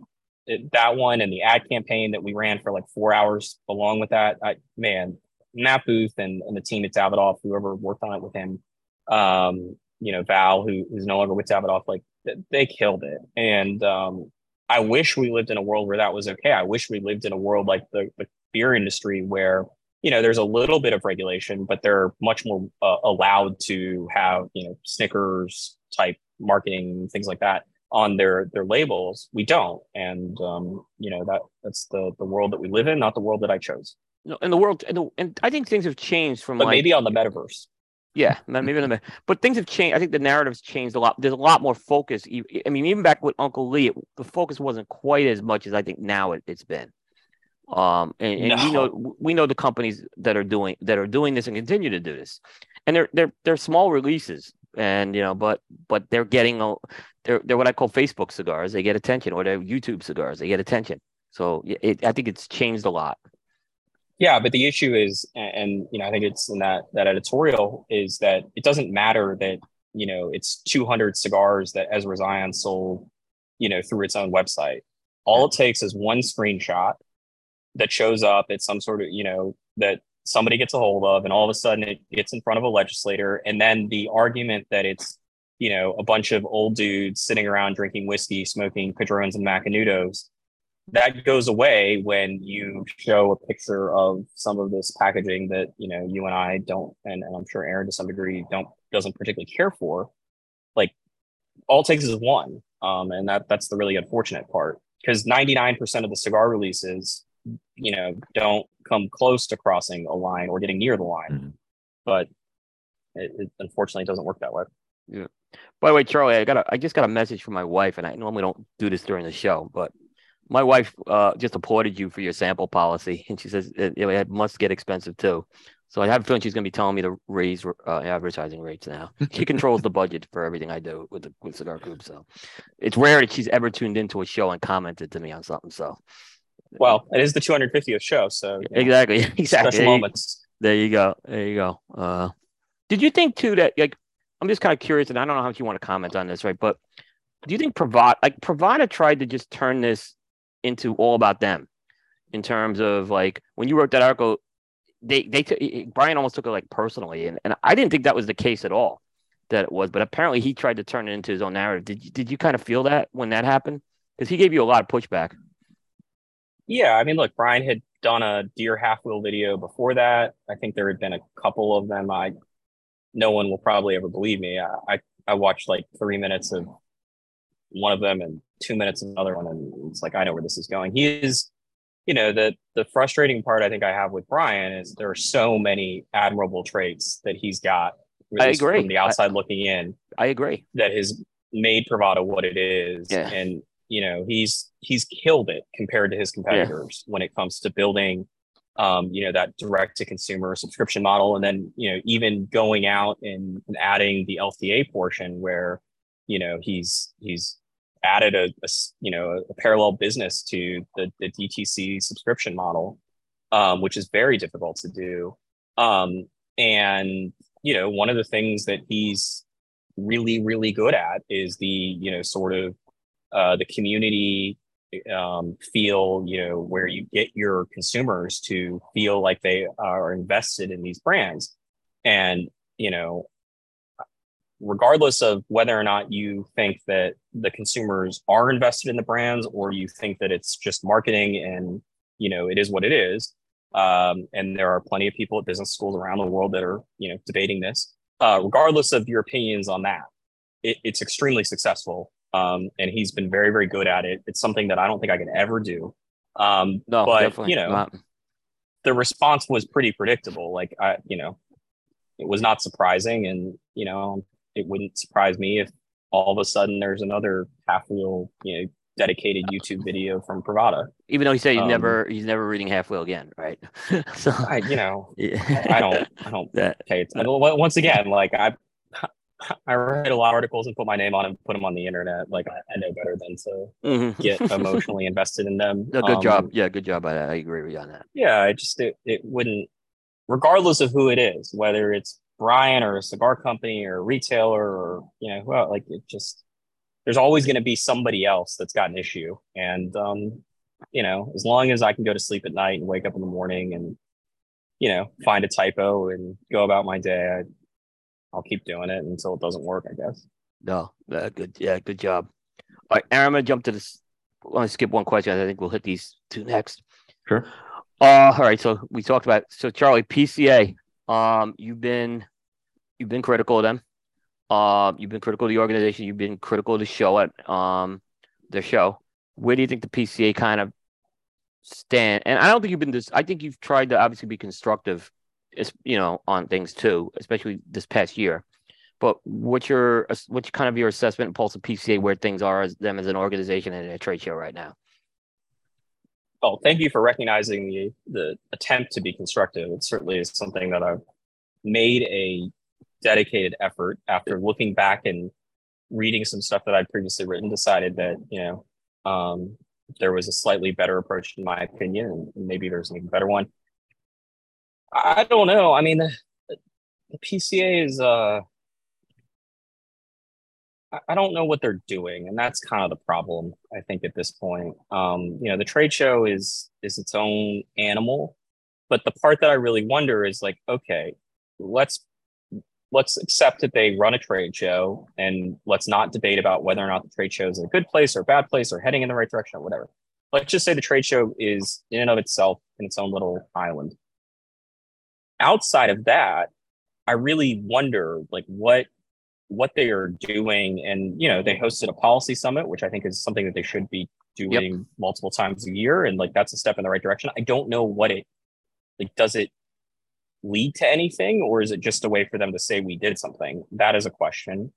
that one and the ad campaign that we ran for like four hours along with that. I, man, Matt Booth and, and the team at Davidoff, whoever worked on it with him, um, you know Val, who who's no longer with Davidoff, like they killed it. And um, I wish we lived in a world where that was okay. I wish we lived in a world like the, the beer industry where you know there's a little bit of regulation, but they're much more uh, allowed to have you know Snickers type marketing things like that on their their labels. We don't, and um, you know that that's the the world that we live in, not the world that I chose.
No, in the world, and, the, and I think things have changed from
but
like,
maybe on the metaverse.
Yeah, maybe minute. but things have changed. I think the narrative's changed a lot. There's a lot more focus. I mean, even back with Uncle Lee, the focus wasn't quite as much as I think now it, has been. Um, and, and no. we know we know the companies that are doing that are doing this and continue to do this, and they're they're they're small releases, and you know, but but they're getting a they're they're what I call Facebook cigars. They get attention, or they're YouTube cigars. They get attention. So it, I think it's changed a lot.
Yeah, but the issue is, and you know, I think it's in that that editorial is that it doesn't matter that you know it's 200 cigars that Ezra Zion sold, you know, through its own website. All it takes is one screenshot that shows up at some sort of you know that somebody gets a hold of, and all of a sudden it gets in front of a legislator, and then the argument that it's you know a bunch of old dudes sitting around drinking whiskey, smoking padrones and macanudos that goes away when you show a picture of some of this packaging that you know you and I don't, and, and I'm sure Aaron to some degree don't doesn't particularly care for. Like all it takes is one, um, and that that's the really unfortunate part. because 99% of the cigar releases, you know, don't come close to crossing a line or getting near the line.
Mhm.
But it, it unfortunately doesn't work that way. Yeah.
By the way, Charlie, I got a, I just got a message from my wife, and I normally don't do this during the show, but my wife uh, just applauded you for your sample policy, and she says it, it must get expensive too. So I have a feeling she's going to be telling me to raise uh, advertising rates now. She controls the budget for everything I do with the with Cigar Group. So it's rare that she's ever tuned into a show and commented to me on something. So
Well, it is the 250th show, so you know,
exactly, exactly.
special
There you-
moments.
There you go. There you go. Uh, did you think too that like I'm just kind of curious, and I don't know how much you want to comment on this, right? But do you think Privada like Privada tried to just turn this into all about them in terms of like when you wrote that article, they they t- Brian almost took it like personally, and, and I didn't think that was the case at all. That it was, but apparently he tried to turn it into his own narrative. Did you, did you kind of feel that when that happened? Because he gave you a lot of pushback.
Yeah, I mean, look, Brian had done a deer half wheel video before that. I think there had been a couple of them. I, no one will probably ever believe me. I, I, I watched like three minutes of one of them and two minutes another one, and it's like I know where this is going. He is, you know, the the frustrating part I think I have with Brian is there are so many admirable traits that he's got.
I agree.
From the outside looking in,
I agree.
that has made Privada what it is.
Yeah.
And you know, he's he's killed it compared to his competitors when it comes to building um, you know, that direct to consumer subscription model. And then, you know, even going out and, and adding the LTA portion where, you know, he's he's added a you know a parallel business to the, the DTC subscription model, um, which is very difficult to do. Um, and you know, one of the things that he's really really good at is the you know sort of uh, the community um, feel you know where you get your consumers to feel like they are invested in these brands and you know regardless of whether or not you think that the consumers are invested in the brands or you think that it's just marketing and you know it is what it is um, and there are plenty of people at business schools around the world that are you know debating this uh, regardless of your opinions on that it, it's extremely successful um, and he's been very very good at it it's something that i don't think i can ever do um,
No,
but
definitely
you know
not.
the response was pretty predictable. Like I, you know, it was not surprising, and you know, it wouldn't surprise me if all of a sudden there's another half wheel, you know, dedicated YouTube video from Privada.
Even though he said he's
Um,
never he's never reading half wheel again, right? so
I, you know,
yeah.
I don't, I don't
that
pay it. Once again, like I, I read a lot of articles and put my name on them, put them on the internet. Like I, I know better than to
mhm.
get emotionally invested in them.
No, good
Um,
job. Yeah, good job. I, I agree with you on that.
yeah, I just it, it wouldn't, regardless of who it is, whether it's Brian or a cigar company or a retailer or you know, well, like it just there's always going to be somebody else that's got an issue, and um, you know, as long as I can go to sleep at night and wake up in the morning and you know find a typo and go about my day, I, I'll keep doing it until it doesn't work, I guess.
No, uh, good. Yeah, good job. All right, Aaron, I'm gonna jump to this. I want to skip one question. I think we'll hit these two next.
Sure.
Uh, all right. So we talked about so Charlie PCA. Um, you've been you've been critical of them. Um, you've been critical of the organization. You've been critical of the show at um the show. Where do you think the PCA kind of stand? And I don't think you've been this. I think you've tried to obviously be constructive, you know, on things too, especially this past year. But what's your what's kind of your assessment and pulse of PCA where things are as them as an organization and a trade show right now?
Oh, thank you for recognizing the the attempt to be constructive. It certainly is something that I've made a dedicated effort after looking back and reading some stuff that I'd previously written, decided that, you know, um, there was a slightly better approach in my opinion, and maybe there's an even better one. I don't know. I mean, the, the PCA is uh I- don't know what they're doing, and that's kind of the problem. I think at this point, um, you know, the trade show is is its own animal, but the part that I really wonder is like, okay, let's let's accept that they run a trade show, and let's not debate about whether or not the trade show is a good place or a bad place or heading in the right direction or whatever. Let's just say the trade show is in and of itself in its own little island. Outside of that, I really wonder like what what they are doing and you know they mm-hmm. hosted a policy summit which i think is something that they should be doing multiple times a year, and like that's a step in the right direction. I don't know what it like. Does it lead to anything, or is it just a way for them to say we did something? That is a question.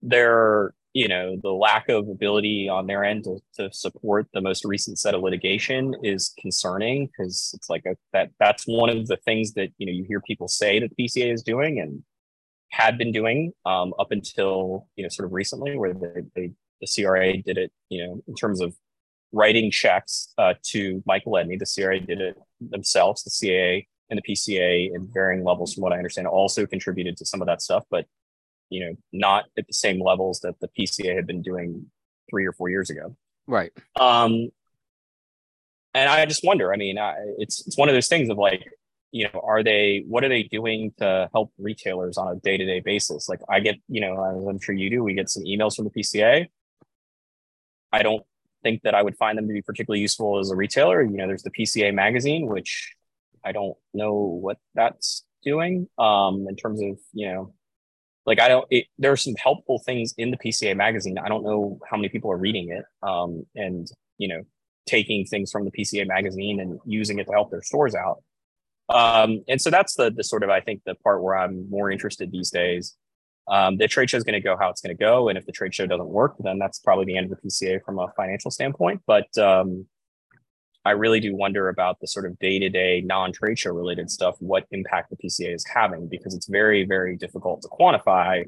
There, you know, the lack of ability on their end to, to support the most recent set of litigation is concerning because it's like a, that that's one of the things that you know you hear people say that the PCA is doing and had been doing um, up until you know sort of recently, where they, they the CRA did it, you know, in terms of writing checks uh, to Michael Edney. The CRA did it themselves. The CAA and the PCA, in varying levels, from what I understand, also contributed to some of that stuff, but you know, not at the same levels that the PCA had been doing three or four years ago.
Right.
Um, and I just wonder. I mean, I, it's it's one of those things of like, you know, are they what are they doing to help retailers on a day to day basis? Like, I get, you know, as I'm sure you do, we get some emails from the PCA. I don't think that I would find them to be particularly useful as a retailer. You know, there's the PCA magazine, which I don't know what that's doing um, in terms of you know like I don't. It, there are some helpful things in the PCA magazine. I don't know how many people are reading it, um, and you know, taking things from the PCA magazine and using it to help their stores out. Um, and so that's the the sort of I think the part where I'm more interested these days. Um, the trade show is going to go how it's going to go, and if the trade show doesn't work, then that's probably the end of the PCA from a financial standpoint. But um, I really do wonder about the sort of day to day non trade show related stuff, what impact the PCA is having, because it's very, very difficult to quantify.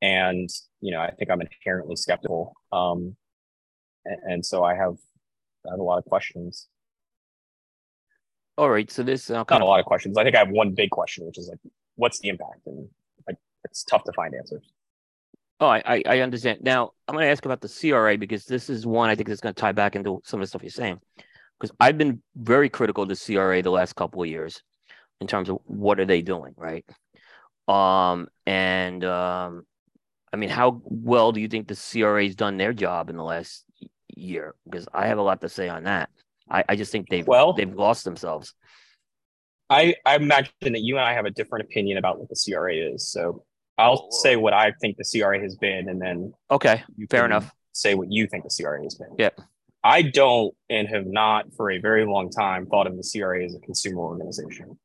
And, you know, I think I'm inherently skeptical. Um, and, and so I have, I have a lot of questions.
All right. So this, uh,
not a lot of questions. I think I have one big question, which is like, what's the impact? And like, it's tough to find answers.
Oh, I, I understand. Now I'm going to ask about the CRA because this is one I think is going to tie back into some of the stuff you're saying because I've been very critical to CRA the last couple of years in terms of what are they doing, right? Um, and um, I mean, how well do you think the CRA's done their job in the last year? Because I have a lot to say on that. I, I just think they've well they've lost themselves.
I, I imagine that you and I have a different opinion about what the CRA is. So I'll say what I think the CRA has been, and then
okay, fair enough.
Say what you think the CRA has been.
Yeah.
I don't and have not for a very long time thought of the CRA as a consumer organization.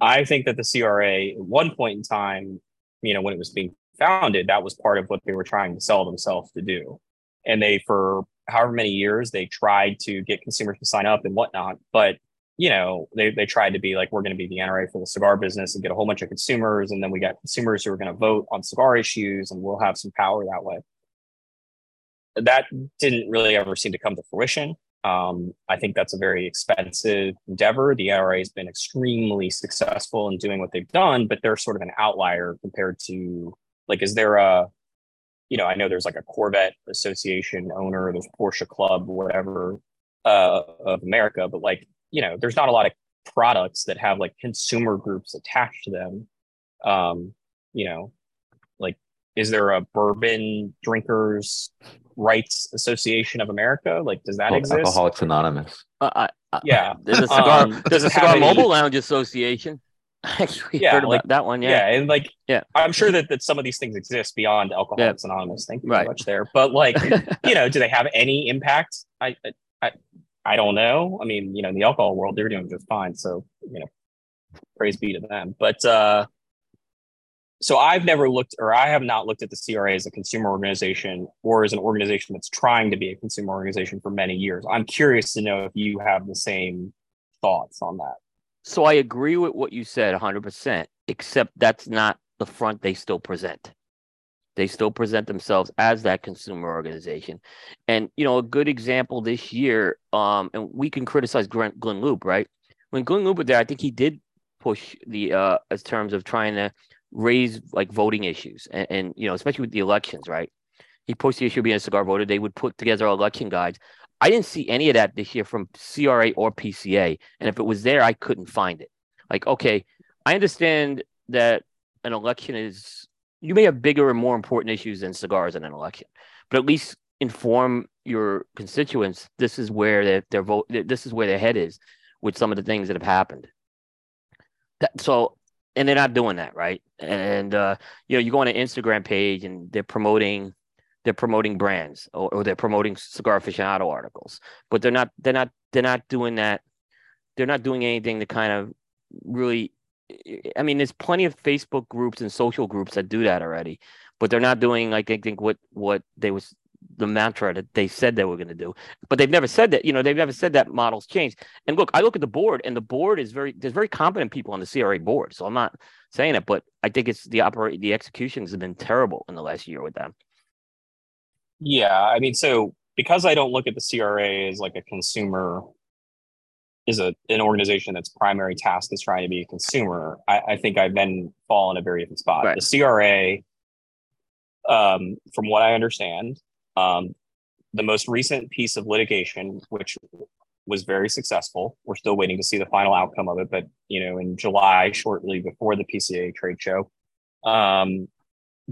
I think that the CRA at one point in time, you know, when it was being founded, that was part of what they were trying to sell themselves to do. And they, for however many years, they tried to get consumers to sign up and whatnot. But, you know, they, they tried to be like, we're going to be the NRA for the cigar business and get a whole bunch of consumers. And then we got consumers who are going to vote on cigar issues and we'll have some power that way that didn't really ever seem to come to fruition. Um, I think that's a very expensive endeavor. The NRA has been extremely successful in doing what they've done, but they're sort of an outlier compared to like, is there a, you know, I know there's like a Corvette Association owner, there's Porsche Club, whatever, uh, of America, but like, you know, there's not a lot of products that have like consumer groups attached to them. Um, you know, like, is there a bourbon drinkers Rights Association of America? Like, does that oh, exist?
Alcoholics Anonymous.
Uh,
uh, yeah,
there's a cigar. Um, there's a cigar mobile any... lounge association. Actually, yeah, heard like, about that one. Yeah,
yeah, and like, yeah, I'm sure that, that some of these things exist beyond Alcoholics yeah. Anonymous. Thank you right. very much there. But like, you know, do they have any impact? I, I, I don't know. I mean, you know, in the alcohol world, they're doing just fine. So, you know, praise be to them. But uh, so I've never looked, or I have not looked at the CRA as a consumer organization or as an organization that's trying to be a consumer organization for many years. I'm curious to know if you have the same thoughts on that.
So I agree with what you said 100%, except that's not the front they still present. They still present themselves as that consumer organization. And, you know, a good example this year, um, and we can criticize Glynn, Glynn Loope, right? When Glynn Loope was there, I think he did push the, uh, as terms of trying to raise like voting issues and, and, you know especially with the elections right he pushed the issue of being a cigar voter they would put together election guides i didn't see any of that this year from cra or pca and if it was there i couldn't find it. Like okay i understand that an election is you may have bigger and more important issues than cigars in an election but at least inform your constituents this is where their, their vote this is where their head is with some of the things that have happened. That, so and they're not doing that right? And uh, you know you go on an instagram page and they're promoting they're promoting brands or, or they're promoting cigar aficionado articles, but they're not they're not they're not doing that. They're not doing anything to kind of really. I mean, there's plenty of Facebook groups and social groups that do that already, but they're not doing like I think what what they was the mantra that they said they were going to do. But they've never said that, you know, they've never said that models change. And look, I look at the board and the board is very, there's very competent people on the CRA board. So I'm not saying it, but I think it's the operate, the executions have been terrible in the last year with them.
Yeah. I mean, so because I don't look at the CRA as like a consumer, is a an organization that's primary task is trying to be a consumer, I, I think I've been fall in a very different spot. Right. The CRA, um, from what I understand, um, the most recent piece of litigation, which was very successful, we're still waiting to see the final outcome of it. But you know, in July, shortly before the PCA trade show, um,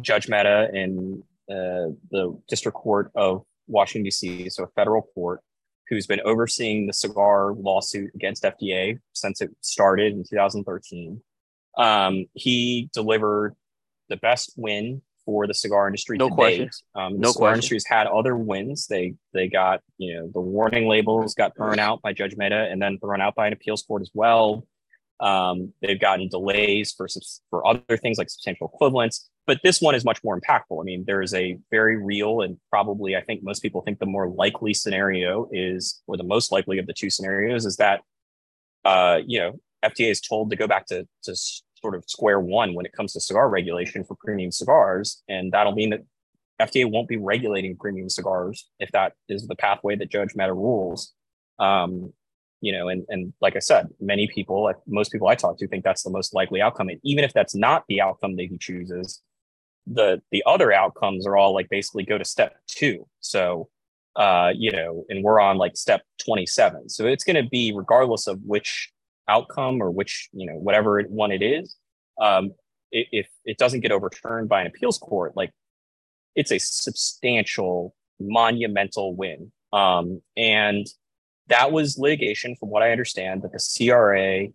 Judge Mehta uh, the District Court of Washington D.C., so a federal court, who's been overseeing the cigar lawsuit against FDA since it started in 2013. Um, he delivered the best win for the cigar industry.
No question.
Um, the no cigar question. industry has had other wins. They they got you know the warning labels got thrown out by Judge Mehta and then thrown out by an appeals court as well. Um, they've gotten delays for for other things like substantial equivalence, but this one is much more impactful. I mean, there is a very real and probably I think most people think the more likely scenario is, or the most likely of the two scenarios is that, uh, you know, FDA is told to go back to to sort of square one when it comes to cigar regulation for premium cigars. And that'll mean that FDA won't be regulating premium cigars if that is the pathway that Judge Mehta rules. Um, you know, and and like I said, many people, like most people I talk to, think that's the most likely outcome. And even if that's not the outcome that he chooses, the the other outcomes are all like basically go to step two. So, uh, you know, and we're on like step twenty seven. So it's going to be regardless of which outcome or which you know whatever one it is um, if it doesn't get overturned by an appeals court like it's a substantial monumental win um, and that was litigation from what i understand that the cra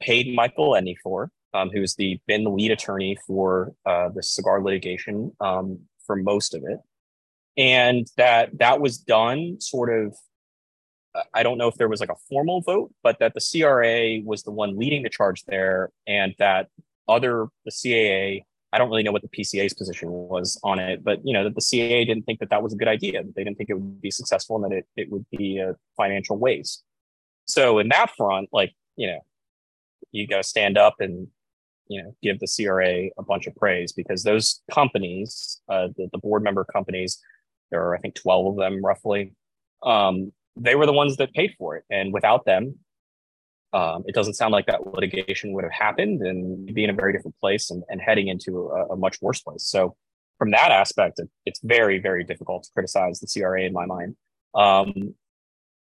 paid michael Edney for um, who's the been the lead attorney for uh, the cigar litigation um, for most of it and that that was done sort of I don't know if there was like a formal vote, but that the CRA was the one leading the charge there, and that other the CAA. I don't really know what the PCA's position was on it, but you know that the CAA didn't think that that was a good idea. They didn't think it would be successful, and that it it would be a financial waste. So in that front, like you know, you got to stand up and you know give the CRA a bunch of praise because those companies, uh, the, the board member companies, there are I think twelve of them roughly. Um, they were the ones that paid for it. And without them, um, it doesn't sound like that litigation would have happened and be in a very different place and, and heading into a, a, much worse place. So, from that aspect, it, it's very, very difficult to criticize the CRA in my mind. Um,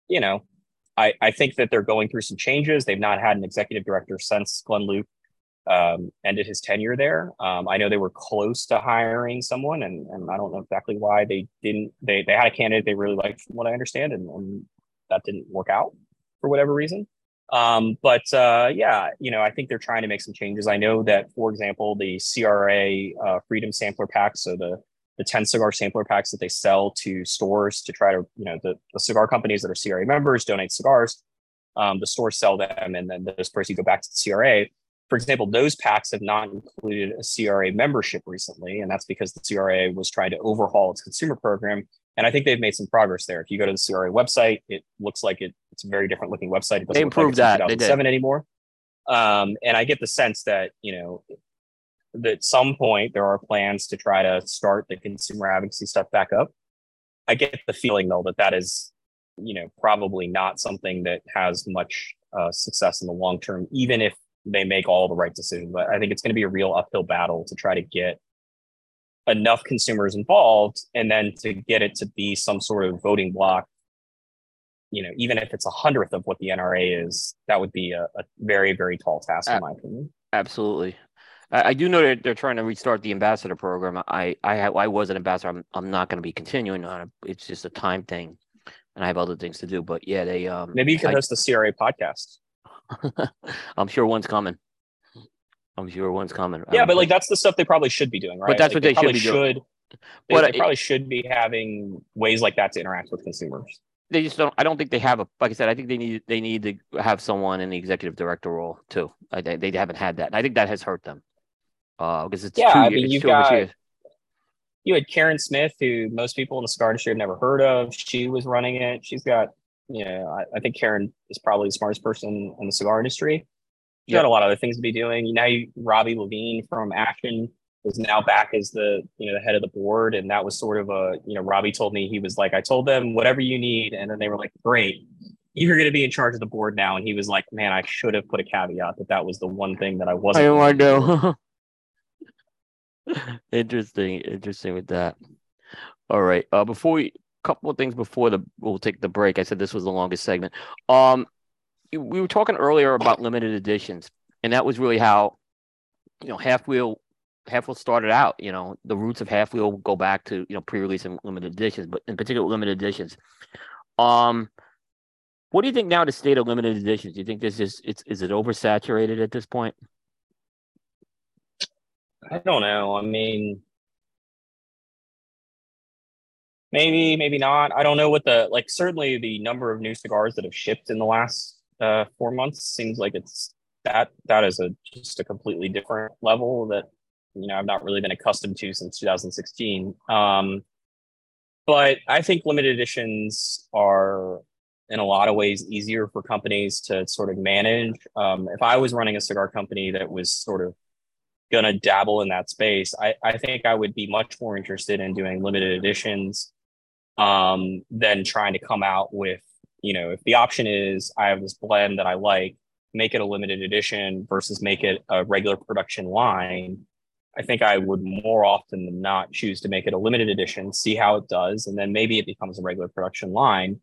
you know, I, I think that they're going through some changes. They've not had an executive director since Glynn Loope um, ended his tenure there. Um, I know they were close to hiring someone, and, and I don't know exactly why they didn't. They they had a candidate they really liked, from what I understand, and, and that didn't work out for whatever reason. Um, but uh, yeah, you know, I think they're trying to make some changes. I know that, for example, the CRA uh, Freedom Sampler Packs, so the the 10 cigar sampler packs that they sell to stores to try to, you know, the, the cigar companies that are CRA members donate cigars. Um, the stores sell them, and then those proceeds go back to the CRA for example, those packs have not included a CRA membership recently, and that's because the CRA was trying to overhaul its consumer program. And I think they've made some progress there. If you go to the CRA website, it looks like it, it's a very different looking website. It
doesn't they improved like that. 2007
anymore. Um, and I get the sense that you know that at some point there are plans to try to start the consumer advocacy stuff back up. I get the feeling though that that is you know probably not something that has much uh, success in the long term, even if they make all the right decisions. But I think it's going to be a real uphill battle to try to get enough consumers involved and then to get it to be some sort of voting block you know even if it's a hundredth of what the nra is that would be a, a very very tall task in my opinion.
Absolutely. I, I, do know that they're trying to restart the ambassador program. I i i was an ambassador. I'm, I'm not going to be continuing on it. It's just a time thing and i have other things to do but yeah they um
maybe you can I, host the cra podcast.
I'm sure one's coming. I'm sure one's coming.
Yeah, um, but like that's the stuff they probably should be doing, right?
But that's
like,
what they, they
should
be doing. Should,
They,
But
they
it-
probably should be having ways like that to interact with consumers.
they just don't. I don't think they have a. Like I said, I think they need they need to have someone in the executive director role too. I, they, they haven't had that. And I think that has hurt them. Uh, because it's
Yeah,
two
I mean, you've got- You had Karen Smith, who most people in the cigar industry have never heard of. She was running it. She's got, you know, I, I think Karen is probably the smartest person in the cigar industry. She's
Yeah.
got a lot of other things to be doing. Now, you, Robbie Levine from Ashton is now back as the, you know, the head of the board, and that was sort of a, you know, Robbie told me he was like, I told them whatever you need, and then they were like, great. You're going to be in charge of the board now, and he was like, "Man, I should have put a caveat that that was the one thing that I
I
wasn't."
don't want
going
to
to do."
know. interesting, interesting with that. All right. Uh, before we, a couple of things before the we'll take the break. I said this was the longest segment. Um, we were talking earlier about limited editions, and that was really how, you know, half wheel, half wheel started out. You know, the roots of half wheel go back to you know pre-release and limited editions, but in particular limited editions. Um, what do you think now? The state of limited editions? Do you think this is it's is it oversaturated at this point?
I don't know. I mean, maybe, maybe not. I don't know what the like. Certainly, the number of new cigars that have shipped in the last uh, four months seems like it's that that is a just a completely different level that you know I've not really been accustomed to since 2016. Um, but I think limited editions are in a lot of ways easier for companies to sort of manage. Um, if I was running a cigar company that was sort of gonna dabble in that space, I, I think I would be much more interested in doing limited editions um, than trying to come out with, you know, if the option is I have this blend that I like, make it a limited edition versus make it a regular production line. I think I would more often than not choose to make it a limited edition, see how it does, and then maybe it becomes a regular production line.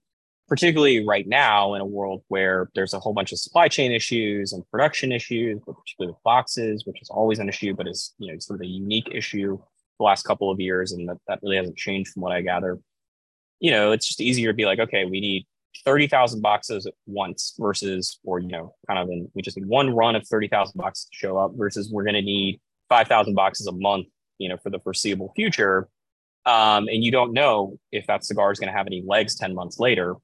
Particularly right now in a world where there's a whole bunch of supply chain issues and production issues, particularly with boxes, which is always an issue, but is you know sort of a unique issue the last couple of years, and that, that really hasn't changed from what I gather. You know, it's just easier to be like, okay, we need 30,000 boxes at once versus, or, you know, kind of in, we just need one run of 30,000 boxes to show up versus we're going to need 5,000 boxes a month, you know, for the foreseeable future. Um, and you don't know if that cigar is going to have any legs 10 months later.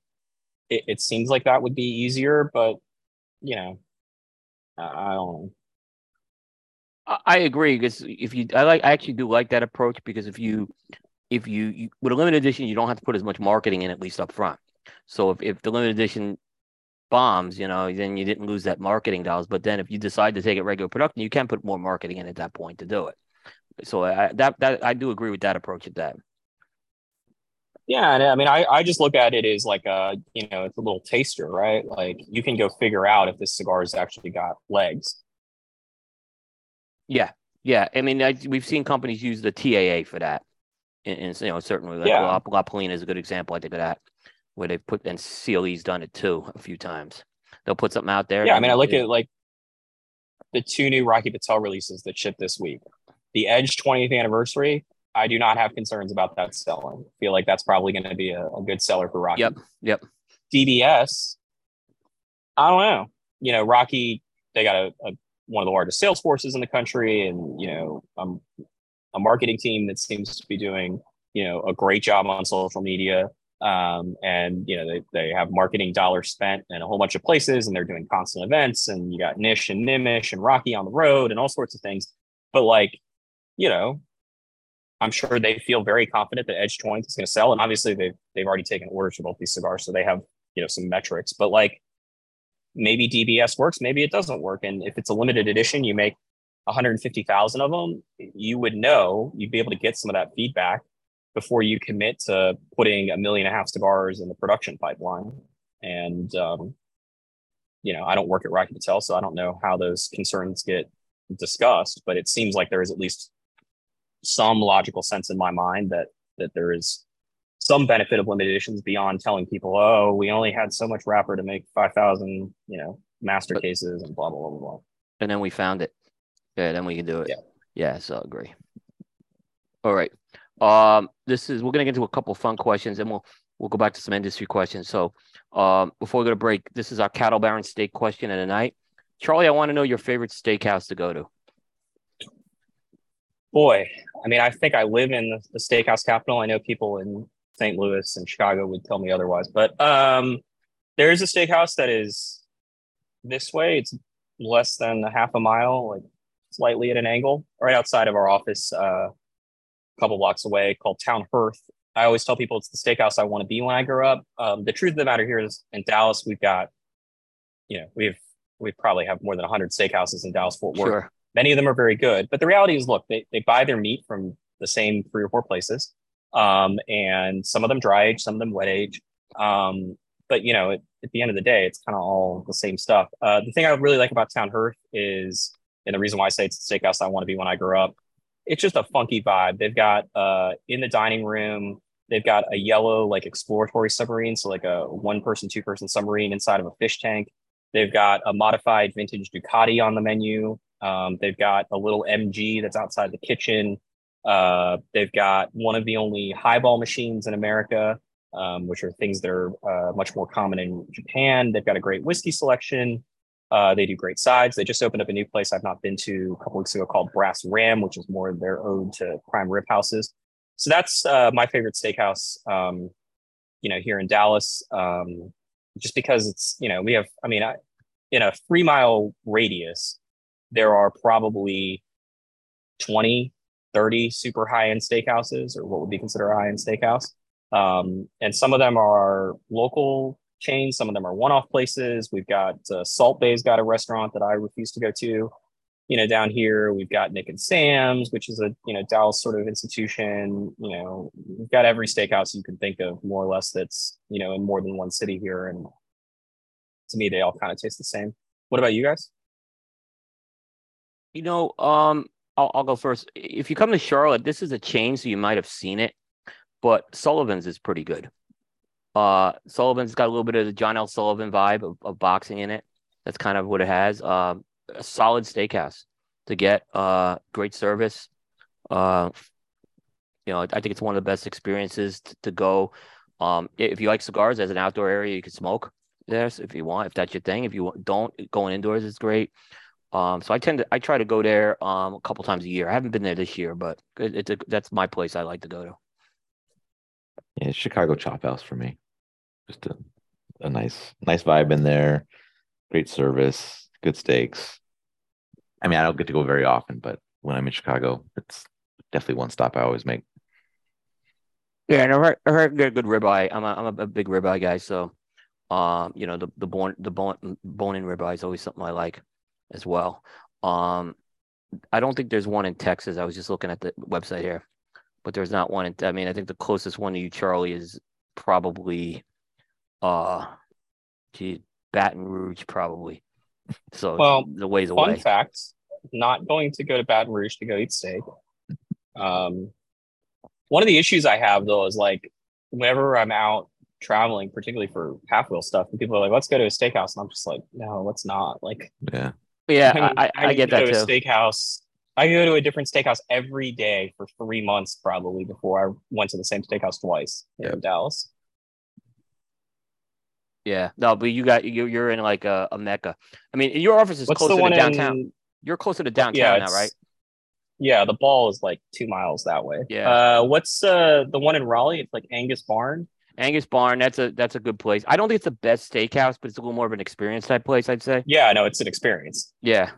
It, it seems like that would be easier, but, you know, I don't know.
I I agree because if you, I like, I actually do like that approach because if you, if you, you with a limited edition, you don't have to put as much marketing in at least up front. So if, if the limited edition bombs, you know, then you didn't lose that marketing dollars. But then if you decide to take it regular production, you can put more marketing in at that point to do it. So I, that that I do agree with that approach at that.
Yeah, and I mean, I, I just look at it as like a, you know, it's a little taster, right? Like you can go figure out if this cigar has actually got legs.
Yeah, yeah. I mean, I, we've seen companies use the TAA for that, and, and you know, certainly like
Yeah.
La, La Palina is a good example. I think of that, where they put and CLE's done it too a few times. They'll put something out there.
Yeah, I mean, I look at like the two new Rocky Patel releases that shipped this week. The Edge 20th anniversary, I do not have concerns about that selling. feel like that's probably going to be a, a good seller for Rocky.
Yep, yep.
DBS, I don't know. You know, Rocky, they got a, a one of the largest sales forces in the country, and you know, um, a marketing team that seems to be doing you know a great job on social media. Um, and you know, they, they have marketing dollars spent in a whole bunch of places, and they're doing constant events. And you got Nish and Nimish and Rocky on the road, and all sorts of things. But like, you know, I'm sure they feel very confident that Edge 20 is going to sell. And obviously, they've they've already taken orders for both these cigars, so they have you know some metrics. But like, maybe DBS works, maybe it doesn't work. And if it's a limited edition, you make 150,000 of them, you would know you'd be able to get some of that feedback before you commit to putting a million and a half cigars in the production pipeline. And um, you know, I don't work at Rocky Patel, so I don't know how those concerns get discussed. But it seems like there is at least some logical sense in my mind that that there is some benefit of limited editions beyond telling people, oh, we only had so much wrapper to make 5,000, you know, master
But-
cases and blah, blah, blah, blah, blah.
And then we found it. Yeah, then we can do it.
Yeah.
Yeah, so I agree. All right. Um, this is we're gonna get into a couple fun questions and we'll we'll go back to some industry questions. So um before we go to break, this is our cattle baron steak question of the night. Charlie, I want to know your favorite steakhouse to go to.
Boy, I mean, I think I live in the, the steakhouse capital. I know people in St. Louis and Chicago would tell me otherwise, but um, there is a steakhouse that is this way. It's less than a half a mile, like slightly at an angle, right outside of our office, uh, couple blocks away, called Town Hearth. I always tell people it's the steakhouse I want to be when I grow up. Um, the truth of the matter here is, in Dallas, we've got, you know, we've we probably have more than 100 steakhouses in Dallas Fort Worth. Sure. Many of them are very good, but the reality is, look, they they buy their meat from the same three or four places, um, and some of them dry age, some of them wet age. Um, but you know, at, at, the end of the day, it's kind of all the same stuff. Uh, the thing I really like about Town Hearth is, and the reason why I say it's the steakhouse I want to be when I grow up, it's just a funky vibe. They've got uh, in the dining room, they've got a yellow like exploratory submarine, so like a one person, two person submarine inside of a fish tank. They've got a modified vintage Ducati on the menu. Um, they've got a little MG that's outside the kitchen. Uh, they've got one of the only highball machines in America um, which are things that are uh, much more common in Japan. They've got a great whiskey selection. Uh, they do great sides. They just opened up a new place I've not been to a couple weeks ago called Brass Ram, which is more their ode to prime rib houses. So that's uh, my favorite steakhouse, um, you know, here in Dallas. Um, just because it's, you know, we have, I mean, I, in a three mile radius, there are probably 20, 30 super high end steakhouses or what would be considered a high end steakhouse. Um, and some of them are local chains, some of them are one off places. We've got uh, Salt Bae's got a restaurant that I refuse to go to. You know, down here we've got Nick and Sam's, which is a you know Dallas sort of institution. You know, we've got every steakhouse you can think of, more or less. That's you know in more than one city here, and to me, they all kind of taste the same. What about you guys?
You know, um, I'll, I'll go first. If you come to Charlotte, this is a chain, so you might have seen it but Sullivan's is pretty good. Uh, Sullivan's got a little bit of the John L. Sullivan vibe of, of boxing in it. That's kind of what it has. Um, a solid steakhouse to get. Uh, great service. Uh, you know, I think it's one of the best experiences to, to go. Um, if you like cigars as an outdoor area, you can smoke there if you want, if that's your thing. If you don't, going indoors is great. Um, so I tend to I try to go there um a couple times a year. I haven't been there this year, but it, it's a, that's my place I like to go to.
Yeah, Chicago Chop House for me. Just a, a nice, nice vibe in there. Great service, good steaks. I mean, I don't get to go very often, but when I'm in Chicago, it's definitely one stop I always make.
Yeah, and I heard, I heard good, good ribeye. I'm a, I'm a big ribeye guy, so um, you know, the the bone the bone bone in ribeye is always something I like as well. Um, I don't think there's one in Texas. I was just looking at the website here but there's not one. In, I mean, I think the closest one to you, Charlie, is probably, uh, gee, Baton Rouge, probably. So
well,
the ways
fun
away.
Fun fact: not going to go to Baton Rouge to go eat steak. Um, one of the issues I have though is like whenever I'm out traveling, particularly for half wheel stuff, and people are like, "Let's go to a steakhouse," and I'm just like, "No, let's not." Like,
yeah,
yeah, I, I, I get that
to
too.
A steakhouse I go to a different steakhouse every day for three months probably before I went to the same steakhouse twice yep. in Dallas.
Yeah, no, but you got you you're in like a, a mecca. I mean, your office is What's closer to downtown. In, you're closer to downtown yeah, now, right?
Yeah, the ball is like two miles that way.
Yeah.
Uh, what's uh the one in Raleigh? It's like Angus Barn.
Angus Barn, that's a that's a good place. I don't think it's the best steakhouse, but it's a little more of an experience type place, I'd say.
Yeah, no, it's an experience.
Yeah.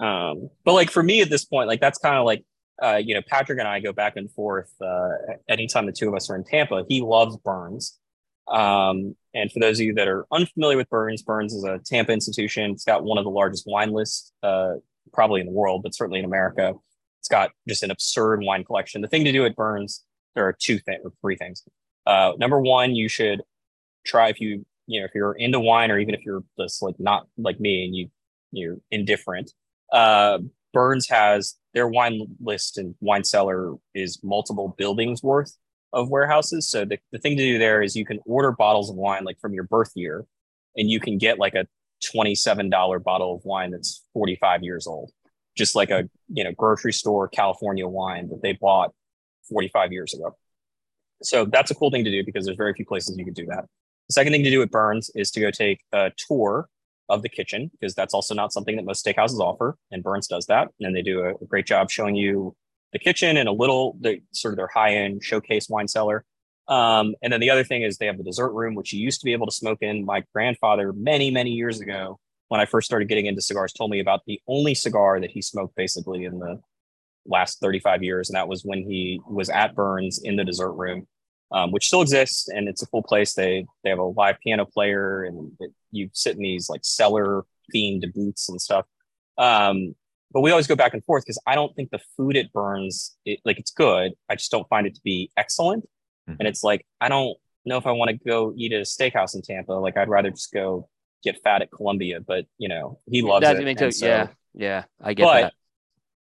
Um, but like for me at this point, like that's kind of like uh, you know, Patrick and I go back and forth uh, anytime the two of us are in Tampa. He loves Bern's. Um, and for those of you that are unfamiliar with Bern's, Bern's is a Tampa institution. It's got one of the largest wine lists, uh, probably in the world, but certainly in America. It's got just an absurd wine collection. The thing to do at Bern's, there are two things or three things. Uh, number one, you should try if you you know if you're into wine or even if you're just like not like me and you you're indifferent uh, Bern's has their wine list and wine cellar is multiple buildings worth of warehouses. So the, the thing to do there is you can order bottles of wine like from your birth year and you can get like a $27 bottle of wine that's 45 years old. Just like a you know grocery store California wine that they bought 45 years ago. So that's a cool thing to do because there's very few places you can do that. The second thing to do at Bern's is to go take a tour of the kitchen because that's also not something that most steakhouses offer and Bern's does that and they do a, great job showing you the kitchen and a little the sort of their high end showcase wine cellar. Um, and then the other thing is they have the dessert room, which you used to be able to smoke in. My grandfather, many many years ago, when I first started getting into cigars, told me about the only cigar that he smoked basically in the last 35 years, and that was when he was at Bern's in the dessert room, um, which still exists, and it's a full place. They they have a live piano player, and it, you sit in these like cellar themed booths and stuff. Um, but we always go back and forth because I don't think the food at Bern's, it, like it's good. I just don't find it to be excellent. Mm-hmm. And it's like I don't know if I want to go eat at a steakhouse in Tampa. Like I'd rather just go get fat at Columbia. But you know he loves
That's
it.
Too,
so,
yeah, yeah, I get
but
that.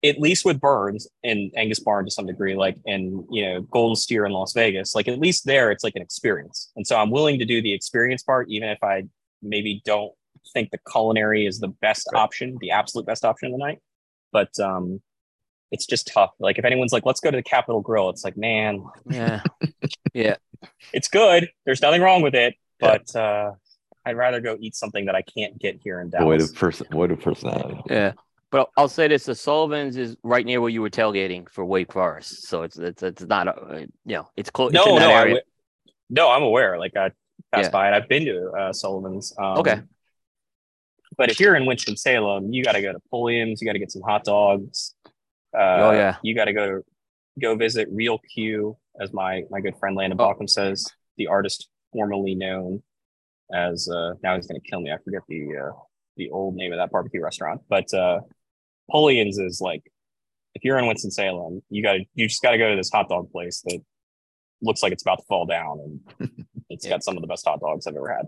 At least with Bern's and Angus Barn to some degree, like and you know Golden Steer in Las Vegas, like at least there it's like an experience. And so I'm willing to do the experience part, even if I maybe don't think the culinary is the best right. option, the absolute best option of the night. But um, it's just tough. Like if anyone's like, let's go to the Capital Grille, it's like, man,
yeah, yeah,
it's good. There's nothing wrong with it, but yeah. uh, I'd rather go eat something that I can't get here in Dallas.
Void of person, void of personality.
Yeah. But I'll say this: the Sullivan's is right near where you were tailgating for Wake Forest, so it's it's it's not a you know it's close.
No,
no,
I, no, I'm aware. Like I passed yeah. by it. I've been to uh, Sullivan's. Um,
okay.
But if you're in Winston Salem, you got to go to Pulliam's. You got to get some hot dogs. Uh,
oh yeah.
You got to go go visit Real Q, as my my good friend Landon oh. says, the artist formerly known as uh, now he's going to kill me. I forget the uh, the old name of that barbecue restaurant, but uh, Pulliam's is like if you're in Winston Salem, you got to you just got to go to this hot dog place that looks like it's about to fall down, and it's yeah. got some of the best hot dogs I've ever had.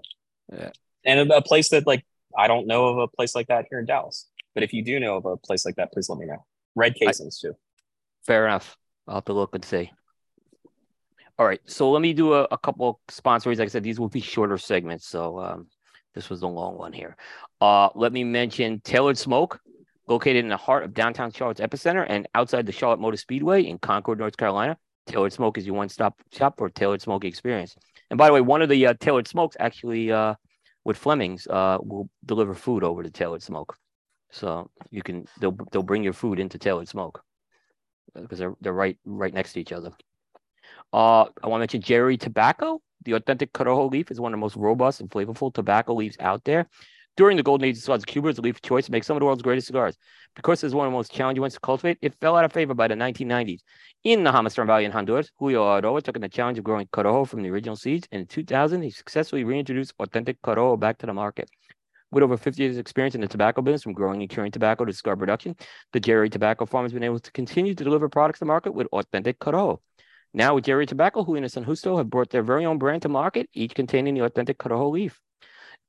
Yeah.
And a, a place that like I don't know of a place like that here in Dallas. But if you do know of a place like that, please let me know. Red casings too.
Fair enough. I'll have to look and see. All right. So let me do a, a couple sponsors. Like I said, these will be shorter segments. So um, this was the long one here. Uh, let me mention Tailored Smoke, located in the heart of downtown Charlotte's epicenter and outside the Charlotte Motor Speedway in Concord, North Carolina. Tailored Smoke is your one-stop shop for tailored smoke experience. And by the way, one of the uh, tailored smokes actually uh, with Fleming's uh, will deliver food over to Tailored Smoke. So you can they'll they'll bring your food into Tailored Smoke because they're they're right right next to each other. Uh, I want to mention JRE Tobacco. The authentic Corojo leaf is one of the most robust and flavorful tobacco leaves out there. During the golden age of cigars, Cuba is the leaf choice to make some of the world's greatest cigars. Because it's one of the most challenging ones to cultivate, it fell out of favor by the 1990s. In the Jamastran Valley in Honduras, Julio Eiroa took on the challenge of growing Corojo from the original seeds. And in 2000, he successfully reintroduced authentic Corojo back to the market. With over 50 years' experience in the tobacco business, from growing and curing tobacco to cigar production, the JRE Tobacco Farm has been able to continue to deliver products to market with authentic Corojo. Now, with JRE Tobacco, Julio and San Justo have brought their very own brand to market, each containing the authentic Corojo leaf.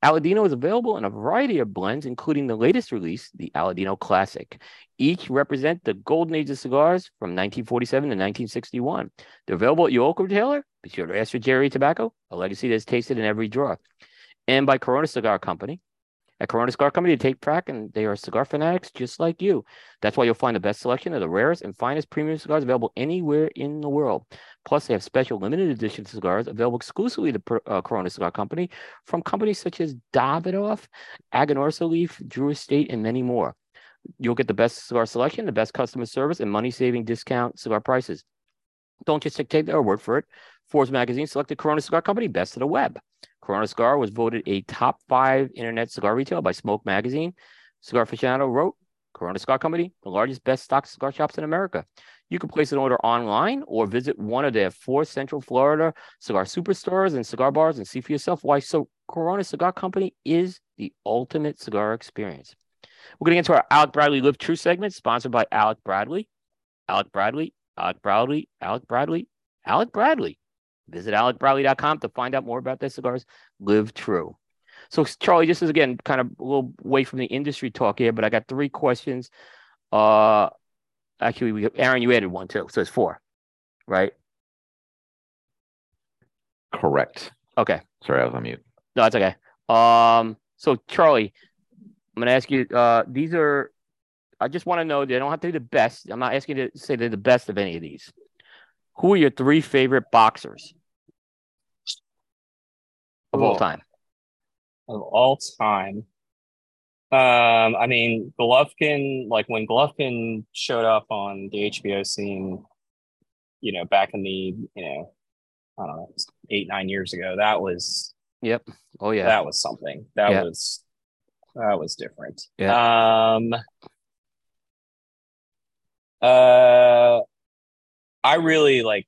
Aladino is available in a variety of blends, including the latest release, the Aladino Classic. Each represent the golden age of cigars from 1947 to 1961. They're available at your local retailer. Be sure to ask for JRE Tobacco, a legacy that's tasted in every drawer. And by Corona Cigar Company, at Corona Cigar Company, they take track and they are cigar fanatics just like you. That's why you'll find the best selection of the rarest and finest premium cigars available anywhere in the world. Plus, they have special limited edition cigars available exclusively to uh, Corona Cigar Company from companies such as Davidoff, Aganorsa Leaf, Drew Estate, and many more. You'll get the best cigar selection, the best customer service, and money saving discount cigar prices. Don't just take their word for it. Forbes magazine selected Corona Cigar Company best of the web. Corona Cigar was voted a top five internet cigar retail by Smoke Magazine. Cigar Aficionado wrote, Corona Cigar Company, the largest best stock cigar shops in America. You can place an order online or visit one of their four Central Florida cigar superstores and cigar bars and see for yourself why so Corona Cigar Company is the ultimate cigar experience. We're going to get into our Alec Bradley Live True segment, sponsored by Alec Bradley. Alec Bradley, Alec Bradley, Alec Bradley, Alec Bradley. Visit alecbradley.com to find out more about their cigars. Live true. So, Charlie, this is again kind of a little away from the industry talk here, but I got three questions. Uh, actually, we Aaron, you added one too, so it's four, right?
Correct.
Okay.
Sorry, I was on mute.
No, that's okay. Um, so Charlie, I'm gonna ask you. Uh, these are. I just want to know. They don't have to be the best. I'm not asking you to say they're the best of any of these. Who are your three favorite boxers of all time?
Of all time. Um, I mean, Golovkin, like when Golovkin showed up on the HBO scene, you know, back in the, you know, I don't know, eight, nine years ago, that was,
Yep. Oh yeah.
that was something. That was, that was different.
Yeah.
Um, uh, I really like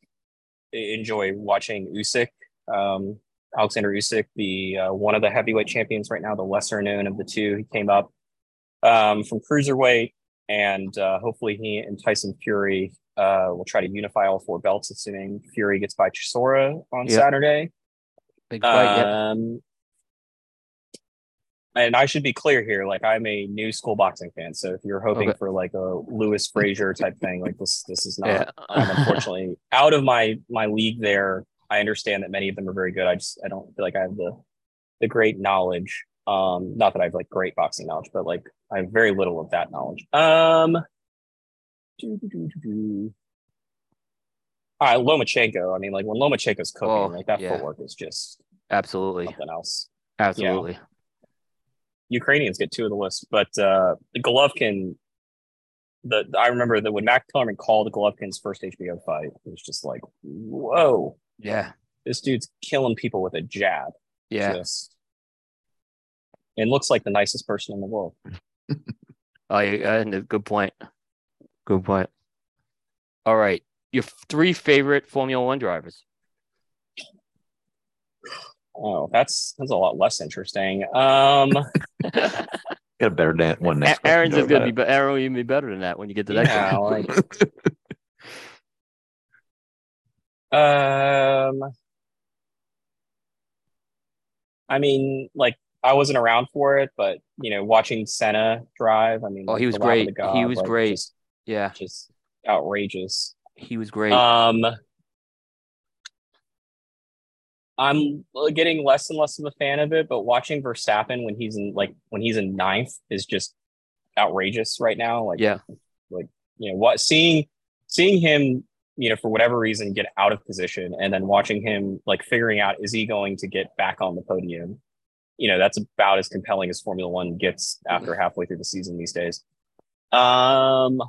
enjoy watching Usyk. Um, Alexander Usyk, the uh, one of the heavyweight champions right now, the lesser known of the two. He came up um, from cruiserweight, and uh, hopefully he and Tyson Fury uh, will try to unify all four belts, assuming Fury gets by Chisora on
Yep.
Saturday.
Big fight. yep.
And I should be clear here, like I'm a new school boxing fan. So if you're hoping
Okay.
for like a Lewis Frazier type thing, like this, this is not.
Yeah.
I'm unfortunately out of my my league. There, I understand that many of them are very good. I just I don't feel like I have the the great knowledge. Um, not that I have like great boxing knowledge, but like I have very little of that knowledge. Um, doo-doo-doo-doo-doo. all right, Lomachenko. I mean, like when Lomachenko's cooking,
Oh,
like that
yeah.
footwork is just
Absolutely.
something else.
Absolutely.
Ukrainians get two of the list, but uh, Golovkin. The I remember that when Max Kellerman called Golovkin's first HBO fight, it was just like, whoa,
Yeah.
this dude's killing people with a jab.
Yeah.
Just, and looks like the nicest person in the world.
Oh, yeah. And a good point. Good point. All right. Your three favorite Formula One drivers.
Oh, that's that's a lot less interesting. Um,
Got a better da- one next.
A- Aaron's is gonna be, be Aaron will even be better than that when you get to that.
yeah,
one.
like, um, I mean, like I wasn't around for it, but you know, watching Senna drive, I mean,
Oh, he was
the lap of
great.
the
He was
like,
great.
Just,
Yeah.
just outrageous.
He was great.
Um, I'm getting less and less of a fan of it, but watching Verstappen when he's in like when he's in ninth is just outrageous right now. Like,
yeah.
like you know, what seeing seeing him, you know, for whatever reason, get out of position, and then watching him like figuring out is he going to get back on the podium. You know, that's about as compelling as Formula One gets after halfway through the season these days. Um,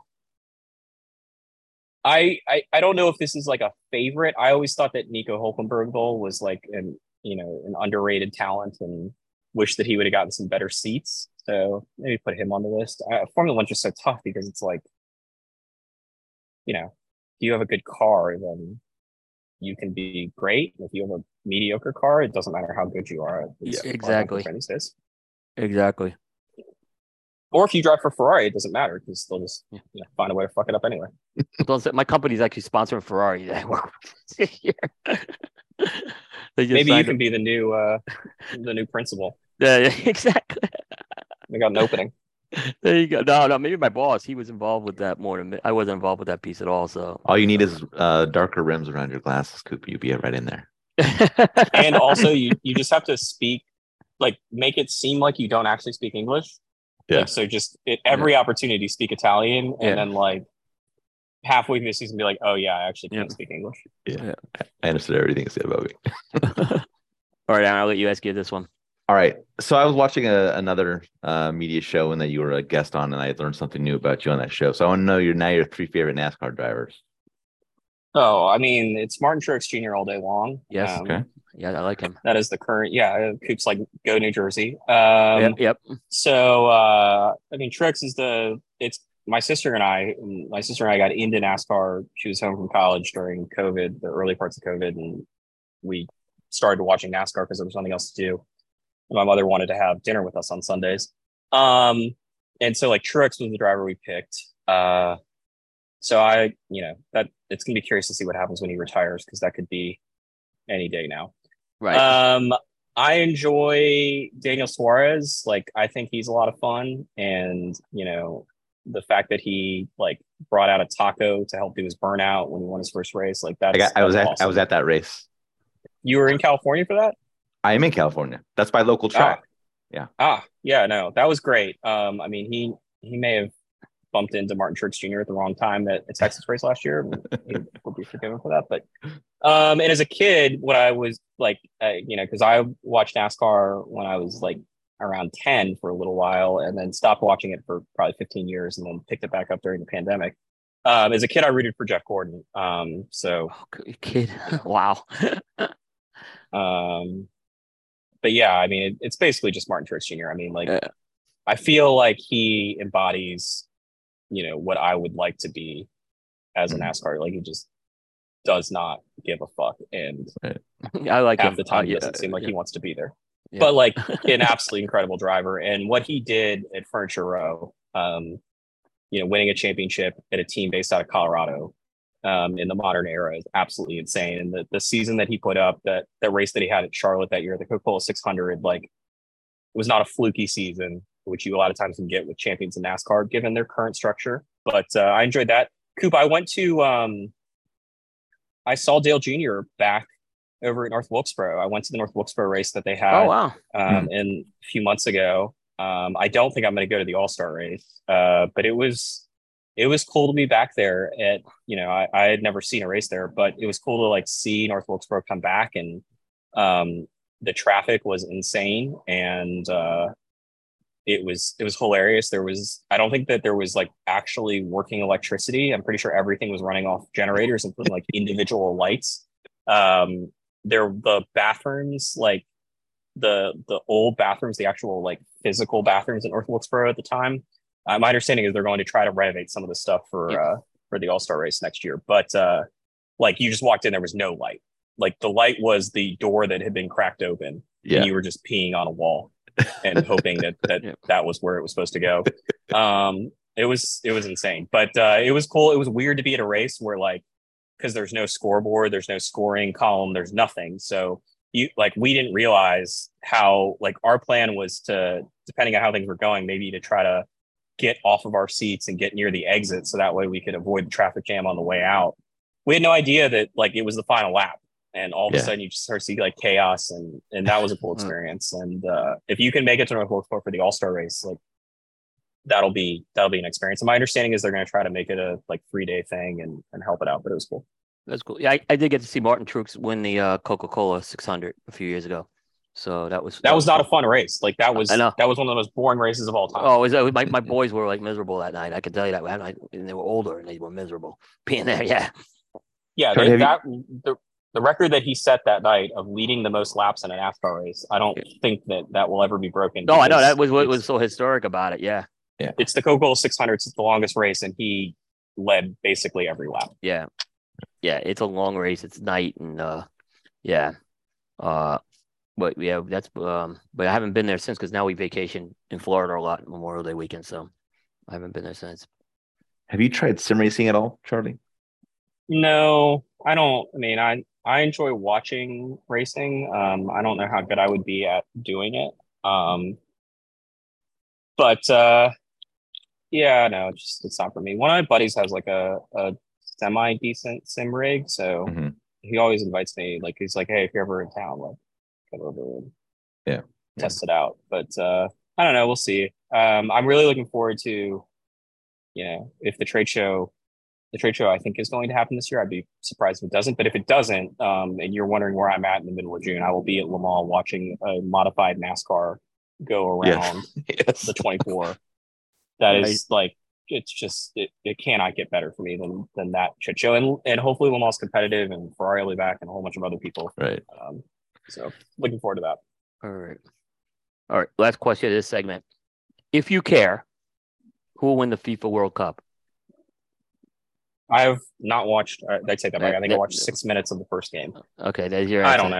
I, I I don't know if this is like a favorite. I always thought that Nico Hulkenberg though was like an you know an underrated talent and wish that he would have gotten some better seats. So maybe put him on the list. Uh, Formula One's just so tough because it's like, you know, if you have a good car, then you can be great. If you have a mediocre car, it doesn't matter how good you are.
Yeah, exactly.
different These days.
Exactly.
Or if you drive for Ferrari, it doesn't matter because they'll just
Yeah.
you know, find a way to fuck it up anyway.
Don't say- my company's actually sponsoring Ferrari that I work with here. they
Maybe you can
a-
be the new uh the new principal.
Yeah, yeah, exactly.
We got an opening.
There you go. No, no, maybe my boss. He was involved with that more than me. I wasn't involved with that piece at all. So,
All you need is uh, darker rims around your glasses, Coop. You'll be right in there.
and also you you just have to speak like make it seem like you don't actually speak English.
Yeah.
Like, so just at every opportunity speak Italian and
Yeah.
then like halfway through the season be like, oh yeah, I actually can't
Yeah.
speak English. Yeah.
I understood everything you said about me.
all right, Aaron, I'll let you ask you this one.
All right. So I was watching a, another uh, media show and that you were a guest on, and I learned something new about you on that show. So I want to know your now your three favorite NASCAR drivers.
Oh, I mean, it's Martin Truex Jr. all day long.
Yes.
Um,
Okay.
Yeah, I like him.
That is the current. Yeah, Coop's like go New Jersey. Um,
yep, yep.
So uh I mean Truex is the it's my sister and I my sister and I got into NASCAR. She was home from college during COVID, the early parts of COVID, and we started watching NASCAR because there was nothing else to do. And my mother wanted to have dinner with us on Sundays. Um and so like Truex was the driver we picked. Uh so I, you know, that it's gonna be curious to see what happens when he retires because that could be any day now.
Right.
Um, I enjoy Daniel Suarez. Like, I think he's a lot of fun, and you know, the fact that he like brought out a taco to help do his burnout when he won his first race, like that.
I got. I was at. I was at that race.
You were in California for that?
I am in California. That's my local track. Yeah.
Ah, yeah, no, that was great. Um, I mean, he he may have bumped into Martin Truex Jr. at the wrong time at a Texas race last year. he will be forgiven for that. But um, and as a kid, when I was like, uh, you know, because I watched NASCAR when I was like around 10 for a little while and then stopped watching it for probably 15 years and then picked it back up during the pandemic. Um, as a kid, I rooted for Jeff Gordon. Um, so,
oh, kid, wow.
um, but yeah, I mean, it, it's basically just Martin Truex Jr. I mean, like, yeah. I feel like he embodies, you know, what I would like to be as a mm-hmm. NASCAR. Like, he just does not give a fuck, and
I like
half
him.
the time uh, doesn't seem like yeah. he wants to be there. Yeah. But like an absolutely incredible driver, and what he did at Furniture Row, um, you know, winning a championship at a team based out of Colorado, um, in the modern era is absolutely insane. And the, the season that he put up, that that race that he had at Charlotte that year, the Coca-Cola 600, like it was not a fluky season, which you a lot of times can get with champions in NASCAR, given their current structure. But uh, I enjoyed that. Coop, I went to, um, I saw Dale Jr. back over at North Wilkesboro. I went to the North Wilkesboro race that they had.
Oh wow!
Um, hmm. in a few months ago. Um, I don't think I'm going to go to the All Star race, uh, but it was it was cool to be back there at you know I, I had never seen a race there but it was cool to like see north wilkesboro come back and um, the traffic was insane and uh, it was it was hilarious there was i don't think that there was like actually working electricity i'm pretty sure everything was running off generators and like individual lights um there the bathrooms like the the old bathrooms the actual like physical bathrooms in north wilkesboro at the time uh, my understanding is they're going to try to renovate some of the stuff for yeah. uh, for the All Star race next year. But uh, like you just walked in, there was no light. Like the light was the door that had been cracked open. Yeah. And you were just peeing on a wall and hoping that that yeah. that was where it was supposed to go. Um, it was it was insane, but uh, it was cool. It was weird to be at a race where like because there's no scoreboard, there's no scoring column, there's nothing. So you like we didn't realize how like our plan was to depending on how things were going, maybe to try to get off of our seats and get near the exit so that way we could avoid the traffic jam on the way out. We had no idea that like it was the final lap and all of yeah. a sudden you just start to see like chaos and and that was a cool experience. and uh, if you can make it to North Wilkesboro for the All Star race, like that'll be that'll be an experience. And my understanding is they're going to try to make it a like three day thing and and help it out. But it was cool.
That's cool. Yeah, I, I did get to see Martin Truex win the uh, Coca Cola 600 a few years ago. So that was
that was not a fun race. Like that was that was one of the most boring races of all time.
Oh, was, uh, my my boys were like miserable that night. I can tell you that. I, and they were older and they were miserable being there. Yeah.
Yeah, they, that the, the record that he set that night of leading the most laps in an NASCAR race, I don't yeah. think that that will ever be broken.
No, I know that was what was so historic about it. Yeah.
Yeah. It's the Coca-Cola 600. It's the longest race, and he led basically every lap.
Yeah. Yeah, it's a long race. It's night, and uh, yeah. Uh, but yeah, that's um. But I haven't been there since because now we vacation in Florida a lot Memorial Day weekend, so I haven't been there since.
Have you tried sim racing at all, Charlie?
No, I don't. I mean, I I enjoy watching racing. Um, I don't know how good I would be at doing it. Um, but uh, yeah, no, it's just it's not for me. One of my buddies has like a a semi decent sim rig, so mm-hmm. he always invites me. Like he's like, hey, if you're ever in town, like come over and
yeah
test it out. But uh, I don't know. We'll see. Um, I'm really looking forward to, you know, if the trade show, the trade show I think is going to happen this year. I'd be surprised if it doesn't. But if it doesn't, um, and you're wondering where I'm at in the middle of June, I will be at Le Mans watching a modified NASCAR go around yes. the 24. That is right. like it's just it, it cannot get better for me than than that shit show. And and hopefully Le Mans competitive and Ferrari will be back and a whole bunch of other people.
Right.
Um, so looking forward to that.
All right. All right. Last question of this segment. If you care, who will win the FIFA World Cup?
I have not watched. Uh, I take that back. I think I watched six minutes of the first game.
Okay, there's your.
Answer. I don't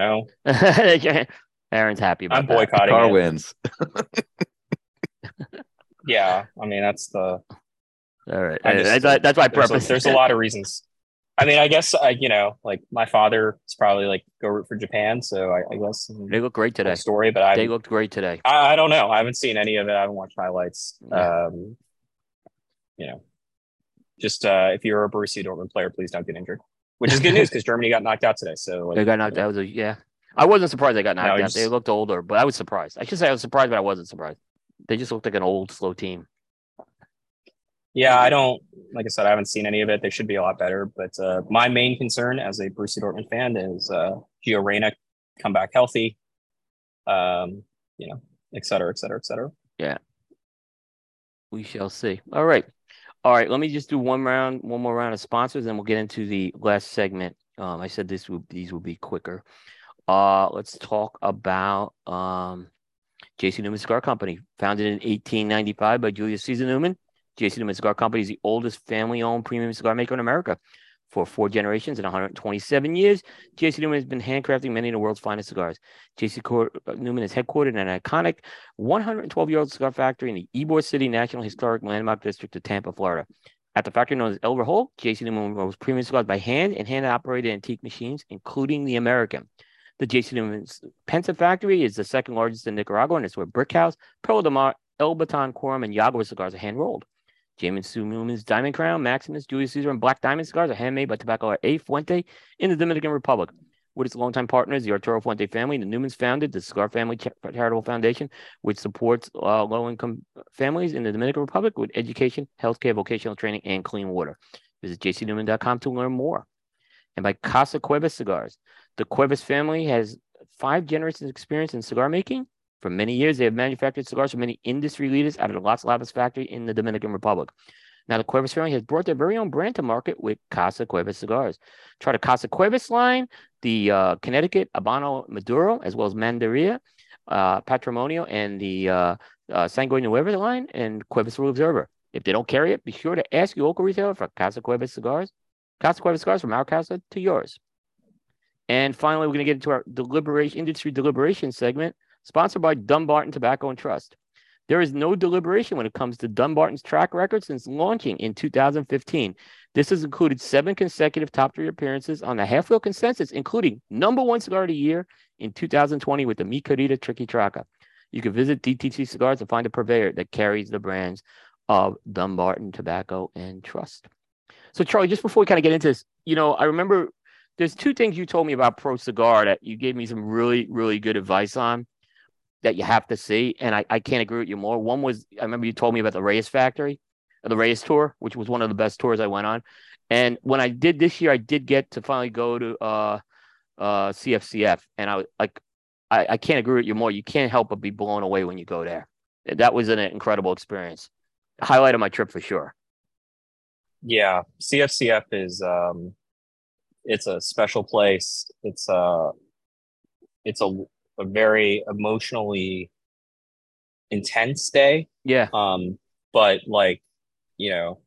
know.
Aaron's happy about
I'm boycotting.
Car wins.
yeah, I mean that's the. All
right, just, that's, that's my purpose.
There's a, there's a lot of reasons. I mean, I guess I, you know, like my father is probably like go root for Japan, so I, I guess
they look great today.
Story, but I
they looked great today.
I, I, don't know. I haven't seen any of it. I haven't watched highlights. Yeah. Um, you know, just uh, if you're a Borussia Dortmund player, please don't get injured. Which is good news because Germany got knocked out today. So
like, they got knocked out. Yeah, I wasn't surprised they got knocked no, out. Just, they looked older, but I was surprised. I should say I was surprised, but I wasn't surprised. They just looked like an old, slow team.
Yeah, I don't. Like I said, I haven't seen any of it. They should be a lot better. But uh, my main concern as a Borussia Dortmund fan is uh, Gio Reyna come back healthy. Um, you know, et cetera, et cetera, et cetera.
Yeah. We shall see. All right. All right. Let me just do one round, one more round of sponsors, and we'll get into the last segment. Um, I said this would these will be quicker. Uh, let's talk about um, JC Newman Cigar Company, founded in 1895 by Julius Caesar Newman. JC Newman Cigar Company is the oldest family-owned premium cigar maker in America for four generations and 127 years. JC Newman has been handcrafting many of the world's finest cigars. JC uh, Newman is headquartered in an iconic 112 year old cigar factory in the Ybor City National Historic Landmark District of Tampa, Florida. At the factory known as Elver Hall, JC Newman rolls premium cigars by hand and hand operated antique machines, including the American. The JC Newman's Pensa factory is the second largest in Nicaragua, and it's where Brickhouse, Perla de Mar, El Baton Quorum, and Yagua cigars are hand rolled. James Newman's Diamond Crown, Maximus, Julius Caesar, and Black Diamond cigars are handmade by Tobacco A. Fuente in the Dominican Republic. With its longtime partners, the Arturo Fuente family, the Newmans founded the Cigar Family Charitable Foundation, which supports uh, low-income families in the Dominican Republic with education, healthcare, vocational training, and clean water. Visit jcnewman.com to learn more. And by Casa Cuevas Cigars. The Cuevas family has five generations of experience in cigar making for many years, they have manufactured cigars for many industry leaders out of the Las Lavas factory in the Dominican Republic. Now, the Cuevas family has brought their very own brand to market with Casa Cuevas cigars. Try the Casa Cuevas line, the uh, Connecticut Habano Maduro, as well as Mandaria, uh, Patrimonio, and the uh, uh, Nueva line, and Cuevas Rule Observer. If they don't carry it, be sure to ask your local retailer for Casa Cuevas cigars. Casa Cuevas cigars from our casa to yours. And finally, we're going to get into our deliberation industry deliberation segment sponsored by Dunbarton Tobacco and Trust. There is no deliberation when it comes to Dunbarton's track record since launching in 2015. This has included seven consecutive top three appearances on the half wheel consensus, including number one cigar of the year in 2020 with the Mi Querida Triqui Traca. You can visit DTC Cigars and find a purveyor that carries the brands of Dunbarton Tobacco and Trust. So, Charlie, just before we kind of get into this, you know, I remember there's two things you told me about Pro Cigar that you gave me some really, really good advice on that you have to see, and I, I can't agree with you more. One was I remember you told me about the Reyes factory, the Reyes tour, which was one of the best tours I went on. And when I did this year, I did get to finally go to uh, uh, CFCF, and I was like, I, I can't agree with you more. You can't help but be blown away when you go there. That was an incredible experience. Highlight of my trip for sure.
Yeah, CFCF is um, it's a special place. It's a uh, it's a a very emotionally intense day.
Yeah.
Um, but like, you know,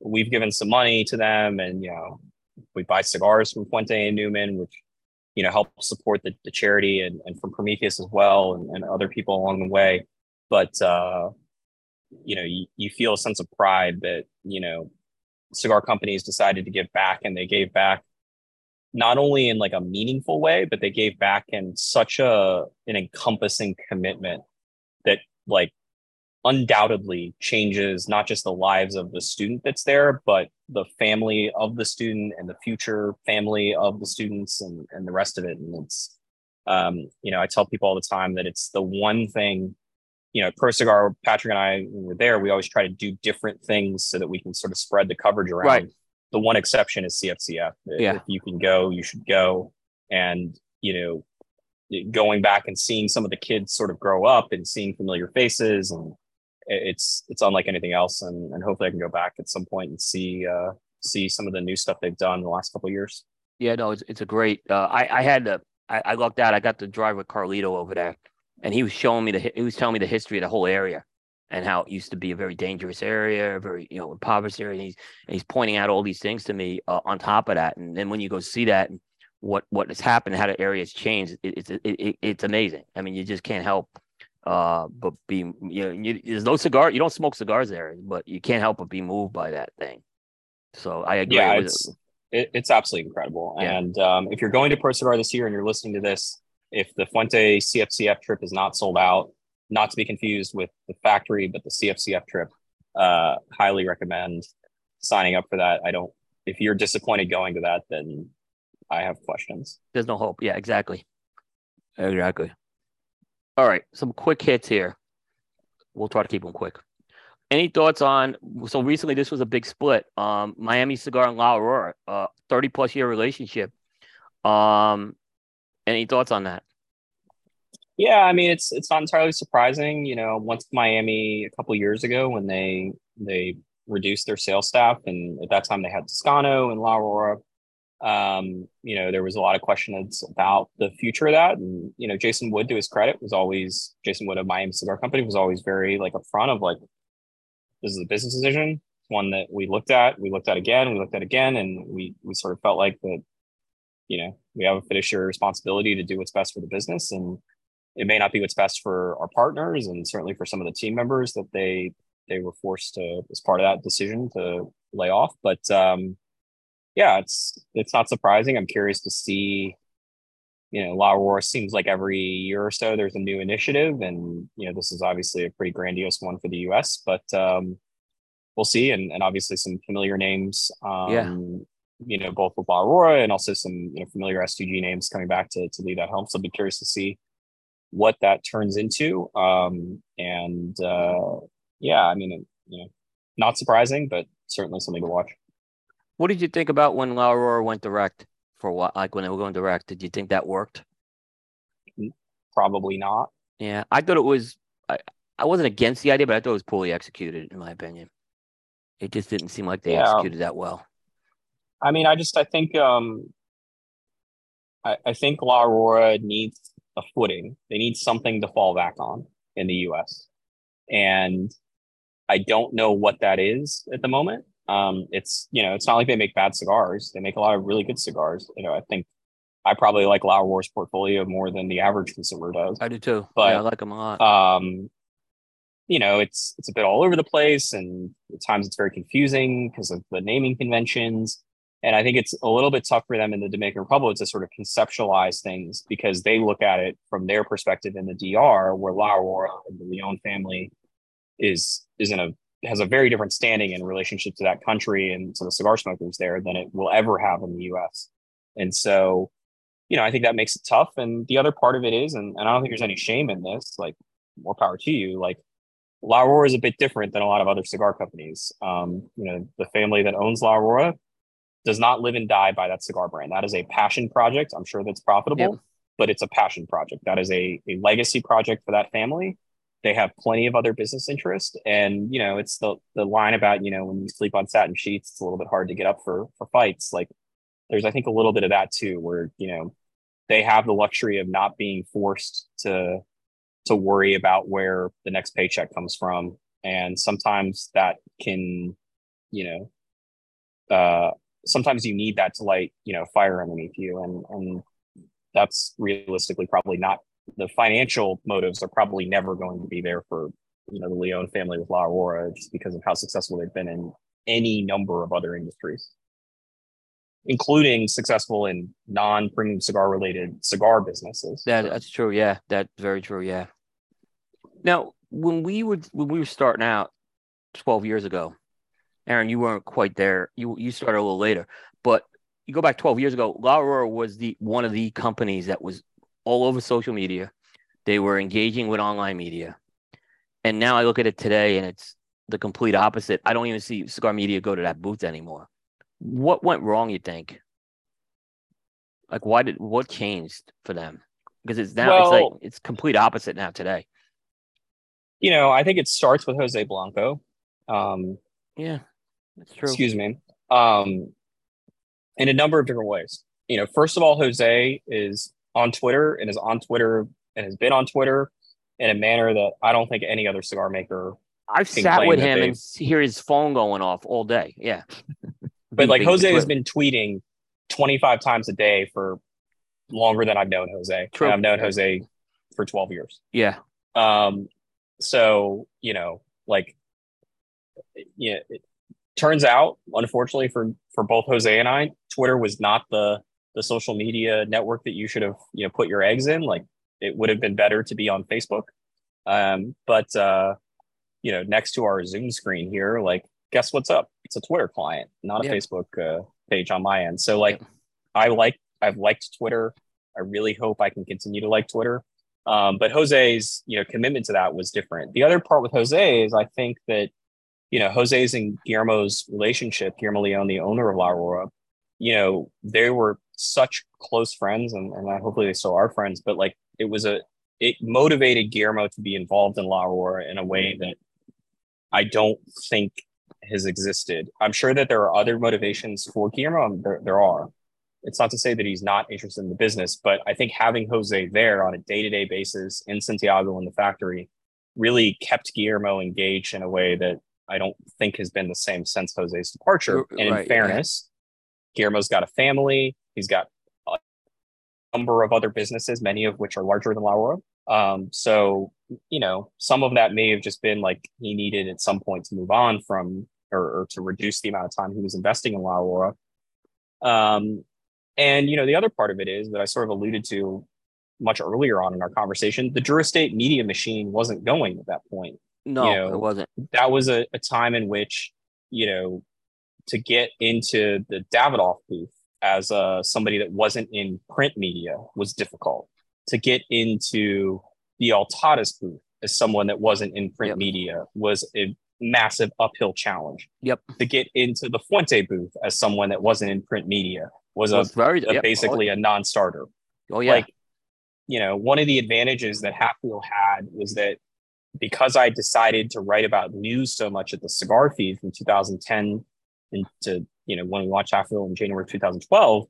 we've given some money to them and, you know, we buy cigars from Fuente and Newman, which, you know, help support the, the charity and, and from Prometheus as well and, and other people along the way. But, uh, you know, you, you feel a sense of pride that, you know, cigar companies decided to give back and they gave back not only in like a meaningful way, but they gave back in such a an encompassing commitment that like undoubtedly changes not just the lives of the student that's there, but the family of the student and the future family of the students and, and the rest of it. And it's um, you know, I tell people all the time that it's the one thing, you know, Cigar, Patrick and I were there, we always try to do different things so that we can sort of spread the coverage around.
Right
the one exception is CFCF.
Yeah.
If you can go, you should go. And, you know, going back and seeing some of the kids sort of grow up and seeing familiar faces and it's it's unlike anything else and, and hopefully I can go back at some point and see uh see some of the new stuff they've done in the last couple years.
Yeah, no, it's it's a great uh I, I had to I, I lucked out. I got to drive with Carlito over there and he was showing me the he was telling me the history of the whole area and how it used to be a very dangerous area, a very you know impoverished area. And he's and he's pointing out all these things to me uh, on top of that. And then when you go see that, and what what has happened, how the area has changed, it, it's it, it, it's amazing. I mean, you just can't help uh but be you know you, there's no cigar you don't smoke cigars there but you can't help but be moved by that thing so i agree
yeah it's it. it's absolutely incredible yeah. and um, if you're going to pro cigar this year and you're listening to this if the fuente cfcf trip is not sold out not to be confused with the factory, but the CFCF trip. Uh, highly recommend signing up for that. I don't. If you're disappointed going to that, then I have questions.
There's no hope. Yeah, exactly. Exactly. All right, some quick hits here. We'll try to keep them quick. Any thoughts on? So recently, this was a big split. Um, Miami Cigar and La Aurora, uh, 30 plus year relationship. Um, any thoughts on that?
Yeah, I mean it's it's not entirely surprising. You know, once Miami a couple years ago when they they reduced their sales staff, and at that time they had Toscano and La Aurora. Um, you know, there was a lot of questions about the future of that, and you know, Jason Wood, to his credit, was always Jason Wood of Miami Cigar Company was always very like upfront of like, this is a business decision, one that we looked at, we looked at again, we looked at again, and we we sort of felt like that, you know, we have a fiduciary responsibility to do what's best for the business, and it may not be what's best for our partners, and certainly for some of the team members that they they were forced to as part of that decision to lay off. But um, yeah, it's it's not surprising. I'm curious to see. You know, La Aurora seems like every year or so there's a new initiative, and you know this is obviously a pretty grandiose one for the U.S. But um, we'll see, and, and obviously some familiar names. Um,
Yeah.
You know, both with La Aurora and also some you know familiar STG names coming back to to lead that helm. So I'll be curious to see what that turns into. Um, and uh, yeah, I mean, you know, not surprising, but certainly something to watch.
What did you think about when La Aurora went direct for a while? Like when they were going direct, did you think that worked?
Probably not.
Yeah, I thought it was. I, I wasn't against the idea, but I thought it was poorly executed, in my opinion. It just didn't seem like they
Yeah.
executed that well.
I mean, I just I think um, I, I think La Aurora needs a footing. They need something to fall back on in the U.S. And I don't know what that is at the moment. Um, it's you know, it's not like they make bad cigars. They make a lot of really good cigars. You know, I think I probably like La Aurora's portfolio more than the average consumer does.
I do too.
But,
yeah, I like them a lot.
um you know it's it's a bit all over the place and at times it's very confusing because of the naming conventions and i think it's a little bit tough for them in the dominican republic to sort of conceptualize things because they look at it from their perspective in the dr where la aurora and the leon family is is in a has a very different standing in relationship to that country and to the cigar smokers there than it will ever have in the us and so you know i think that makes it tough and the other part of it is and, and i don't think there's any shame in this like more power to you. Like La Aurora is a bit different than a lot of other cigar companies. Um, you know, the family that owns La Aurora does not live and die by that cigar brand. That is a passion project. I'm sure that's profitable,
Yep.
but it's a passion project. That is a, a legacy project for that family. They have plenty of other business interest. And, you know, it's the the line about, you know, when you sleep on satin sheets, it's a little bit hard to get up for for fights. Like there's I think a little bit of that too, where, you know, they have the luxury of not being forced to to worry about where the next paycheck comes from and sometimes that can you know uh sometimes you need that to light you know fire underneath you and and that's realistically probably not the financial motives are probably never going to be there for you know the leon family with la aurora just because of how successful they've been in any number of other industries including successful in non-premium cigar related cigar businesses
That that's true. Yeah, that's very true. Yeah. Now, when we were when we were starting out twelve years ago, Aaron, you weren't quite there. You you started a little later, but you go back twelve years ago. La Aurora was the one of the companies that was all over social media. They were engaging with online media, and now I look at it today, and it's the complete opposite. I don't even see cigar media go to that booth anymore. What went wrong? You think? Like, why did what changed for them? Because it's now it's like it's complete opposite now today.
you know, I think it starts with Jose Blanco. Um,
Yeah, true.
excuse me. Um, in a number of different ways. You know, first of all, Jose is on Twitter and is on Twitter and has been on Twitter in a manner that I don't think any other cigar maker.
I've sat with him and hear his phone going off all day. Yeah,
But like Jose has been tweeting 25 times a day for longer than I've known Jose.
True.
And I've known Jose for 12 years.
Yeah,
Um, so you know, like, yeah, it turns out, unfortunately for for both Jose and I, Twitter was not the the social media network that you should have you know put your eggs in. Like, it would have been better to be on Facebook. Um, but uh, you know, next to our Zoom screen here, like, guess what's up? It's a Twitter client, not a
Yeah.
Facebook uh, page on my end. So like,
Yeah.
I like I've liked Twitter. I really hope I can continue to like Twitter. Um, but Jose's, you know, commitment to that was different. The other part with Jose is I think that, you know, Jose's and Guillermo's relationship, Guillermo Leon, the owner of La Aurora, you know, they were such close friends and, and hopefully they still are friends, but like it was a it motivated Guillermo to be involved in La Aurora in a way that I don't think has existed. I'm sure that there are other motivations for Guillermo. There, there are. It's not to say that he's not interested in the business, but I think having Jose there on a day to day basis in Santiago in the factory really kept Guillermo engaged in a way that I don't think has been the same since Jose's departure. And in fairness, yeah. Guillermo's got a family. He's got a number of other businesses, many of which are larger than La Aurora. Um, so, you know, some of that may have just been like he needed at some point to move on from or, or to reduce the amount of time he was investing in La Aurora. Um, and, you know, the other part of it is that I sort of alluded to much earlier on in our conversation, the Drew Estate media machine wasn't going at that point.
No, you know, it wasn't.
That was a, a time in which, you know, to get into the Davidoff booth as uh, somebody that wasn't in print media was difficult to get into the Altadis booth as someone that wasn't in print yep. media was a massive uphill challenge.
Yep.
To get into the Fuente booth as someone that wasn't in print media was a, very, a yep. basically a non-starter.
Oh yeah. Like,
you know, one of the advantages that Half Wheel had was that because I decided to write about news so much at the cigar feed from 2010 into, you know, when we launched Half in January 2012,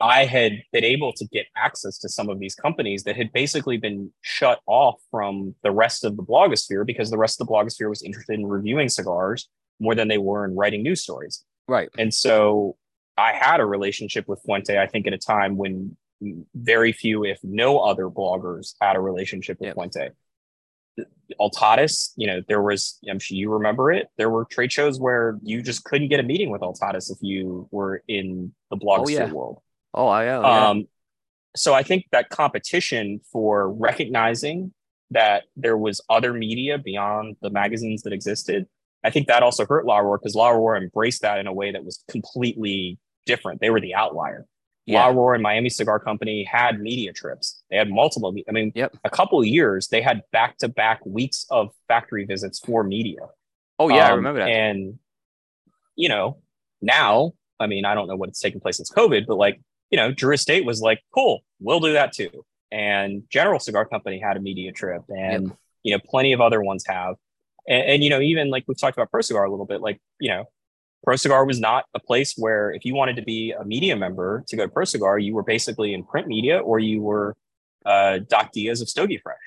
I had been able to get access to some of these companies that had basically been shut off from the rest of the blogosphere because the rest of the blogosphere was interested in reviewing cigars more than they were in writing news stories.
Right.
And so I had a relationship with Fuente, I think, at a time when very few, if no other bloggers had a relationship with yep. Fuente. Altadis, you know, there was, I'm sure you remember it. There were trade shows where you just couldn't get a meeting with Altadis if you were in the blogosphere oh, yeah. world.
Oh, I am. Yeah. Um,
so I think that competition for recognizing that there was other media beyond the magazines that existed, I think that also hurt La Aurora because La Aurora embraced that in a way that was completely different. They were the outlier. Yeah. La Aurora and Miami Cigar Company had media trips. They had multiple. I mean,
yep.
a couple of years they had back to back weeks of factory visits for media.
Oh yeah, um, I remember that.
And you know, now I mean, I don't know what's taking place since COVID, but like you know, Drew Estate was like, cool, we'll do that too. And General Cigar Company had a media trip, and yep. you know, plenty of other ones have. And, and, you know, even like we've talked about Pro Cigar a little bit, like you know, Pro Cigar was not a place where if you wanted to be a media member to go to Pro Cigar, you were basically in print media or you were uh, Doc Diaz of Stogie Fresh.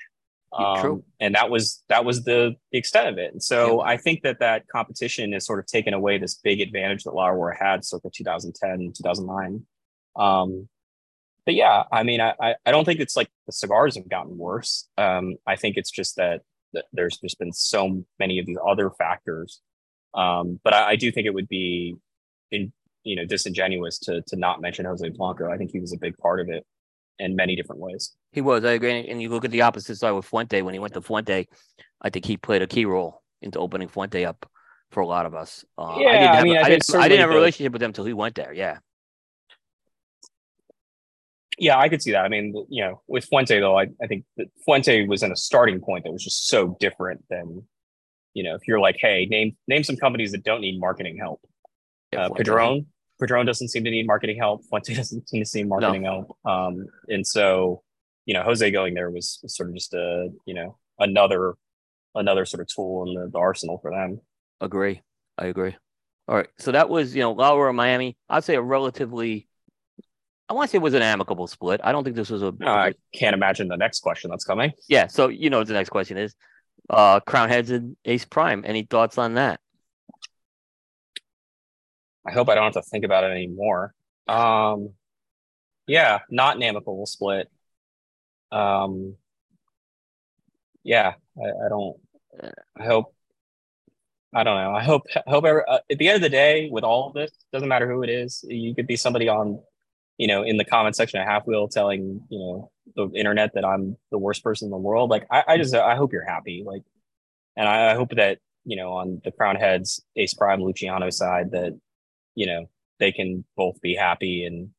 Um, and that was that was the, the extent of it. And so yeah. I think that that competition has sort of taken away this big advantage that La Aurora had circa 2010, 2009. Um, but yeah, I mean, I, I don't think it's like the cigars have gotten worse. Um, I think it's just that, that there's just been so many of these other factors. Um, but I, I do think it would be in, you know, disingenuous to, to not mention Jose Blanco. I think he was a big part of it in many different ways.
He was. I agree. And you look at the opposite side with Fuente. When he went to Fuente, I think he played a key role into opening Fuente up for a lot of us.
Uh, yeah, I didn't have, I, mean, I,
didn't, I didn't have a relationship with him until he went there. Yeah.
Yeah, I could see that. I mean, you know, with Fuente though, I, I think that Fuente was in a starting point that was just so different than, you know, if you're like, hey, name name some companies that don't need marketing help. Uh, Padron, Padron doesn't seem to need marketing help. Fuente doesn't seem to need marketing no. help. Um, and so, you know, Jose going there was, was sort of just a, you know, another another sort of tool in the, the arsenal for them.
Agree. I agree. All right. So that was, you know, La Aurora Miami. I'd say a relatively I want to say it was an amicable split. I don't think this was a.
No, I can't imagine the next question that's coming.
Yeah, so you know what the next question is. Uh, Crown Heads and Ace Prime. Any thoughts on that?
I hope I don't have to think about it anymore. Um, yeah, not an amicable split. Um, yeah, I, I don't. I hope. I don't know. I hope. Hope ever, uh, at the end of the day, with all of this, doesn't matter who it is. You could be somebody on you know, in the comment section of Half Wheel telling, you know, the internet that I'm the worst person in the world. Like, I, I just, I hope you're happy. Like, and I, I hope that, you know, on the Crown Heads, Ace Prime, Luciano side, that, you know, they can both be happy and,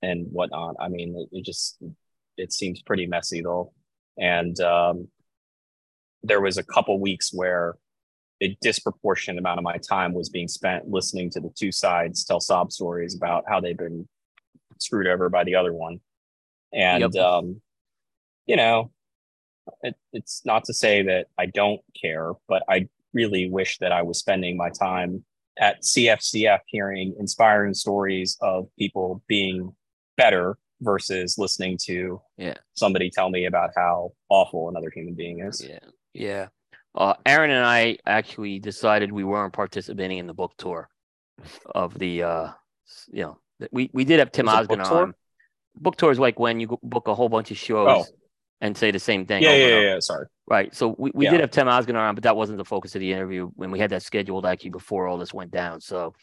and whatnot. I mean, it, it just, it seems pretty messy though. And, um, there was a couple weeks where a disproportionate amount of my time was being spent listening to the two sides tell sob stories about how they've been screwed over by the other one. And yep. um, you know, it, it's not to say that I don't care, but I really wish that I was spending my time at CFCF hearing inspiring stories of people being better versus listening to
Yeah.
somebody tell me about how awful another human being is.
Yeah. Yeah. Uh, Aaron and I actually decided we weren't participating in the book tour of the, uh, you know, we, we did have Tim
Was
Osgood
book tour?
on. Book tour is like when you book a whole bunch of shows
Oh.
and say the same thing.
Yeah,
over
yeah, yeah, yeah. Sorry.
Right. So we, we
Yeah.
did have Tim Osgood on, but that wasn't the focus of the interview when we had that scheduled actually before all this went down. So,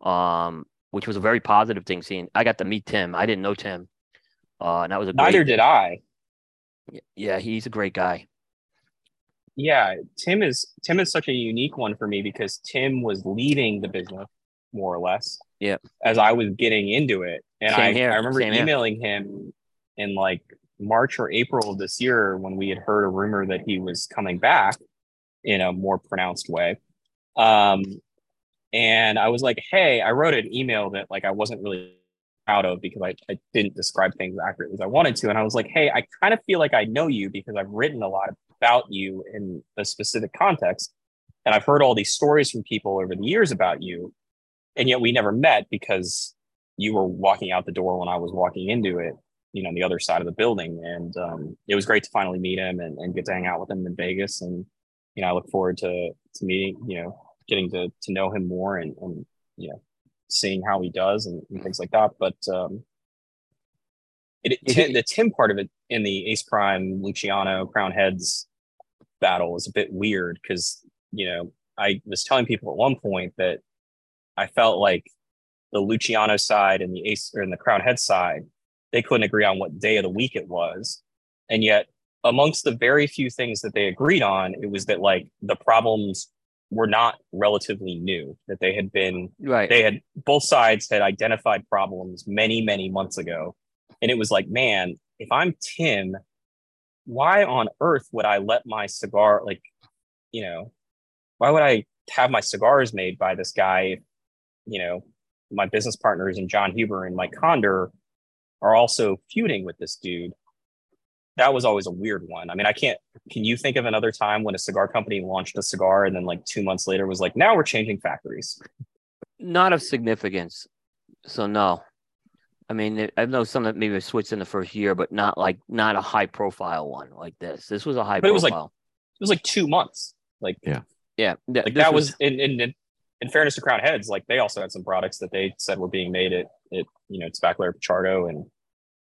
um, which was a very positive thing seeing. I got to meet Tim. I didn't know Tim. Uh, and that was a great,
Neither did I.
yeah, he's a great guy.
Yeah, Tim is Tim is such a unique one for me because Tim was leading the business more or less.
Yep.
As I was getting into it, and I, I remember
same here.
emailing him in like March or April of this year when we had heard a rumor that he was coming back in a more pronounced way. Um, and I was like, "Hey," I wrote an email that like I wasn't really proud of because I, I didn't describe things accurately as I wanted to. And I was like, "Hey, I kind of feel like I know you because I've written a lot about you in a specific context, and I've heard all these stories from people over the years about you, and yet we never met because you were walking out the door when I was walking into it." You know, on the other side of the building, and um, it was great to finally meet him and, and get to hang out with him in Vegas. And you know, I look forward to to meeting, you know, getting to to know him more and and you know seeing how he does and, and things like that but um it, it- the tim part of it in the ace prime luciano crown heads battle is a bit weird because you know i was telling people at one point that i felt like the luciano side and the ace or in the crown head side they couldn't agree on what day of the week it was and yet amongst the very few things that they agreed on it was that like the problems were not relatively new that they had been
Right.
they had both sides had identified problems many many months ago and it was like man if i'm tim why on earth would i let my cigar like you know why would i have my cigars made by this guy if, you know my business partners and john huber and mike conder are also feuding with this dude that was always a weird one i mean i can't can you think of another time when a cigar company launched a cigar and then like two months later was like now we're changing factories
Not of significance. So no. I mean, I know some that maybe have switched in the first year, but not like not a high profile one like this. This was a high
But it was like-
profile.
it was like two months. Like
yeah. th-
like
this
that was, in, in in in fairness to Crown Heads, like they also had some products that they said were being made at at you know Tobacco Pichardo and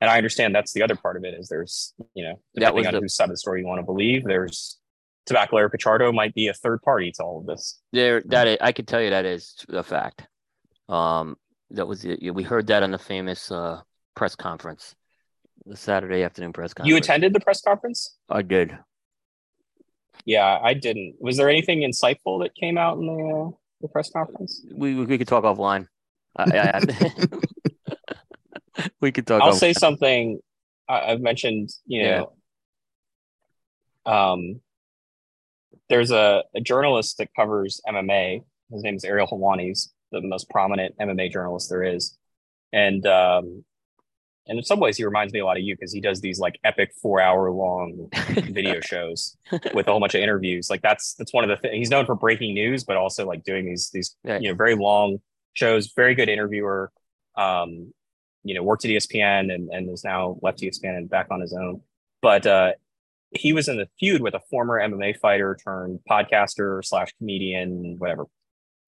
and I understand that's the other part of it is there's you know depending on
the-
whose side of the story you want to believe there's Tobacco Pichardo might be a third party to all of this.
there. That is, I could tell you that is a fact. Um, that was it. We heard that on the famous uh press conference, the Saturday afternoon press conference.
You attended the press conference?
I did.
Yeah, I didn't. Was there anything insightful that came out in the uh, the press conference?
We we, we could talk offline. I, I, I- we could talk.
I'll
off-
say something I, I've mentioned, you
Yeah.
know, um, there's a, a journalist that covers MMA. His name is Ariel Helwani, the most prominent MMA journalist there is. And, um, and in some ways, he reminds me a lot of you because he does these like epic four hour long video shows with a whole bunch of interviews. Like that's that's one of the things he's known for breaking news, but also like doing these these
Right.
you know very long shows. Very good interviewer. Um, you know, worked at ESPN and and is now left ESPN and back on his own. But uh, he was in the feud with a former MMA fighter turned podcaster slash comedian, whatever.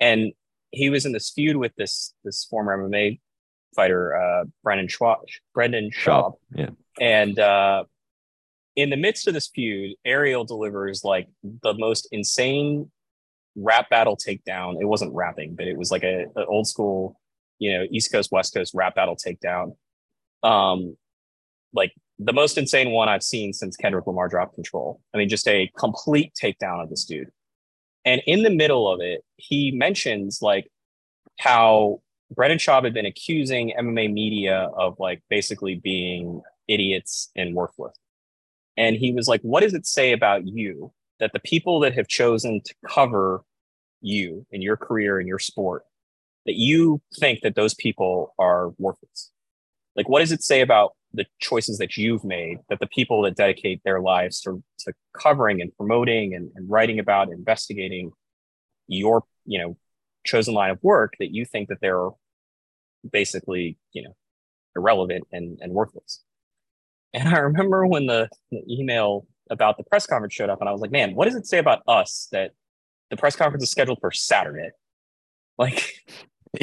And he was in this feud with this this former MMA fighter, uh, Brendan Schwab, Brendan Schaub.
Yeah.
And uh, in the midst of this feud, Ariel delivers like the most insane rap battle takedown. It wasn't rapping, but it was like a, a old school, you know, East Coast West Coast rap battle takedown. Um, like the most insane one I've seen since Kendrick Lamar dropped control. I mean, just a complete takedown of this dude. And in the middle of it, he mentions like how Brendan Schaub had been accusing MMA media of like basically being idiots and worthless. And he was like, What does it say about you that the people that have chosen to cover you in your career and your sport, that you think that those people are worthless? like what does it say about the choices that you've made that the people that dedicate their lives to, to covering and promoting and, and writing about investigating your you know chosen line of work that you think that they're basically you know irrelevant and, and worthless and i remember when the, the email about the press conference showed up and i was like man what does it say about us that the press conference is scheduled for saturday like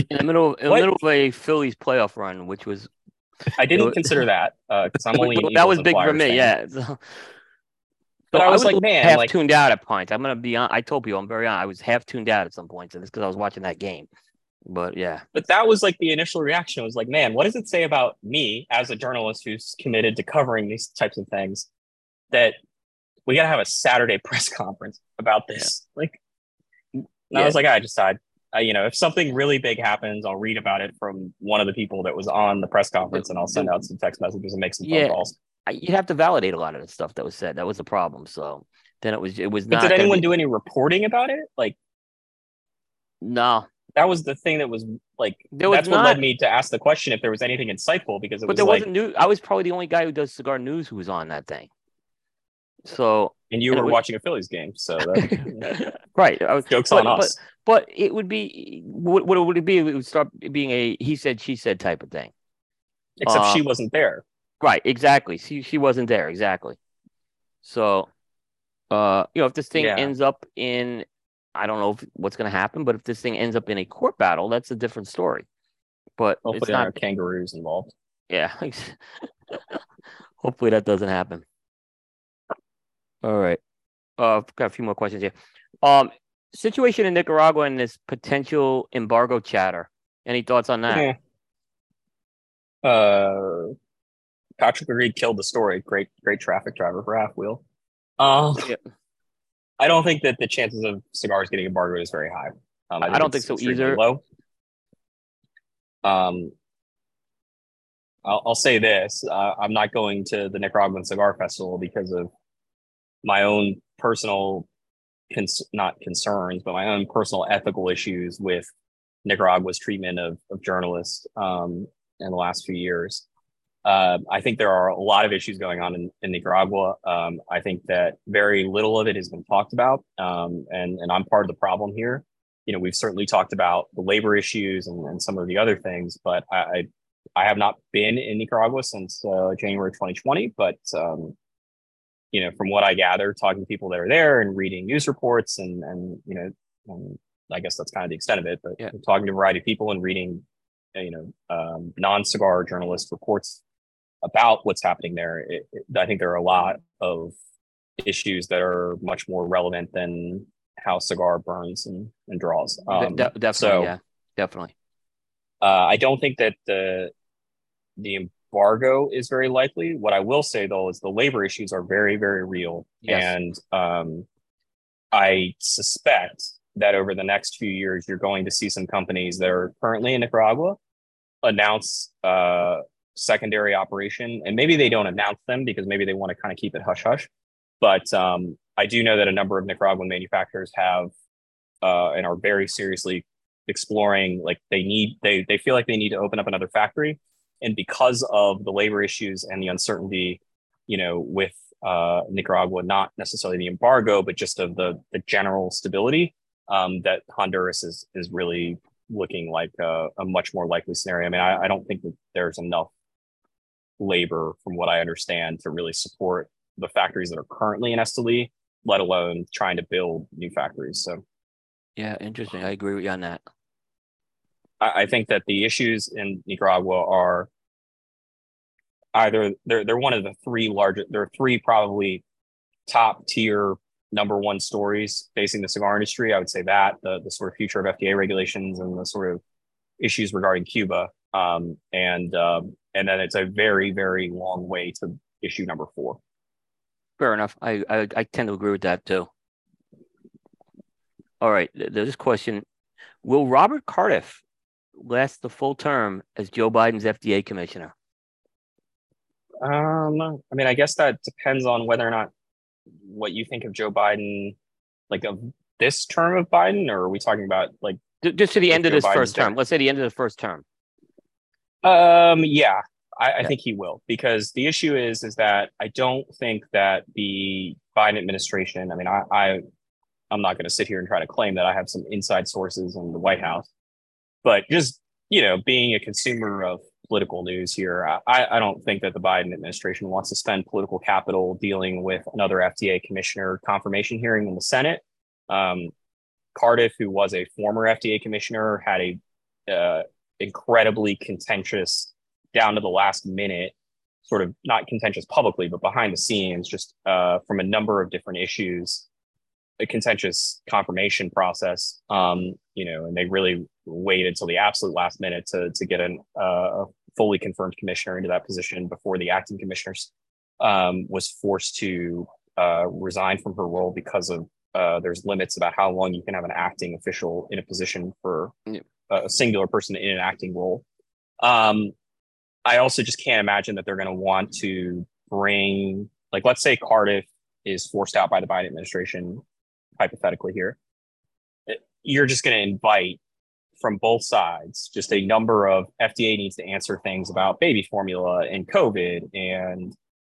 in the middle in the middle of a phillies playoff run which was
I didn't consider that because uh, I'm only
that was big for me. Fan. Yeah.
But I was, I was like, man,
half
like,
tuned out at points. I'm gonna be on. I told you I'm very on. I was half tuned out at some points, and it's because I was watching that game. But yeah.
But that was like the initial reaction. It was like, man, what does it say about me as a journalist who's committed to covering these types of things that we gotta have a Saturday press conference about this? Yeah. Like, yeah. I was like, I just died uh, you know, if something really big happens, I'll read about it from one of the people that was on the press conference, and I'll send out some text messages and make some phone yeah, calls.
You have to validate a lot of the stuff that was said. That was the problem. So then it was it was
but
not.
Did anyone be... do any reporting about it? Like,
no.
That was the thing that was like. Was that's what led me to ask the question if there was anything insightful because it
but
was
there
like,
wasn't new. I was probably the only guy who does cigar news who was on that thing. So
and you and were was, watching a Phillies game, so that,
right. I was,
jokes but, on us.
But, but it would be what, what would it be? It would start being a he said she said type of thing.
Except she uh, wasn't there.
Right. Exactly. She she wasn't there. Exactly. So, uh, you know, if this thing yeah. ends up in, I don't know if, what's going to happen, but if this thing ends up in a court battle, that's a different story. But
hopefully, it's not kangaroos involved.
Yeah. hopefully that doesn't happen. All right. Uh, got a few more questions here. Um, situation in Nicaragua and this potential embargo chatter. Any thoughts on that?
Yeah. Uh, Patrick Reed killed the story. Great, great traffic driver for half wheel. Um, yeah. I don't think that the chances of cigars getting embargoed is very high.
Um, I, I, don't think so either.
Low. Um, I'll, I'll say this: uh, I'm not going to the Nicaraguan Cigar Festival because of my own personal cons- not concerns but my own personal ethical issues with nicaragua's treatment of, of journalists um, in the last few years uh, i think there are a lot of issues going on in, in nicaragua um, i think that very little of it has been talked about um, and, and i'm part of the problem here you know we've certainly talked about the labor issues and, and some of the other things but I, I I have not been in Nicaragua since uh, January 2020, but um, you know, from what I gather, talking to people that are there and reading news reports and and you know, um, I guess that's kind of the extent of it. But yeah. talking to a variety of people and reading, you know, um, non-cigar journalist reports about what's happening there, it, it, I think there are a lot of issues that are much more relevant than how cigar burns and, and draws.
Um, De- definitely, so, yeah, definitely.
Uh, I don't think that the the embargo is very likely. What I will say though is the labor issues are very, very real. Yes. And um, I suspect that over the next few years, you're going to see some companies that are currently in Nicaragua announce uh, secondary operation. And maybe they don't announce them because maybe they want to kind of keep it hush hush. But um, I do know that a number of Nicaraguan manufacturers have uh, and are very seriously exploring like they need they they feel like they need to open up another factory and because of the labor issues and the uncertainty, you know, with uh, Nicaragua, not necessarily the embargo, but just of the the general stability, um, that Honduras is is really looking like a, a much more likely scenario. I mean, I, I, don't think that there's enough labor, from what I understand, to really support the factories that are currently in Esteli, let alone trying to build new factories. So,
yeah, interesting. I agree with you on that.
I, I think that the issues in Nicaragua are either they're they're one of the three largest. There are three probably top tier number one stories facing the cigar industry. I would say that the the sort of future of FDA regulations and the sort of issues regarding Cuba, um, and um, and then it's a very very long way to issue number four.
Fair enough. I I, I tend to agree with that too. All right, this question: Will Robert Califf last the full term as Joe Biden's FDA commissioner?
Um, I mean, I guess that depends on whether or not what you think of Joe Biden, like of this term of Biden, or are we talking about like
just to the end of this Biden's first term? Let's say the end of the first term.
Um, yeah, I, I think he will because the issue is is that I don't think that the Biden administration. I mean, I, I I'm not going to sit here and try to claim that I have some inside sources in the White House, but just you know, being a consumer of political news here, I, I don't think that the Biden administration wants to spend political capital dealing with another FDA commissioner confirmation hearing in the Senate. Um, Califf, who was a former FDA commissioner, had a uh, incredibly contentious, down to the last minute, sort of not contentious publicly, but behind the scenes, just uh, from a number of different issues, a contentious confirmation process. Um, you know, and they really waited until the absolute last minute to to get an, uh, a fully confirmed commissioner into that position before the acting commissioners um, was forced to uh, resign from her role because of uh, there's limits about how long you can have an acting official in a position for a singular person in an acting role. Um, I also just can't imagine that they're going to want to bring, like, let's say Califf is forced out by the Biden administration, hypothetically here. You're just going to invite from both sides just a number of FDA needs to answer things about baby formula and COVID and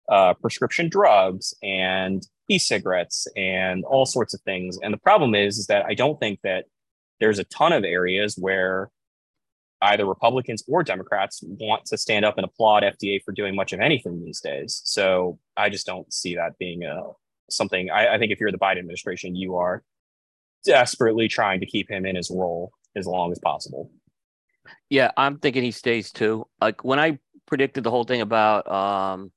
uh, prescription drugs and e-cigarettes and all sorts of things. And the problem is, is that I don't think that there's a ton of areas where either Republicans or Democrats want to stand up and applaud FDA for doing much of anything these days. So I just don't see that being a something. I, I think if you're the Biden administration, you are desperately trying to keep him in his role as long as possible.
Yeah, I'm thinking he stays too. Like when I predicted the whole thing about um,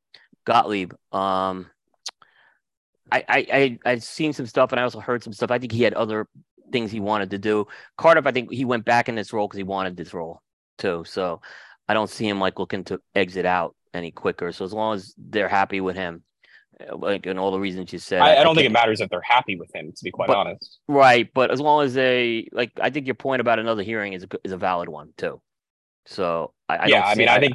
Gottlieb, um, I, I I I'd seen some stuff and I also heard some stuff. I think he had other things he wanted to do. Califf, I think he went back in this role because he wanted this role too. So I don't see him like looking to exit out any quicker. So as long as they're happy with him, uh, like and all the reasons you said,
I, I don't I think it matters if they're happy with him. To be quite
but,
honest,
right? But as long as they like, I think your point about another hearing is a, is a valid one too. So I, I
yeah, I mean, I think.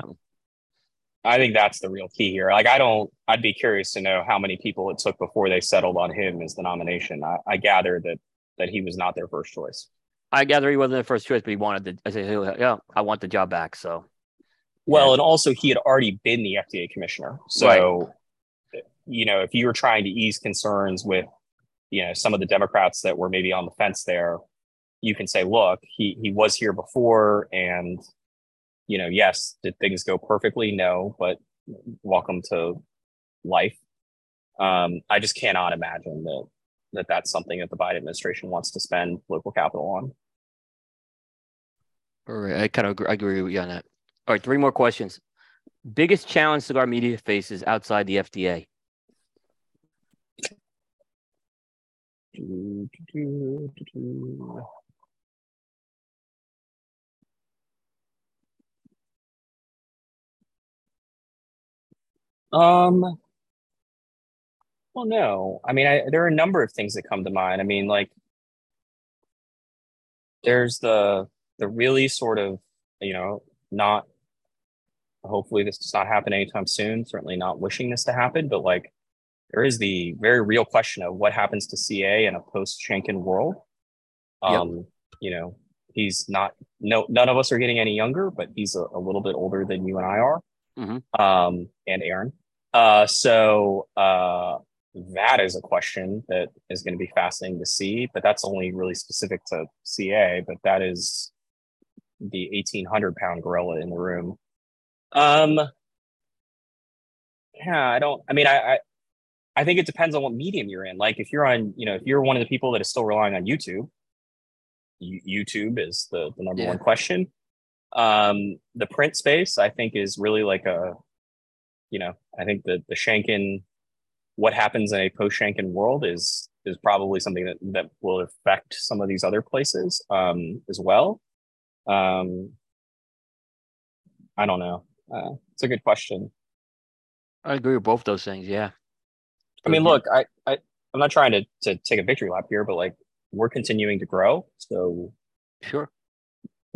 I think that's the real key here. Like, I don't, I'd be curious to know how many people it took before they settled on him as the nomination. I, I gather that that he was not their first choice.
I gather he wasn't their first choice, but he wanted to. I said, yeah, I want the job back. So,
well, yeah. and also he had already been the FDA commissioner. So, right. you know, if you were trying to ease concerns with, you know, some of the Democrats that were maybe on the fence there, you can say, look, he he was here before, and you know, yes, did things go perfectly? No, but welcome to life. Um, I just cannot imagine that that that's something that the Biden administration wants to spend political capital on.
All right, I kind of agree, I agree with you on that. All right, three more questions. Biggest challenge cigar media faces outside the FDA.
Um, well, no. I mean, I, there are a number of things that come to mind. I mean, like there's the the really sort of you know not hopefully this does not happen anytime soon certainly not wishing this to happen but like there is the very real question of what happens to ca in a post shanken world um yep. you know he's not no none of us are getting any younger but he's a, a little bit older than you and i are mm-hmm. um and aaron uh so uh that is a question that is going to be fascinating to see, but that's only really specific to CA, but that is the 1800 pound gorilla in the room. Um, yeah, I don't, I mean, I, I, I think it depends on what medium you're in. Like if you're on, you know, if you're one of the people that is still relying on YouTube, YouTube is the, the number yeah. one question. Um, the print space, I think, is really like a, you know, I think the the Shanken what happens in a post Shanken world is is probably something that that will affect some of these other places um, as well. Um, I don't know. Uh, it's a good question.
I agree with both those things. Yeah.
I mean, look, I, I I'm not trying to to take a victory lap here, but like we're continuing to grow. So
sure.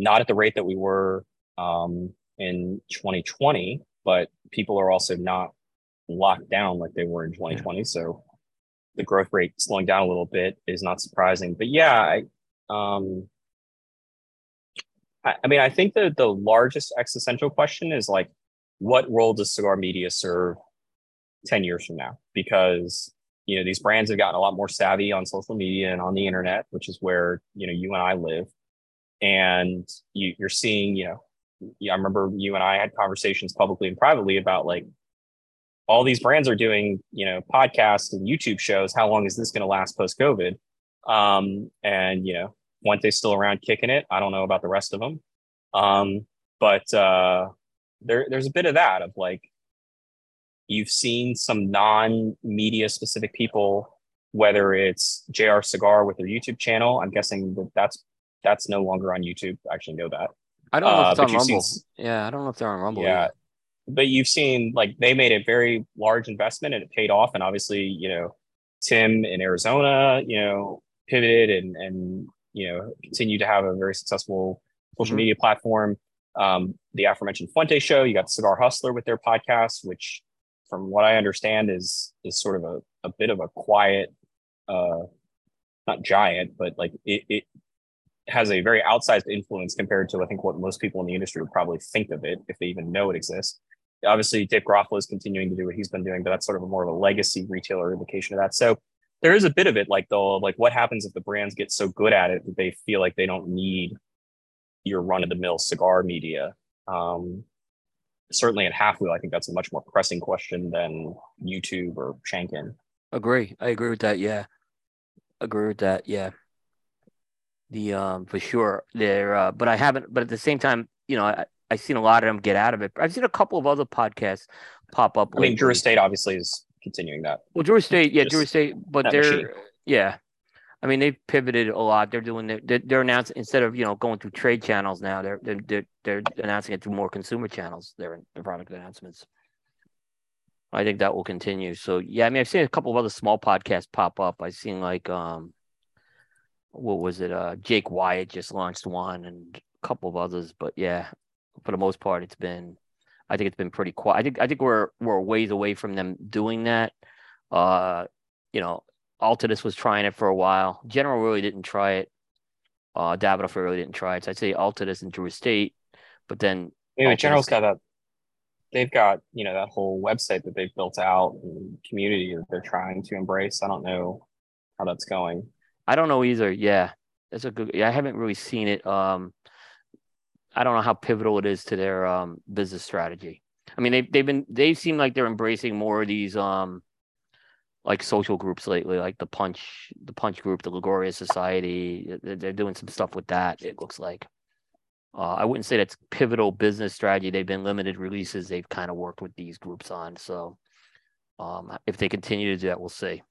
Not at the rate that we were um, in 2020, but people are also not locked down like they were in 2020. Yeah. So the growth rate slowing down a little bit is not surprising. But yeah, I um I, I mean I think that the largest existential question is like what role does cigar media serve 10 years from now? Because you know these brands have gotten a lot more savvy on social media and on the internet, which is where you know you and I live, and you, you're seeing you know I remember you and I had conversations publicly and privately about like all these brands are doing, you know, podcasts and YouTube shows. How long is this going to last post COVID? Um, and you know, Fuente's still around kicking it. I don't know about the rest of them. Um, but uh, there, there's a bit of that of like you've seen some non-media specific people, whether it's JR Cigar with their YouTube channel. I'm guessing that that's that's no longer on YouTube. I actually know that.
I don't know if
Uh,
it's on Rumble.
seen-
yeah, I don't know if they're on Rumble.
Yeah.
yet.
But you've seen like they made a very large investment and it paid off. And obviously, you know, Tim in Arizona, you know, pivoted and and you know continued to have a very successful social
Mhm.
media platform. Um, the aforementioned Fuente show, you got Cigar Hustler with their podcast, which from what I understand is is sort of a, a bit of a quiet uh not giant, but like it, it has a very outsized influence compared to I think what most people in the industry would probably think of it if they even know it exists. Obviously, Dave Garofalo is continuing to do what he's been doing, but that's sort of a more of a legacy retailer indication of that. So there is a bit of it, like though, like what happens if the brands get so good at it that they feel like they don't need your run of the mill cigar media. Um, certainly at Half Wheel, I think that's a much more pressing question than YouTube or Shanken.
Agree. I agree with that. Yeah. Agree with that. Yeah. The um for sure. They're uh but I haven't but at the same time, you know, I I've seen a lot of them get out of it. I've seen a couple of other podcasts pop up.
I mean, Drew. Estate obviously is continuing that.
Well, Drew Estate, yeah, Drew Estate, but they're
machine.
yeah. I mean, they've pivoted a lot. They're doing their, they're, they're announcing instead of you know going through trade channels now. They're they're they're, they're announcing it through more consumer channels. Their their product announcements. I think that will continue. So yeah, I mean, I've seen a couple of other small podcasts pop up. I've seen like um, what was it? Uh, Jake Wyatt just launched one, and a couple of others. But yeah, for the most part, it's been. I think it's been pretty quiet. I think I think we're we're a ways away from them doing that. Uh, you know, Altadis was trying it for a while. General really didn't try it. Uh, Davidoff really didn't try it. So I'd say Altadis and Drew Estate, but then
Anyway,
Altadis-
General's got that. They've got you know that whole website that they've built out and community that they're trying to embrace. I don't know how that's going.
I don't know either. Yeah, that's a good. I haven't really seen it. Um, I don't know how pivotal it is to their um business strategy. I mean, they they've been they seem like they're embracing more of these um like social groups lately, like the Punch the Punch group, the La Gloria Society. They're doing some stuff with that. It looks like. Uh, I wouldn't say that's pivotal business strategy. They've been limited releases. They've kind of worked with these groups on. So, um, if they continue to do that, we'll see.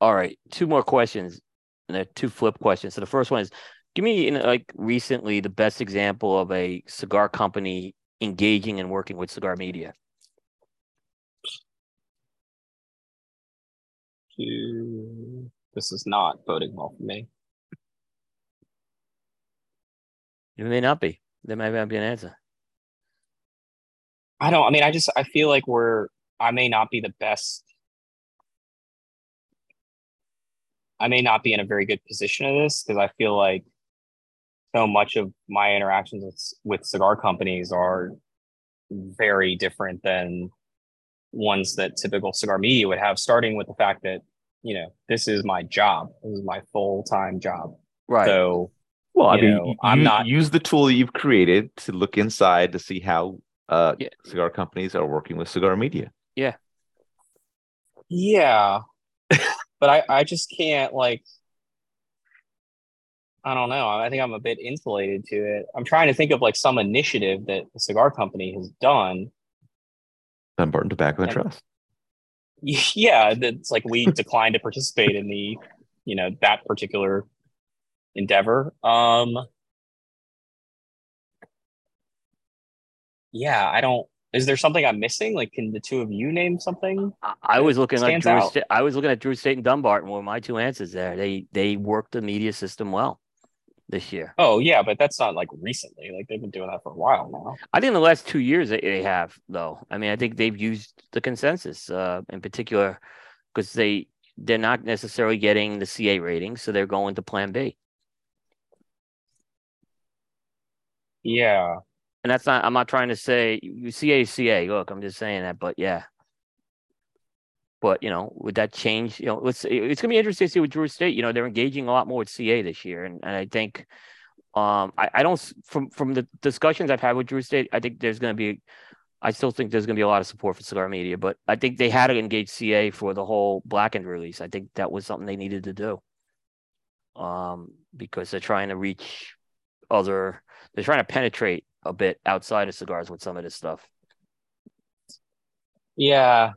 All right, two more questions, and they're two flip questions. So the first one is, give me in like recently the best example of a cigar company engaging and working with cigar media.
Hmm, this is not voting well for me.
It may not be. There may not be an answer.
I don't. I mean, I just I feel like we're. I may not be the best. I may not be in a very good position of this because I feel like so much of my interactions with with cigar companies are very different than ones that typical cigar media would have. Starting with the fact that you know this is my job. This is my full time job.
Right.
So
Well, I mean,
know, I'm
use,
not-
use the tool that you've created to look inside to see how uh,
Yeah.
cigar companies are working with cigar media.
Yeah. Yeah. but I, I just can't like I don't know. I think I'm a bit insulated to it. I'm trying to think of like some initiative that the cigar company has done.
Dunbarton Tobacco and
And-
Trust.
Yeah, that's like we declined to participate in the, you know, that particular endeavor. Um Yeah, I don't is there something I'm missing? Like can the two of you name something?
I, was looking like Drew. Sta- I was looking at Drew Estate and Dunbarton were my two answers there. They they worked the media system well this year.
Oh yeah, but that's not like recently. Like they've been doing that for a while now.
I think in the last two years they, they have though. I mean, I think they've used the consensus uh, in particular because they they're not necessarily getting the CA rating, so they're going to Plan B.
Yeah.
And that's not. I'm not trying to say you CA CA. Look, I'm just saying that, but yeah. But you know, would that change? You know, let's. It's gonna be interesting to see with Drew Estate. You know, they're engaging a lot more with CA this year, and, and I think, um, I, I don't from from the discussions I've had with Drew Estate, I think there's gonna be, I still think there's gonna be a lot of support for Cigar Media, but I think they had to engage CA for the whole Blackened release. I think that was something they needed to do, um, because they're trying to reach other, they're trying to penetrate a bit outside of cigars with some of this stuff.
Yeah.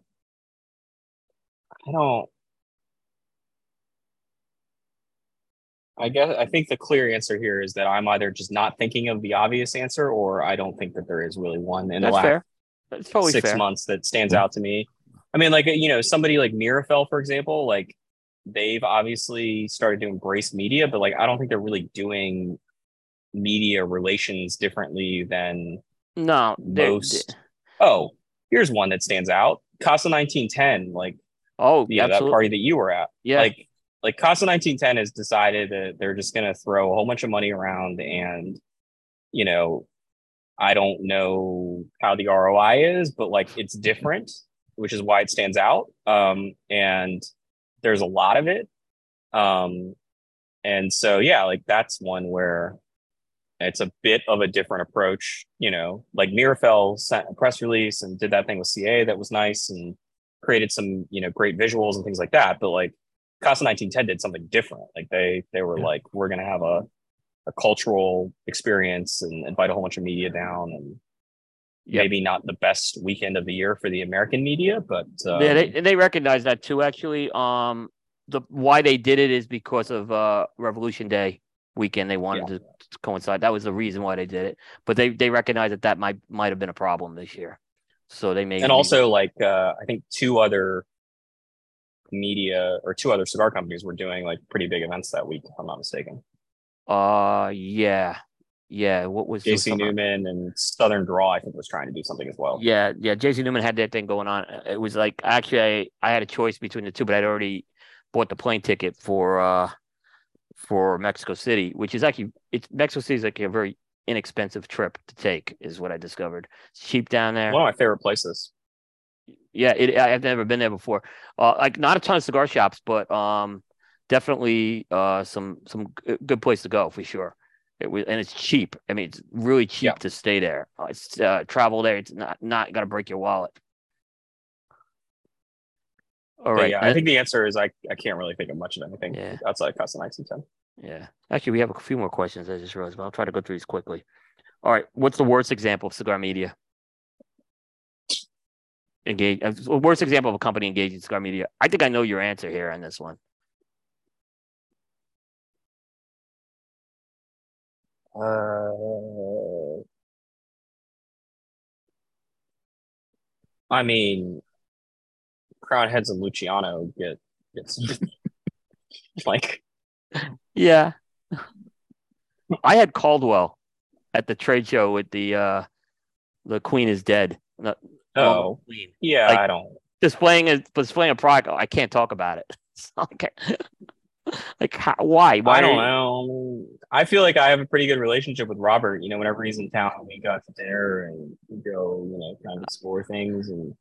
I don't. I guess I think the clear answer here is that I'm either just not thinking of the obvious answer, or I don't think that there is really one in the last
fair. That's totally
six
fair.
months that stands out to me. I mean, like you know, somebody like Mirafel, for example, like they've obviously started to embrace media, but like I don't think they're really doing media relations differently than
No, they're-
most. Oh, here's one that stands out: Casa 1910. Like
Oh,
yeah, know, that party that you were at.
Yeah.
Like like Casa 1910 has decided that they're just gonna throw a whole bunch of money around and you know, I don't know how the ROI is, but like it's different, which is why it stands out. Um, and there's a lot of it. Um, and so yeah, like that's one where it's a bit of a different approach, you know, like Mirafel sent a press release and did that thing with CA that was nice and created some, you know, great visuals and things like that. But like Casa 1910 did something different. Like they they were
Yeah.
like, we're gonna have a a cultural experience and invite a whole bunch of media down and
Yep.
maybe not the best weekend of the year for the American media, but um,
yeah, they, they recognize that too. Actually, um, the why they did it is because of uh Revolution Day weekend. They wanted to coincide. That was the reason why they did it. But they they recognized that that might might have been a problem this year, so they made
and also like uh, I think two other media or two other cigar companies were doing like pretty big events that week, if I'm not mistaken.
uh yeah yeah what was
JC Newman and Southern Draw, I think, was trying to do something as well.
Yeah, yeah. JC Newman had that thing going on. It was like actually I, I had a choice between the two, but I'd already bought the plane ticket for uh for Mexico City, which is actually it's Mexico City is like a very inexpensive trip to take, is what I discovered. It's cheap down there.
One of my favorite places.
Yeah, it, I- I've never been there before. Uh, like not a ton of cigar shops, but um, definitely uh some some good place to go for sure. It was and it's cheap. I mean, it's really cheap
Yeah.
to stay there. Uh, it's uh, travel there. It's not not gonna break your wallet. All
But yeah, I think the answer is I, I can't really think of much of anything
Yeah.
outside Casa 1910.
Yeah. Actually, we have a few more questions. I just realized, but I'll try to go through these quickly. All right. What's the worst example of cigar media? Engage. uh, Worst example of a company engaging cigar media. I think I know your answer here on this one.
Uh, I mean, Crowned Heads and Luciano get gets like
Yeah. I had Caldwell at the trade show with the uh the Queen is dead. Not,
oh
Queen.
yeah,
Like-
I don't.
Displaying a displaying a product. I can't talk about it. Okay. like how, why? Why
I don't
you-
know. I feel like I have a pretty good relationship with Robert. You know, whenever he's in town, we go out to dinner and we go, you know, kind of explore things and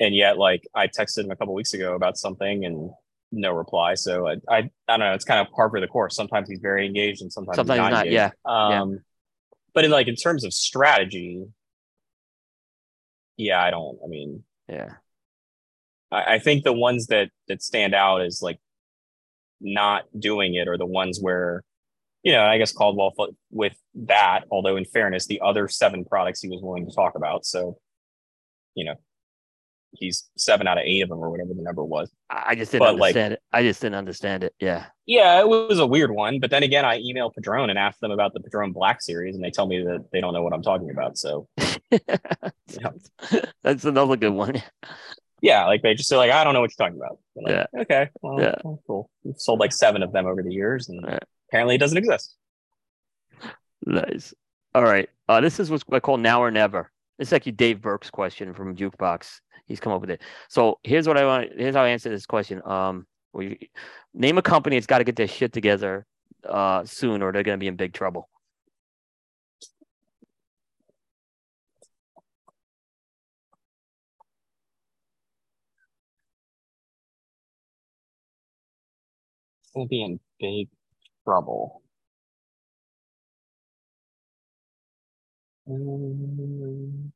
and yet like I texted him a couple weeks ago about something and no reply. So I I, I don't know, it's kind of par for the course. Sometimes he's very engaged and sometimes,
Sometimes
he's not,
not, yeah,
Um but in like in terms of strategy, yeah, I don't I mean
Yeah.
I, I think the ones that that stand out is like not doing it are the ones where you know i guess caldwell with that although in fairness the other seven products he was willing to talk about so you know he's seven out of eight of them or whatever the number was
I just didn't
But, like-
understand it. I just didn't understand it. Yeah.
yeah it was a weird one but then again i emailed padron and asked them about the padron black series and they tell me that they don't know what i'm talking about so
That's another good one.
yeah like they just say like i don't know what you're talking about like, okay well,
Yeah.
well, cool we've sold like seven of them over the years and
Yeah.
apparently it doesn't exist
Nice. All right. Uh, this is what I call now or never. This is actually Dave Burke's question from Jukebox he's come up with it. So here's what I want. Here's how I answer this question. Um, we name a company that's got to get their shit together uh, soon, or they're going to be in big trouble.
Going to be in big trouble. Mm.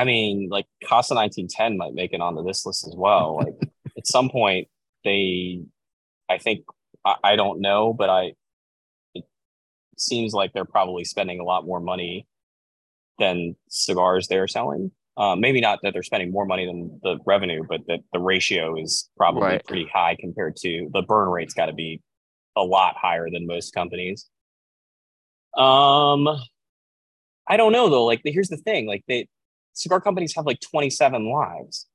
I mean, like Casa 1910 might make it onto this list as well. Like at some point, they, I think, I, I don't know, but I, it seems like they're probably spending a lot more money than cigars they're selling. Uh, maybe not that they're spending more money than the revenue, but that the ratio is probably
Right.
pretty high compared to the burn rate's got to be a lot higher than most companies. Um, I don't know though. Like, here's the thing: like, they cigar companies have like 27 lives.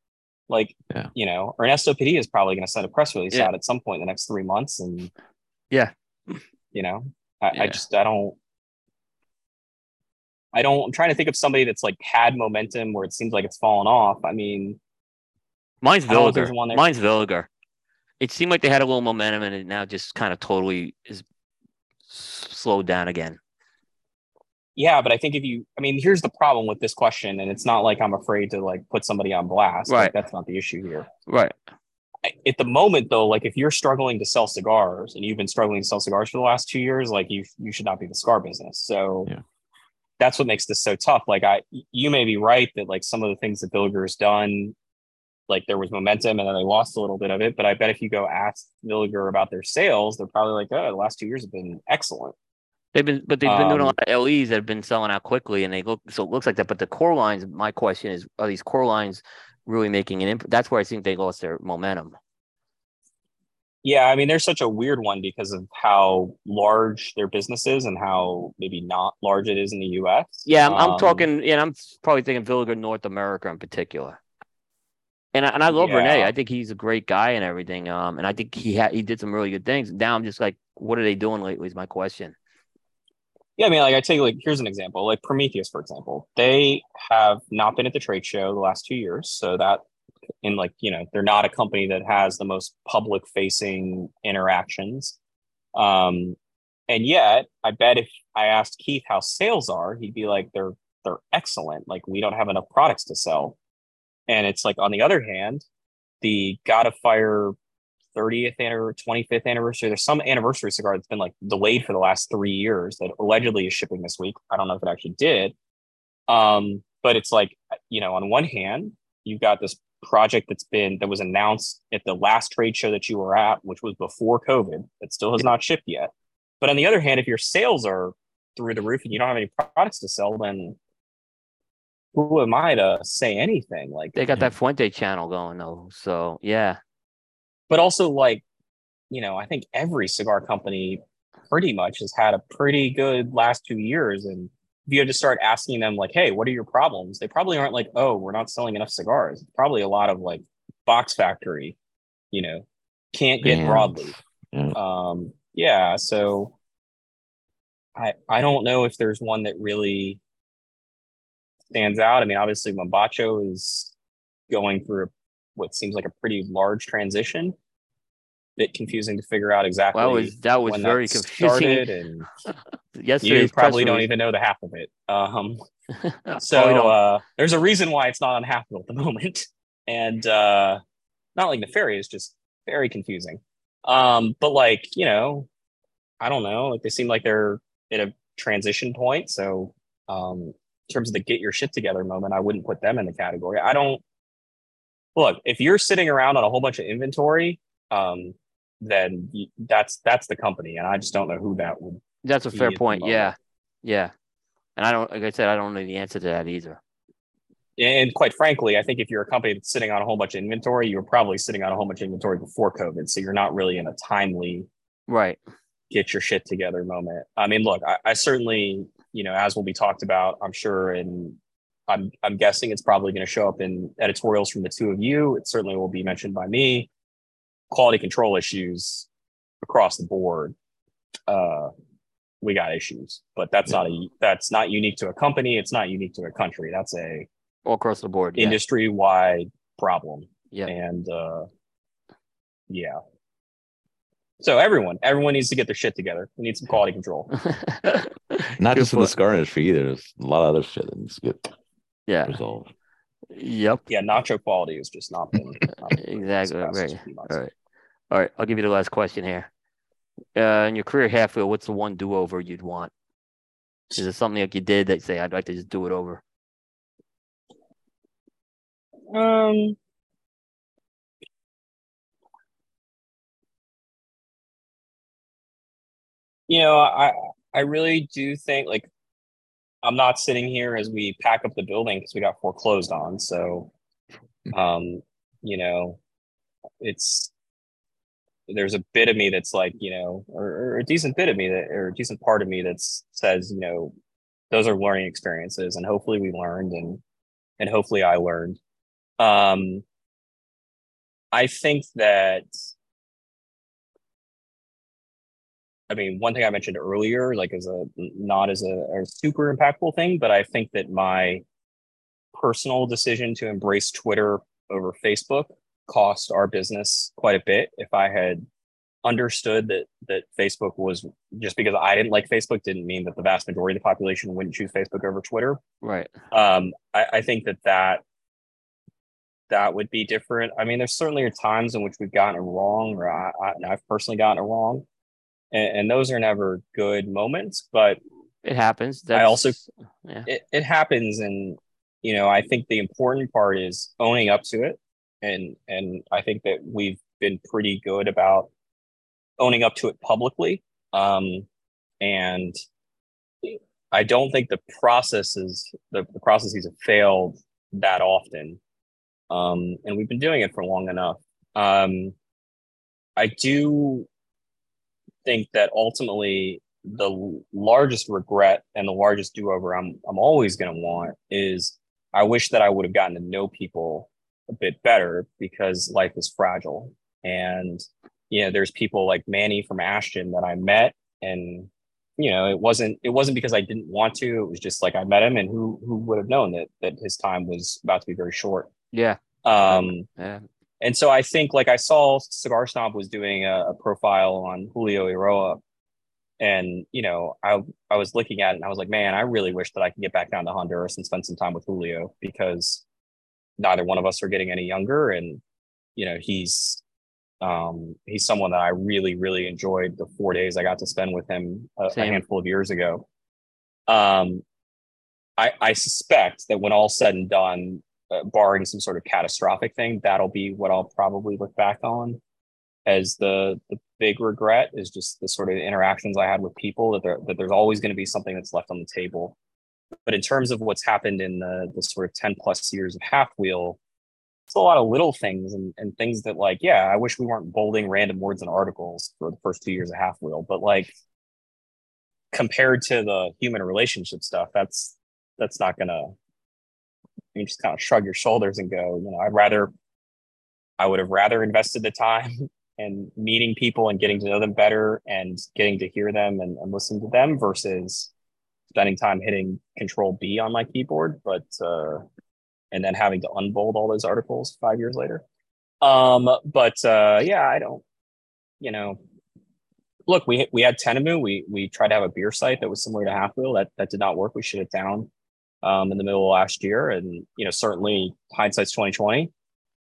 Like,
Yeah.
you know, Ernesto Padilla is probably going to send a press release
Yeah.
out at some point in the next three months, and
Yeah.
you know, I, I just I don't. I don't. I'm trying to think of somebody that's like had momentum where it seems like it's fallen off. I mean,
Mine's
I don't know if there's
Villiger. Mine's Villiger. It seemed like they had a little momentum, and it now just kind of totally is slowed down again.
Yeah, but I think if you, I mean, here's the problem with this question, and it's not like I'm afraid to like put somebody on blast. Like,
Right.
that's not the issue here.
Right.
At the moment, though, like if you're struggling to sell cigars and you've been struggling to sell cigars for the last two years, like you you should not be the cigar business. So
Yeah.
that's what makes this so tough. Like I, you may be right that like some of the things that Villiger's done, like there was momentum and then they lost a little bit of it. But I bet if you go ask Villiger about their sales, they're probably like, oh, the last two years have been excellent.
They've been, but they've been doing a
Um,
lot of LEs that have been selling out quickly, and they look so it looks like that. But the core lines, my question is, are these core lines really making an impact? That's where I think they lost their momentum.
Yeah, I mean, they're such a weird one because of how large their business is and how maybe not large it is in the U.S.
Yeah, I'm, I'm
Um,
talking, and I'm probably thinking Villiger North America in particular. And I, and I love
Yeah.
Renee. I think he's a great guy and everything. Um, and I think he had he did some really good things. Now I'm just like, what are they doing lately? Is my question.
Yeah, I mean, like I take like here's an example, like Prometheus, for example. They have not been at the trade show the last two years, so that in like you know they're not a company that has the most public facing interactions. Um, and yet, I bet if I asked Keith how sales are, he'd be like, they're they're excellent. Like we don't have enough products to sell. And it's like on the other hand, the God of Fire 30th or 25th anniversary. There's some anniversary cigar that's been like delayed for the last three years that allegedly is shipping this week. I don't know if it actually did. Um, but it's like, you know, on one hand, you've got this project that's been that was announced at the last trade show that you were at, which was before COVID, that still has not shipped yet. But on the other hand, if your sales are through the roof and you don't have any products to sell, then who am I to say anything? Like
They got that Fuente channel going though. So yeah.
But also like you know i think every cigar company pretty much has had a pretty good last two years. And if you had to start asking them like hey what are your problems? they probably aren't like oh we're not selling enough cigars. It's probably a lot of like box factory you know can't get
Bans.
broadly.
Yeah.
um yeah so i i don't know if there's one that really stands out. I mean obviously Mombacho is going through what seems like a pretty large transition bit confusing to figure out exactly
that was that was very
that
confusing.
and
Yesterday's
you probably don't even know the half of it um so uh, there's a reason why it's not on Half Wheel at the moment, and uh, not like nefarious, just very confusing. Um, but like you know, I don't know. Like they seem like they're at a transition point. So um, in terms of the get your shit together moment, I wouldn't put them in the category. I don't look if you're sitting around on a whole bunch of inventory, um, then that's that's the company, and I just don't know who that would.
That's a fair point. Yeah. Yeah. And I don't like I said, I don't know the answer to that either.
And quite frankly, I think if you're a company that's sitting on a whole bunch of inventory, you were probably sitting on a whole bunch of inventory before COVID. So you're not really in a timely
Right.
get your shit together moment. I mean, look, I, I certainly, you know, as will be talked about, I'm sure, and I'm I'm guessing it's probably going to show up in editorials from the two of you. It certainly will be mentioned by me. Quality control issues across the board. Uh, we got issues, but that's not a that's not unique to a company. It's not unique to a country. That's a
All across the board. Yeah.
industry wide problem.
Yeah.
And uh yeah. So everyone, everyone needs to get their shit together. We need some quality control.
Not just in the
point.
cigar industry either. There's a lot of other shit that needs to get
Yeah.
resolve.
Yep.
Yeah, nacho quality has just not been not been
Exactly. Right. All right. All right. I'll give you the last question here. Uh, in your career half wheel, what's the one do over you'd want? Is it something like you did that you say I'd like to just do it over?
Um, you know, I I really do think like I'm not sitting here as we pack up the building because we got foreclosed on. So, um, you know, it's there's a bit of me that's like, you know, or, or a decent bit of me that, or a decent part of me that says, you know, those are learning experiences, and hopefully we learned, and and hopefully I learned. Um, I think that mean, one thing I mentioned earlier, like as a not as a, a super impactful thing, but I think that my personal decision to embrace Twitter over Facebook cost our business quite a bit. If I had understood that that Facebook was just because I didn't like Facebook didn't mean that the vast majority of the population wouldn't choose Facebook over Twitter.
Right.
Um, I, I think that that that would be different. I mean, there's certainly are times in which we've gotten it wrong, or I, I, I've personally gotten it wrong and, and those are never good moments but
It happens.
I also-
yeah.
it, it happens and you know i think the important part is owning up to it and and i think that we've been pretty good about owning up to it publicly um and i don't think the processes the, the processes have failed that often um and we've been doing it for long enough um i do think that ultimately the largest regret and the largest do-over I'm I'm always going to want is I wish that I would have gotten to know people a bit better because life is fragile and you know there's people like Manny from Ashton that I met and you know it wasn't it wasn't because I didn't want to it was just like I met him and who who would have known that that his time was about to be very short
Yeah.
um
Yeah.
And so I think like I saw Cigar Snob was doing a, a profile on Julio Eiroa. And you know, I I was looking at it and I was like, man, I really wish that I could get back down to Honduras and spend some time with Julio because neither one of us are getting any younger. And you know, he's um he's someone that I really, really enjoyed the four days I got to spend with him a, a handful of years ago. Um I I suspect that when all's said and done, uh, barring some sort of catastrophic thing, that'll be what I'll probably look back on as the the big regret is just the sort of interactions I had with people that there that there's always going to be something that's left on the table. But in terms of what's happened in the the sort of 10 plus years of half wheel, it's a lot of little things and, and things that like, yeah, I wish we weren't bolding random words and articles for the first two years of half wheel, but like compared to the human relationship stuff, that's that's not gonna you just kind of shrug your shoulders and go, you know, I'd rather I would have rather invested the time and meeting people and getting to know them better and getting to hear them and, and listen to them versus spending time hitting control B on my keyboard, but uh and then having to unbold all those articles five years later. Um, but uh yeah, I don't, you know, look, we we had Tenemu, we we tried to have a beer site that was similar to Half Wheel. That that did not work. We shut it down um in the middle of last year. And you know, certainly hindsight's 2020.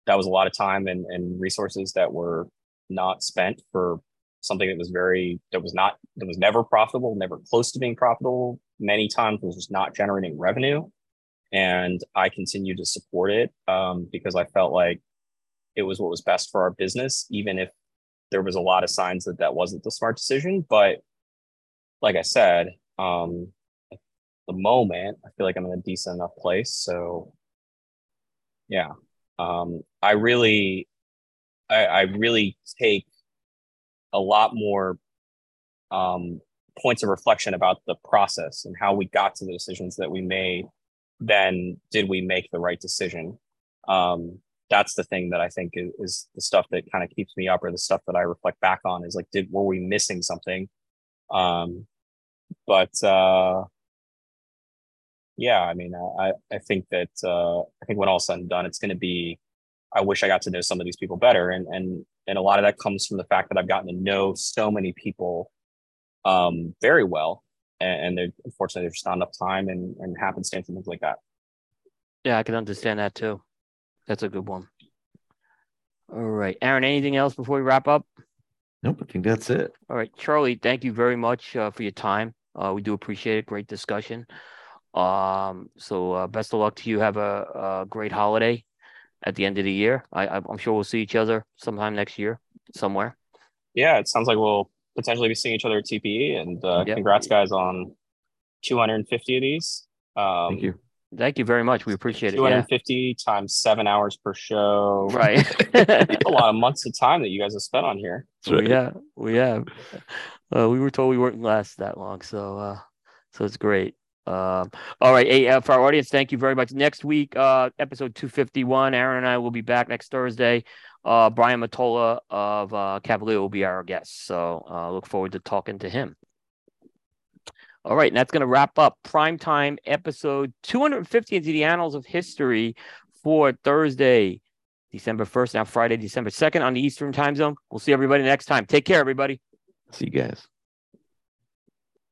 That was a lot of time and, and resources that were not spent for something that was very that was not that was never profitable, never close to being profitable. Many times was just not generating revenue, and I continued to support it um, because I felt like it was what was best for our business, even if there was a lot of signs that that wasn't the smart decision. But like I said, um, the moment I feel like I'm in a decent enough place, so yeah, um, I really I, I really take a lot more um, points of reflection about the process and how we got to the decisions that we made than did we make the right decision. Um, that's the thing that I think is, is the stuff that kind of keeps me up, or the stuff that I reflect back on is like, did were we missing something? Um, but uh, yeah, I mean, I I think that uh, I think when all's said and done, it's going to be I wish I got to know some of these people better. And and and a lot of that comes from the fact that I've gotten to know so many people um, very well. And, and unfortunately there's not enough time and, and happenstance and things like that.
Yeah, I can understand that too. That's a good one. All right, Aaron. Anything else before we wrap up?
Nope, I think that's it.
All right, Charlie. Thank you very much uh, for your time. Uh, we do appreciate it. Great discussion. Um, so uh, best of luck to you. Have a, a great holiday at the end of the year. I, I'm sure we'll see each other sometime next year somewhere.
Yeah, it sounds like we'll potentially be seeing each other at TPE. And uh,
Yep.
congrats, guys, on 250 of these. Um,
Thank you.
Thank you very much. We appreciate it. Yeah.
250 times seven hours per show.
Right.
A lot of months of time that you guys have spent on here.
Right.
We have. We have. Uh, we were told we weren't last that long, so uh, so it's great. Um, all right, uh, for our audience, thank you very much. Next week, uh, episode two fifty one. Aaron and I will be back next Thursday. Uh, Brian Matola of uh, Cavalier will be our guest, so uh, look forward to talking to him. All right, and that's going to wrap up primetime episode 250 into the annals of history for Thursday, December 1st, now Friday, December 2nd on the Eastern time zone. We'll see everybody next time. Take care, everybody.
See you guys.